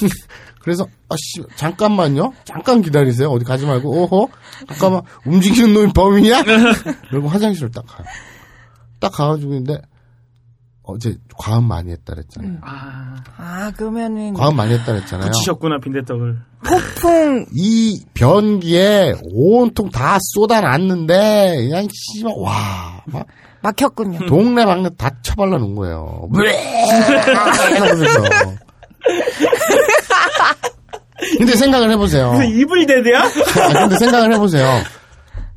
그래서 아씨 잠깐만요. 잠깐 기다리세요. 어디 가지 말고. 오호. 잠깐만. 움직이는 놈이 범이냐 그리고 화장실을 딱 가요. 딱 가가지고 있는데 어제 과음 많이 했다 그랬잖아요. 아, 아, 그러면은 과음 많이 했다 그랬잖아요. 붙이셨구나, 빈대떡을. 폭풍. 이 변기에 온통 다 쏟아놨는데 그냥 씨발 와 막 막혔군요. 동네 방네 다 쳐발라 놓은 거예요. 이러면서 근데 생각을 해보세요 이불 대대야? 아, 근데 생각을 해보세요.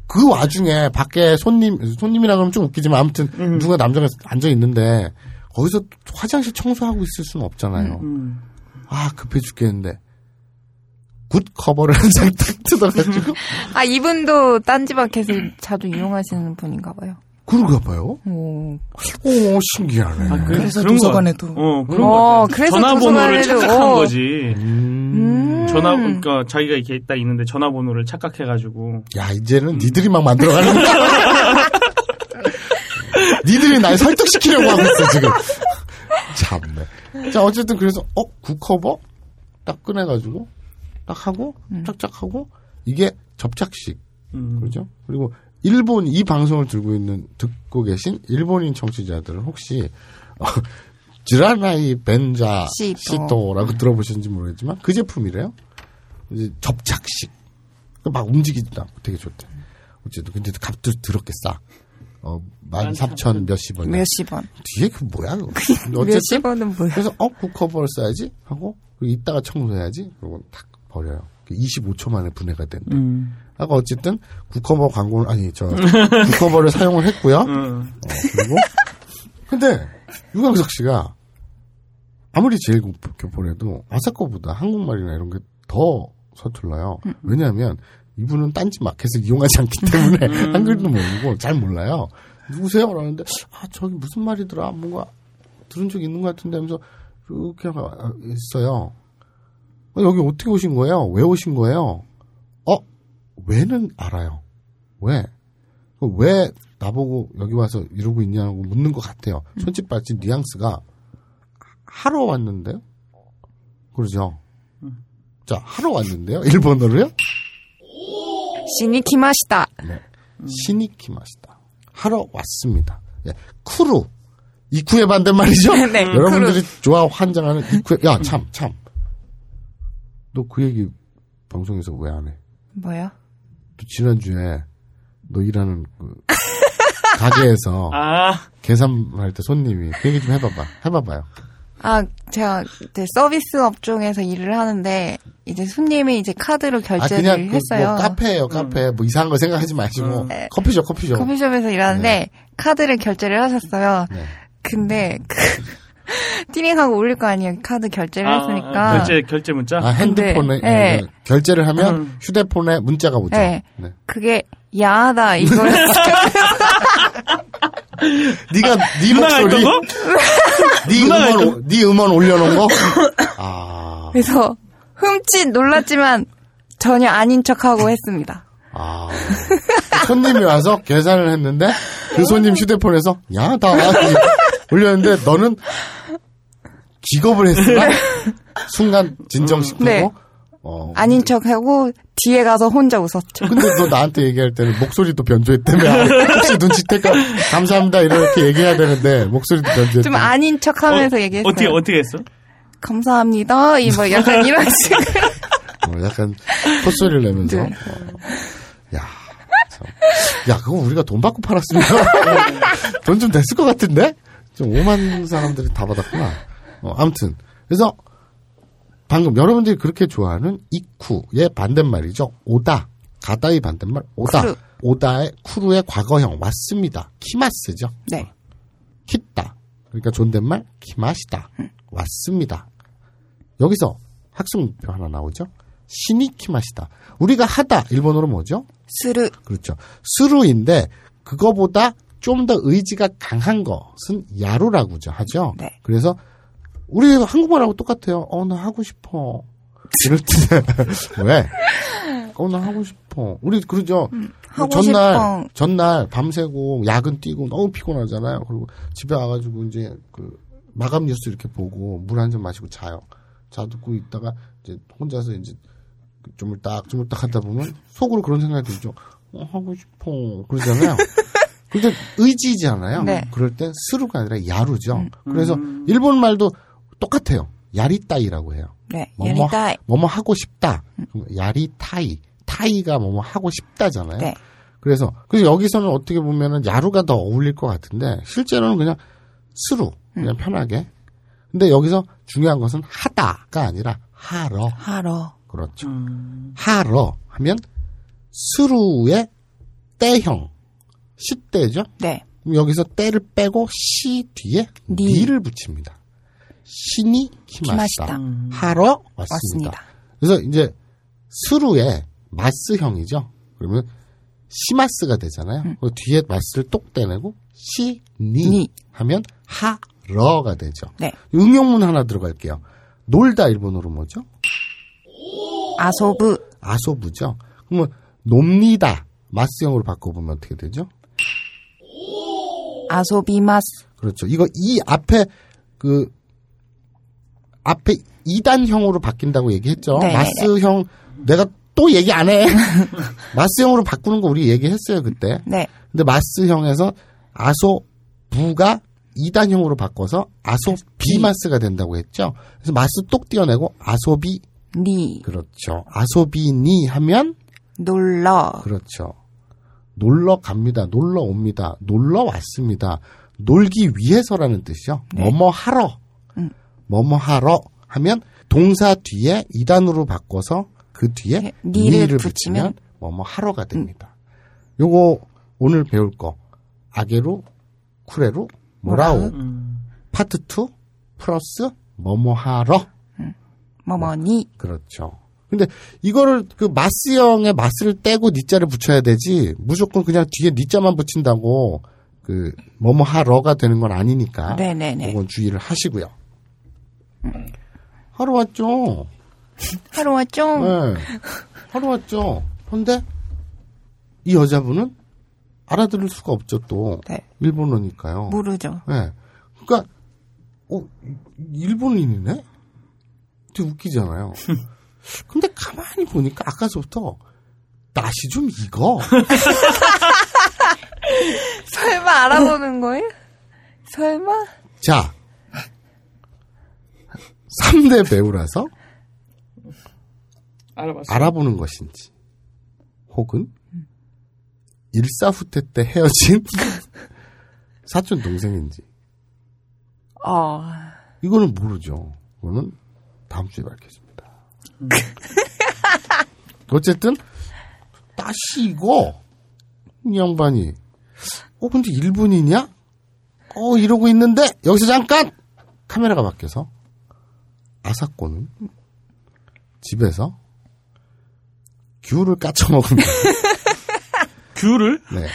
그 와중에 밖에 손님, 손님이라 그러면 좀 웃기지만 아무튼 누가 남자가 앉아 있는데 거기서 화장실 청소하고 있을 수는 없잖아요. 음. 아, 급해 죽겠는데. 굿커버를 한 장 딱 뜯어가지고. 아, 이분도 딴지마켓을 자주 이용하시는 분인가 봐요. 그런가 봐요. 오. 오, 신기하네. 아, 그- 그래서 그런 거 도서관에도 어, 그런 어, 거 같아요. 그래서 전화번호를 도서관에도, 착각한 어. 거지. 음. 전화, 그러니까 자기가 이렇게 딱 있는데 전화번호를 착각해가지고. 야, 이제는 니들이 막 만들어가는 거야. 니들이 날 설득시키려고 하고 있어, 지금. 참네. 자, 어쨌든 그래서, 어, 굿커버? 딱 꺼내가지고, 딱 하고, 짝짝 하고, 이게 접착식. 음. 그죠? 그리고 일본, 이 방송을 들고 있는, 듣고 계신 일본인 청취자들은 혹시, 어, 즈라나이 벤자 시토. 시토라고 들어보셨는지 모르겠지만, 그 제품이래요. 이제 접착식. 막 움직이지도 않고 되게 좋대. 어쨌든, 근데 값도 더럽게 싸. 어, 13,000 몇십 원. 몇십 원. 뒤에 그 뭐야, 그거. 어쨌든, 몇십 원은 뭐야? 그래서, 어, 굿커버를 써야지? 하고, 그리고 이따가 청소해야지? 그리고 탁 버려요. 25초 만에 분해가 된대. 음. 아까 어쨌든 굿커버 광고를 아니 저 굿커버를 사용을 했고요. 음. 어, 그리고 근데 유광석 씨가 아무리 제일 교포래도 아사코보다 한국말이나 이런 게 더 서툴러요. 왜냐하면 이분은 딴지 마켓을 이용하지 않기 때문에 한글도 모르고 잘 몰라요. 누구세요? 그러는데 아 저기 무슨 말이더라 뭔가 들은 적 있는 것 같은데 하면서 이렇게 가- 있어요. 어, 여기 어떻게 오신 거예요? 왜 오신 거예요? 어 왜는 알아요. 왜? 그왜 나보고 여기 와서 이러고 있냐고 묻는 것 같아요. 손짓 발짓 뉘앙스가 하러 왔는데요? 그러죠. 자, 하러 왔는데요? 일본어로요? 시니키마시다. 시니키마시다. 하러 왔습니다. 예, 쿠루. 이쿠의 반대말이죠? 네, 여러분들이 좋아 환장하는 이쿠의, 야, 참, 참. 너 그 얘기 방송에서 왜 안 해? 뭐요? 또 지난주에 너 일하는 그 가게에서 아, 계산할 때 손님이 그 얘기 좀 해봐봐. 해봐봐요. 아, 제가 이제 서비스 업종에서 일을 하는데 이제 손님이 이제 카드로 아, 결제를 그냥 그 했어요. 뭐 카페예요, 카페. 뭐 이상한 거 생각하지 마시고. 네. 커피숍, 커피숍. 커피숍에서 일하는데 카드를 결제를 하셨어요. 네. 근데 그 띠링하고 올릴 거 아니에요. 카드 결제를 아, 했으니까. 아, 결제 결제 문자. 아, 핸드폰에 근데, 네. 아, 결제를 하면 음. 휴대폰에 문자가 오죠. 네. 네. 그게 야하다 이거였어요. 네가 네 누나가 목소리, 거? 네 누나가 음원, 네 음원 올려놓은 거. 아, 그래서 흠칫 놀랐지만 전혀 아닌 척하고 했습니다. 아. 손님이 와서 계산을 했는데 그 손님 휴대폰에서 야다 올렸는데 너는 기겁을 했으나 순간 진정시키고 네. 어. 아닌 척하고 뒤에 가서 혼자 웃었죠. 근데 너 나한테 얘기할 때는 목소리도 변조했다며 아, 혹시 눈치챌까 감사합니다 이렇게 얘기해야 되는데 목소리도 변조했다. 좀 아닌 척하면서 어, 얘기했어요. 어떻게 어떻게 했어? 감사합니다. 이 뭐 약간 이런 식으로. 어, 약간 콧소리를 내면서. 네. 어. 야, 참. 야, 그거 우리가 돈 받고 팔았으면 돈 좀 됐을 것 같은데? 좀 5만 사람들이 다 받았구나. 어, 아무튼. 그래서 방금 여러분들이 그렇게 좋아하는 이쿠의 반대말이죠. 오다. 가다의 반대말 오다. 쿠루. 오다의 쿠루의 과거형 왔습니다. 키마스죠. 네. 키다. 그러니까 존댓말 키마시다. 왔습니다. 여기서 학습 목표 하나 나오죠. 신이 키마시다. 우리가 하다 일본어로 뭐죠? 스르. 그렇죠. 스루인데 그거보다 좀 더 의지가 강한 것은 야루라고죠 하죠. 네. 그래서 우리 한국말하고 똑같아요. 어 나 하고 싶어. 이럴 때 왜? 어 나 하고 싶어. 우리 그러죠. 음, 하고 전날 싶어. 전날 밤새고 야근 뛰고 너무 피곤하잖아요. 그리고 집에 와가지고 이제 그 마감 뉴스 이렇게 보고 물 한 잔 마시고 자요. 자 듣고 있다가 이제 혼자서 이제 주물딱 주물딱 하다 보면 속으로 그런 생각이 들죠. 어, 하고 싶어 그러잖아요. 근데 의지잖아요. 네. 그럴 땐 する가 아니라 やる죠. 그래서 일본 말도 똑같아요. 야리따이라고 해요. 네. 뭐뭐 やりたい. 뭐뭐 하고 싶다. やりたい. たい가 뭐뭐 하고 싶다잖아요. 네. 그래서 그래서 여기서는 어떻게 보면은 やる가 더 어울릴 것 같은데 실제로는 그냥 する 그냥 편하게. 근데 여기서 중요한 것은 하다가 아니라 하러. 하러. 그렇죠. 음, 하러 하면 스루의 때형 시때죠. 네. 여기서 때를 빼고 시 뒤에 니. 니를 붙입니다. 신이 키마시다. 음. 하러 왔습니다. 왔습니다. 그래서 이제 스루의 마스형이죠. 그러면 시마스가 되잖아요. 그 뒤에 마스를 똑 떼내고 시니 니. 하면 하러가 되죠. 네. 응용문 하나 들어갈게요. 놀다 일본어로 뭐죠? 아소부. 아소부죠. 그러면 놉니다. 마스형으로 바꿔보면 어떻게 되죠? 아소비마스. 그렇죠. 이거 이 앞에 그 앞에 2단형으로 바뀐다고 얘기했죠. 네, 마스형 내가 또 얘기 안 해. 마스형으로 바꾸는 거 우리 얘기했어요 그때. 네. 근데 마스형에서 아소부가 2단형으로 바꿔서 아소비마스가 된다고 했죠. 그래서 마스 똑 띄어내고 아소비 니. 그렇죠. 아소비니 하면 놀러. 그렇죠. 놀러 갑니다. 놀러 옵니다. 놀러 왔습니다. 놀기 위해서라는 뜻이죠. 뭐뭐 하러. 음. 뭐뭐 하러 하면 동사 뒤에 이단으로 바꿔서 그 뒤에 네, 니를 니를 붙이면 붙이면 뭐뭐 하러가 됩니다. 요거 오늘 배울 거 아게루 쿠레루 모라오 음. 파트 2 플러스 뭐뭐 하러 뭐뭐니. 그렇죠. 근데 이거를 그 마스형의 마스를 떼고 니자를 붙여야 되지 무조건 그냥 뒤에 니자만 붙인다고 그 뭐뭐 하러가 되는 건 아니니까 네네네. 그건 주의를 하시고요. 하러 왔죠. 하루 왔죠? 네. 하러 왔죠. 근데 이 여자분은 알아들을 수가 없죠 또 네. 일본어니까요. 모르죠. 네. 그러니까 어 일본인이네. 되게 웃기잖아요. 근데 가만히 보니까 아까서부터 낯이 좀 익어. 설마 알아보는 거예요? 설마? 자, 3대 배우라서 알아봤어. 알아보는 것인지, 혹은 일사후퇴 때 헤어진 사촌 동생인지, 어. 이거는 모르죠. 이거는 다음 주에 밝혀집니다. 어쨌든, 다시 이거, 이 양반이, 어, 근데 일본인이야? 어, 이러고 있는데, 여기서 잠깐! 카메라가 바뀌어서, 아사코는 집에서 귤을 까쳐먹습니다. 귤을? 네.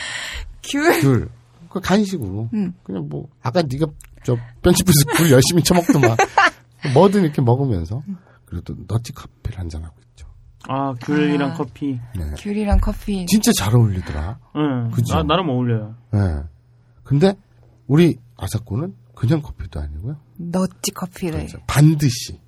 귤? 귤. 그 간식으로. 음. 그냥 뭐, 아까 네가 저 편집해서 귤 열심히 쳐먹더만. 뭐든 이렇게 먹으면서. 그래도 너티 커피를 한잔 하고 있죠. 아, 귤이랑 아. 커피. 네. 귤이랑 커피. 진짜 잘 어울리더라. 응. 그죠? 나, 나름 어울려요. 네. 근데 우리 아사코는 그냥 커피도 아니고요. 너찌 커피를. 그렇죠. 반드시.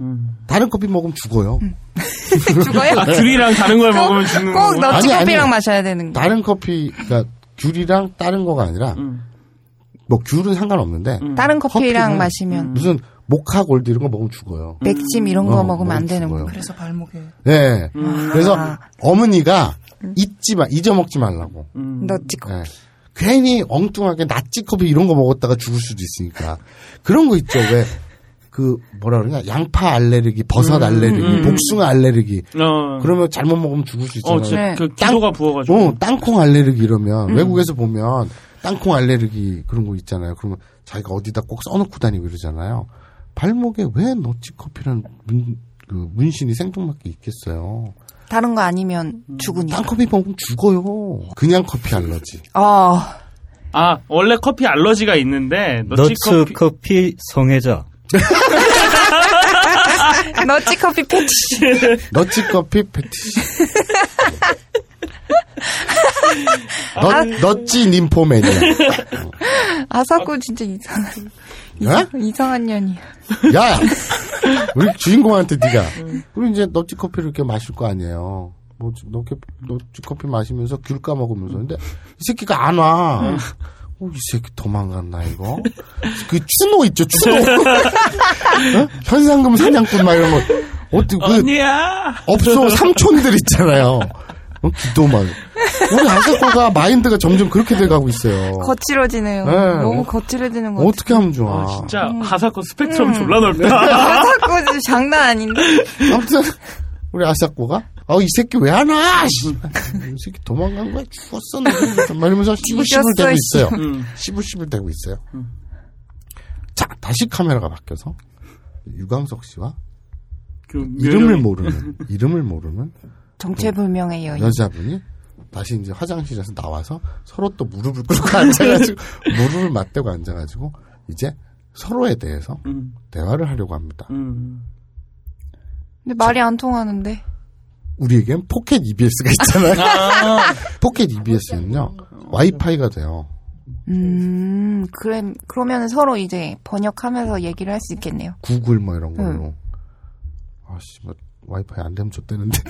음. 다른 커피 먹으면 죽어요. 죽어요? 아, 귤이랑 다른 걸 먹으면 죽는 꼭 거구나. 너찌 아니, 커피랑. 마셔야 되는 거. 다른 커피, 그러니까 귤이랑 다른 거가 아니라 음. 뭐 귤은 상관없는데 음. 다른 커피랑 마시면 무슨 모카 골드 이런 거 먹으면 죽어요. 맥심 이런 거 어, 먹으면 안 되는 죽어요. 거. 그래서 발목에 네. 음. 그래서 아. 어머니가 잊지 마, 잊어먹지 말라고. 음. 너찌 커피. 네. 괜히 엉뚱하게 나찌커피 이런 거 먹었다가 죽을 수도 있으니까. 그런 거 있죠. 왜, 그, 뭐라 그러냐. 양파 알레르기, 버섯 알레르기, 음. 복숭아 알레르기. 어. 그러면 잘못 먹으면 죽을 수 있잖아요. 어, 네. 그 기도가 부어가지고. 어, 땅콩 알레르기 이러면 음. 외국에서 보면 땅콩 알레르기 그런 거 있잖아요. 그러면 자기가 어디다 꼭 써놓고 다니고 이러잖아요. 발목에 왜 너치 커피라는 문, 그 문신이 생뚱맞게 있겠어요. 다른 거 아니면 죽으니까. 땅커피 먹으면 죽어요. 그냥 커피 알러지. 어. 아, 원래 커피 알러지가 있는데, 너치 너츠 커피. 커피 성애자. 너찌 커피 패티시. 너치 커피 패티시. 아. 너, 너찌 님포맨이야. 아사코 진짜 이상한. 예? 이상한 년이야. 야! 우리 주인공한테 네가 우리 이제 너찌 커피를 이렇게 마실 거 아니에요. 뭐 너찌 너찌 커피 마시면서 귤 까먹으면서 근데 이 새끼가 안 와. 어, 이 새끼 도망갔나 이거? 그 추노 있죠 추노. 어? 현상금 사냥꾼 막 이런 거 어떻게 그 언니야! 없어 삼촌들 있잖아요. 어, 기도만. 우리 아사코가 마인드가 점점 그렇게 돼가고 있어요. 거칠어지네요. 네. 너무 거칠어지는 것 같아. 어떻게 하면 좋아? 아, 진짜 하사코 스펙트럼 졸라 넓다. 아사코 장난 아닌데? 아무튼 우리 아사코가 어 이 새끼 왜 안 와? 씨. 이 새끼 도망간 거야 죽었어 너. 막 이러면서 씨불씨불 대고 씨. 있어요. 음. 씨불씨불 대고 있어요. 자 다시 카메라가 바뀌어서 유광석 씨와 그 이름을 모르는 이름을 모르는 정체불명의 여인. 여자분이 다시 이제 화장실에서 나와서 서로 또 무릎을 꿇고 앉아가지고 무릎을 맞대고 앉아가지고 이제 서로에 대해서 음, 대화를 하려고 합니다. 음. 근데 말이 안 통하는데. 우리에겐 포켓 EBS가 있잖아요. 아, 포켓 EBS는요 와이파이가 돼요. 음, 그래, 그러면 서로 이제 번역하면서 얘기를 할 수 있겠네요. 구글 뭐 이런 걸로. 아씨, 뭐 와이파이 안 되면 좆되는데.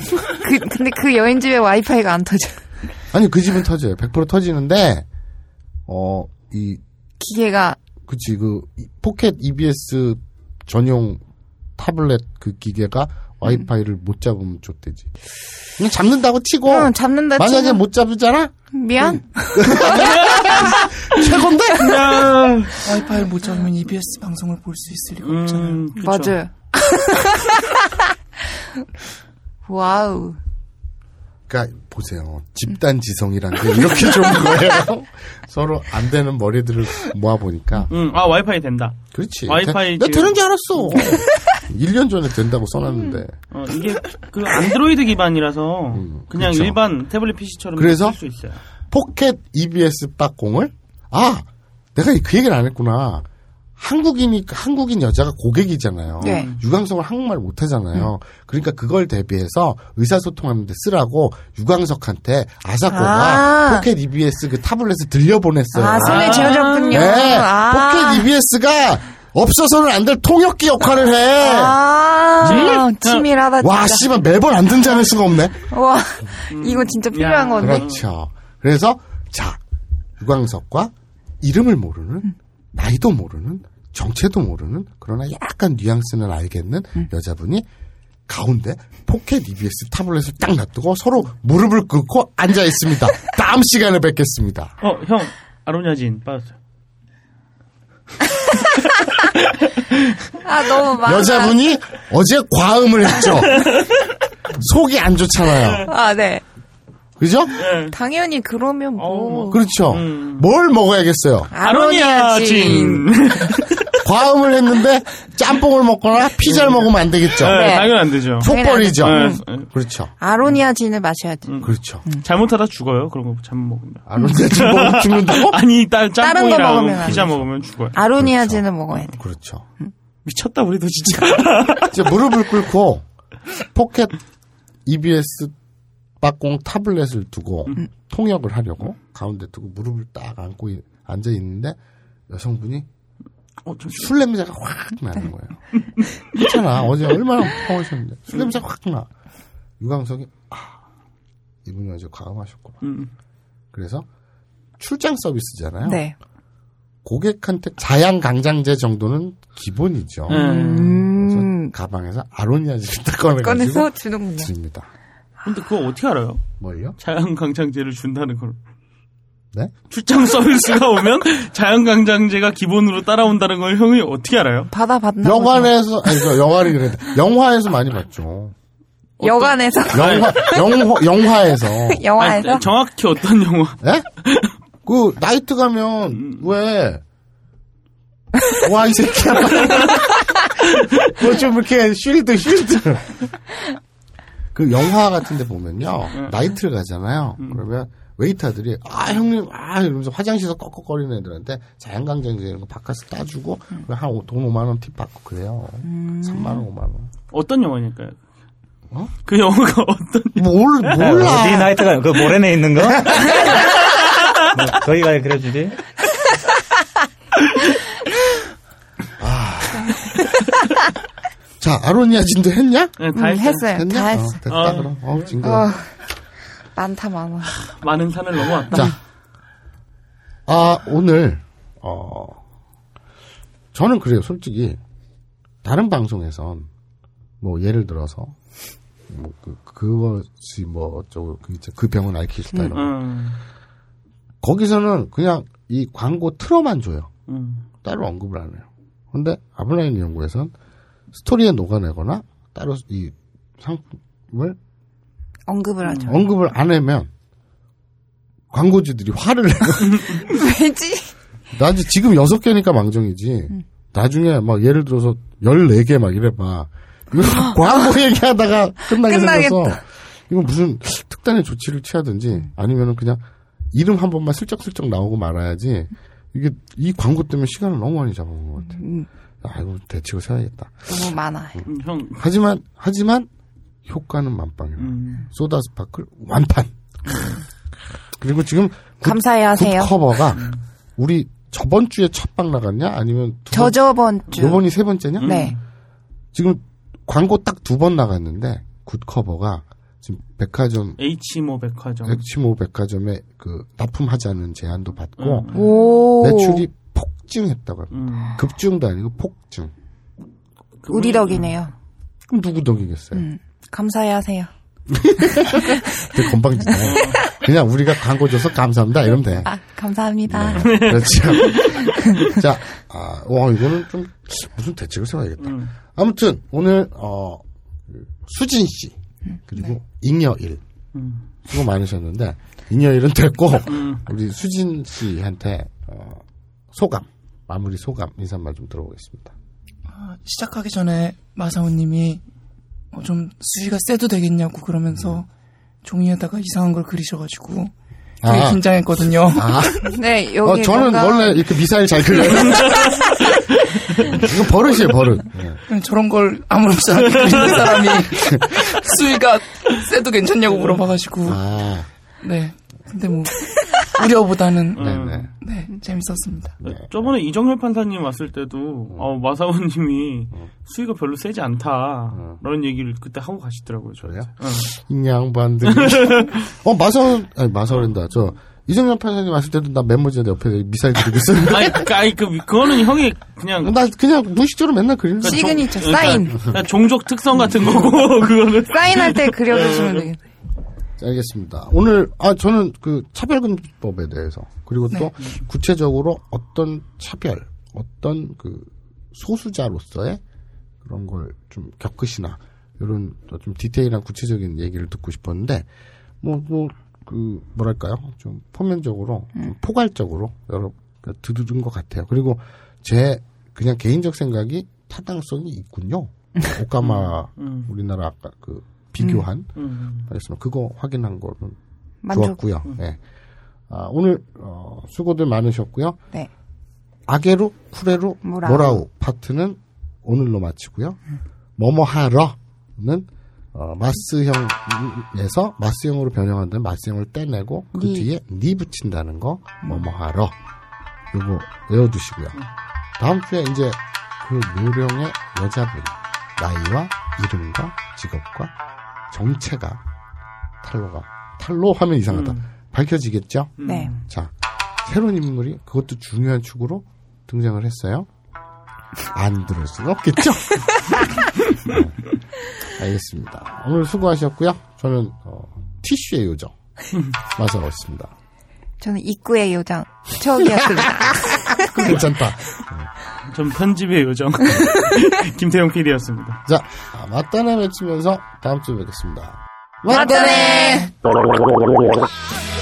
그, 근데 그 여인 집에 와이파이가 안 터져. 아니 그 집은 터져요. 100% 터지는데 어 이 기계가, 그치 그 이- 포켓 EBS 전용 타블렛 그 기계가 와이파이를 못 잡으면 좆되지. 그냥 잡는다고 치고 응, 잡는다 만약에 치면 못 잡잖아 미안? 최고인데. 그냥, 와이파이를 못 잡으면 EBS 방송을 볼 수 있을 리가 없잖아요. 음. 맞아요. 와우. 그러니까 보세요. 집단 지성이란 게 이렇게 좋은 거예요. 서로 안 되는 머리들을 모아 보니까 음, 아 와이파이 된다. 그렇지. 와이파이 나 지금- 되는 줄 알았어. 1년 전에 된다고 써놨는데. 어, 이게 그 안드로이드 기반이라서 그냥 그쵸. 일반 태블릿 PC처럼 그래서? 쓸수 있어요. 포켓 EBS 빡공을 아 내가 그 얘기를 안 했구나. 한국인이 한국인 여자가 고객이잖아요. 네. 유광석을 한국말 못하잖아요. 그러니까 그걸 대비해서 의사소통하는데 쓰라고 유광석한테 아사코가 아. 포켓 EBS 그 타블렛을 들려보냈어요. 아, 손에 쥐어졌군요. 네, 아. 포켓 EBS가 없어서는 안 될 통역기 역할을 해. 아, 치밀하다, 진짜. 와, 씨발 매번 안 등장할 수가 없네. 와, 이거 진짜 필요한 건데. 그렇죠. 그래서 자 유광석과 이름을 모르는 나이도 모르는 정체도 모르는 그러나 약간 뉘앙스는 알겠는 여자분이 가운데 포켓 EBS 타블렛을 딱 놔두고 서로 무릎을 꿇고 앉아 있습니다. 다음 시간에 뵙겠습니다. 어, 형 아로니아진 빠졌어요. 아, 너무 많아. 여자분이 어제 과음을 했죠. 속이 안 좋잖아요. 아, 네. 그죠? 당연히 그러면 뭐. 그렇죠. 음. 뭘 먹어야겠어요? 아로니아 진. 과음을 했는데 짬뽕을 먹거나 피자를 먹으면 안 되겠죠. 네, 네. 당연 안 되죠. 속벌이죠. 네. 그렇죠. 아로니아진을 마셔야 돼. 그렇죠. 잘못하다 죽어요. 그런 거 잘못 먹으면. 아로니아진 먹으면 죽는다고? 아니, 딸 다른 거 짬뽕이랑 먹으면 안 피자. 먹으면 죽어요. 아로니아진을 먹어야 돼. 그렇죠. 미쳤다 우리도 진짜. 이제 무릎을 꿇고 포켓 EBS 빡공 타블렛을 두고 통역을 하려고 가운데 두고 무릎을 딱 안고 이- 앉아 있는데 여성분이 어, 좀술 냄새가 확 나는 거예요. 그렇잖아. 어제 얼마나 파오셨는데 술 냄새가 확 나. 유광석이 아 이분이 어제 과음하셨구나. 음. 그래서 출장 서비스잖아요. 네. 고객한테 자양 강장제 정도는 기본이죠. 음. 그래서 가방에서 꺼내가지고 꺼내서 주는군요. 드립니다. 근데 그거 어떻게 알아요? 뭘요? 자연강장제를 준다는 걸. 네? 출장 서비스가 오면 자연강장제가 기본으로 따라온다는 걸 형이 어떻게 알아요? 받아 받나 영화에서 아니 그 영화를 그래 영화에서 많이 봤죠. 여관에서 영화 영화 영화에서 영화에서 아니, 정확히 어떤 영화? 예? 그 나이트 가면 왜? 와 이 새끼야. 뭐 좀 이렇게 쉴드 쉴드. 그 영화 같은 데 보면요 나이트를 가잖아요. 그러면 웨이터들이 아 형님 아 이러면서 화장실에서 꺽꺽거리는 애들한테 자양강장제 이런 거 바꿔서 따주고 한돈 5만 원 팁 받고 그래요. 3만 원 5만 원. 어떤 영화니까요? 어? 그 영화가 어떤 몰 몰라. 어디 나이트가 그 모래내 있는 거? 뭐, 거기가 그래 주지. 자 아로니아진도 했냐? 네, 다 음, 했어요. 했어요. 했냐? 다 어, 했어. 됐다 어. 그럼. 어우 징그러. 어, 많다 많아. 많은 산을 넘어왔다. 자, 아 오늘 어 저는 그래요. 솔직히 다른 방송에선 뭐 예를 들어서 뭐 그, 그것이 뭐 어쩌고 그, 그 병은 앓기 싫다 이런 거. 음, 거기서는 그냥 이 광고 틀어만 줘요. 음. 따로 언급을 안 해요. 근데 아브라인 연구에선 스토리에 녹아내거나 따로 이 상품을 언급을 하죠. 언급을 안 하면 광고주들이 화를 내요. 왜지? 나 이제 지금 여섯 개니까 망정이지. 나중에 막 예를 들어서 14개 막 이래봐. 이거 광고 얘기하다가 끝나게. 생겨서 이거 무슨 특단의 조치를 취하든지 아니면은 그냥 이름 한 번만 슬쩍슬쩍 나오고 말아야지 이게 이 광고 때문에 시간을 너무 많이 잡아먹은 것 같아. 아, 이거 대책을 세워야겠다. 너무 많아요. 음, 형, 하지만, 하지만 효과는 만빵이에요. 음. 소다 스파클 완판. 그리고 지금 굿- 감사해야 하세요. 굿 커버가 우리 저번 주에 첫 방 나갔냐? 아니면 두 번, 저저번 주. 요번이 세 번째냐? 네. 지금 광고 딱 두 번 나갔는데 굿 커버가 지금 백화점 H모 백화점. H모 백화점에 그 납품하자는 제안도 받고 음. 오. 매출이 폭증했다고 합니다. 음. 급증도 아니고 폭증. 우리 덕이네요. 그럼 누구 덕이겠어요? 음. 감사해야 하세요. 되게 건방지다. 그냥 우리가 광고 줘서 감사합니다. 이러면 돼. 아, 감사합니다. 그렇죠. 자, 아, 와, 이거는 좀 무슨 대책을 세워야겠다. 아무튼 오늘 어 수진 씨 그리고 잉여일 음. 수고 많으셨는데 인여일은 됐고 음. 우리 수진 씨한테 어, 소감 마무리 소감 인사말 좀 들어보겠습니다. 아, 시작하기 전에 마사오님이 어, 좀 수위가 세도 되겠냐고 그러면서 종이에다가 이상한 걸 그리셔가지고 되게 아. 긴장했거든요. 아, 네, 어, 여기 저는 뭔가 원래 이렇게 미사일 잘 그려요. 이거 버릇이에요 버릇. 예. 저런 걸 아무렇지 않게 그리는 사람이 수위가 세도 괜찮냐고 물어봐가지고 아, 네. 근데 뭐 우려보다는 네네. 네 재밌었습니다. 네. 저번에 이정열 판사님 왔을 때도 어, 마사오님이 수위가 별로 세지 않다라는 얘기를 그때 하고 가시더라고요. 응. 이 양반들이. 어, 마사오, 아니, 마사오랜다. 저, 이정현 판사님 왔을 때도 나 메모지에 옆에 미사일 그리고 있었는데. 아니, 그, 아니, 그, 그거는 형이 그냥. 나 그냥 무의식적으로 맨날 그리는 거야. 시그니처 종- 사인 그러니까 종족 특성 같은 거고, 그거는. 사인할 때 그려주시면 되겠네. 알겠습니다. 오늘, 아, 저는 그 차별금지법에 대해서, 그리고 또 구체적으로 어떤 차별, 어떤 그 소수자로서의 그런 걸 좀 겪으시나, 이런 좀 디테일한 구체적인 얘기를 듣고 싶었는데, 뭐, 뭐, 그, 뭐랄까요. 좀 포면적으로, 좀 포괄적으로 여러, 그 들은 것 같아요. 그리고 제 그냥 개인적 생각이 타당성이 있군요. 오카마, 음. 우리나라 아까 그 비교한 음. 말씀 그거 확인한 거는 만족. 좋았고요. 예. 아, 오늘 어, 수고들 많으셨고요. 네. 아게루 쿠레루 모라우. 모라우, 파트는 오늘로 마치고요. 뭐뭐하러는 어, 마스형에서 마스형으로 변형한다면 마스형을 떼내고 그 니. 뒤에 니 붙인다는 거 뭐뭐하러 요거 외워두시고요. 다음 주에 이제 그 묘령의 여자분 나이와 이름과 직업과 정체가 탈로가 탈로 하면 이상하다 음. 밝혀지겠죠. 네. 자 새로운 인물이 그것도 중요한 축으로 등장을 했어요. 안 들을 수는 없겠죠. 네. 알겠습니다. 오늘 수고하셨고요. 저는 어, 티슈의 요정 마사오였습니다. 저는 입구의 요정 추억이었습니다. 괜찮다. 전 편집의 요정. 김태용 PD였습니다. 자 아, 맞다네 외치면서 다음 주에 뵙겠습니다. 맞다네. 맞다네.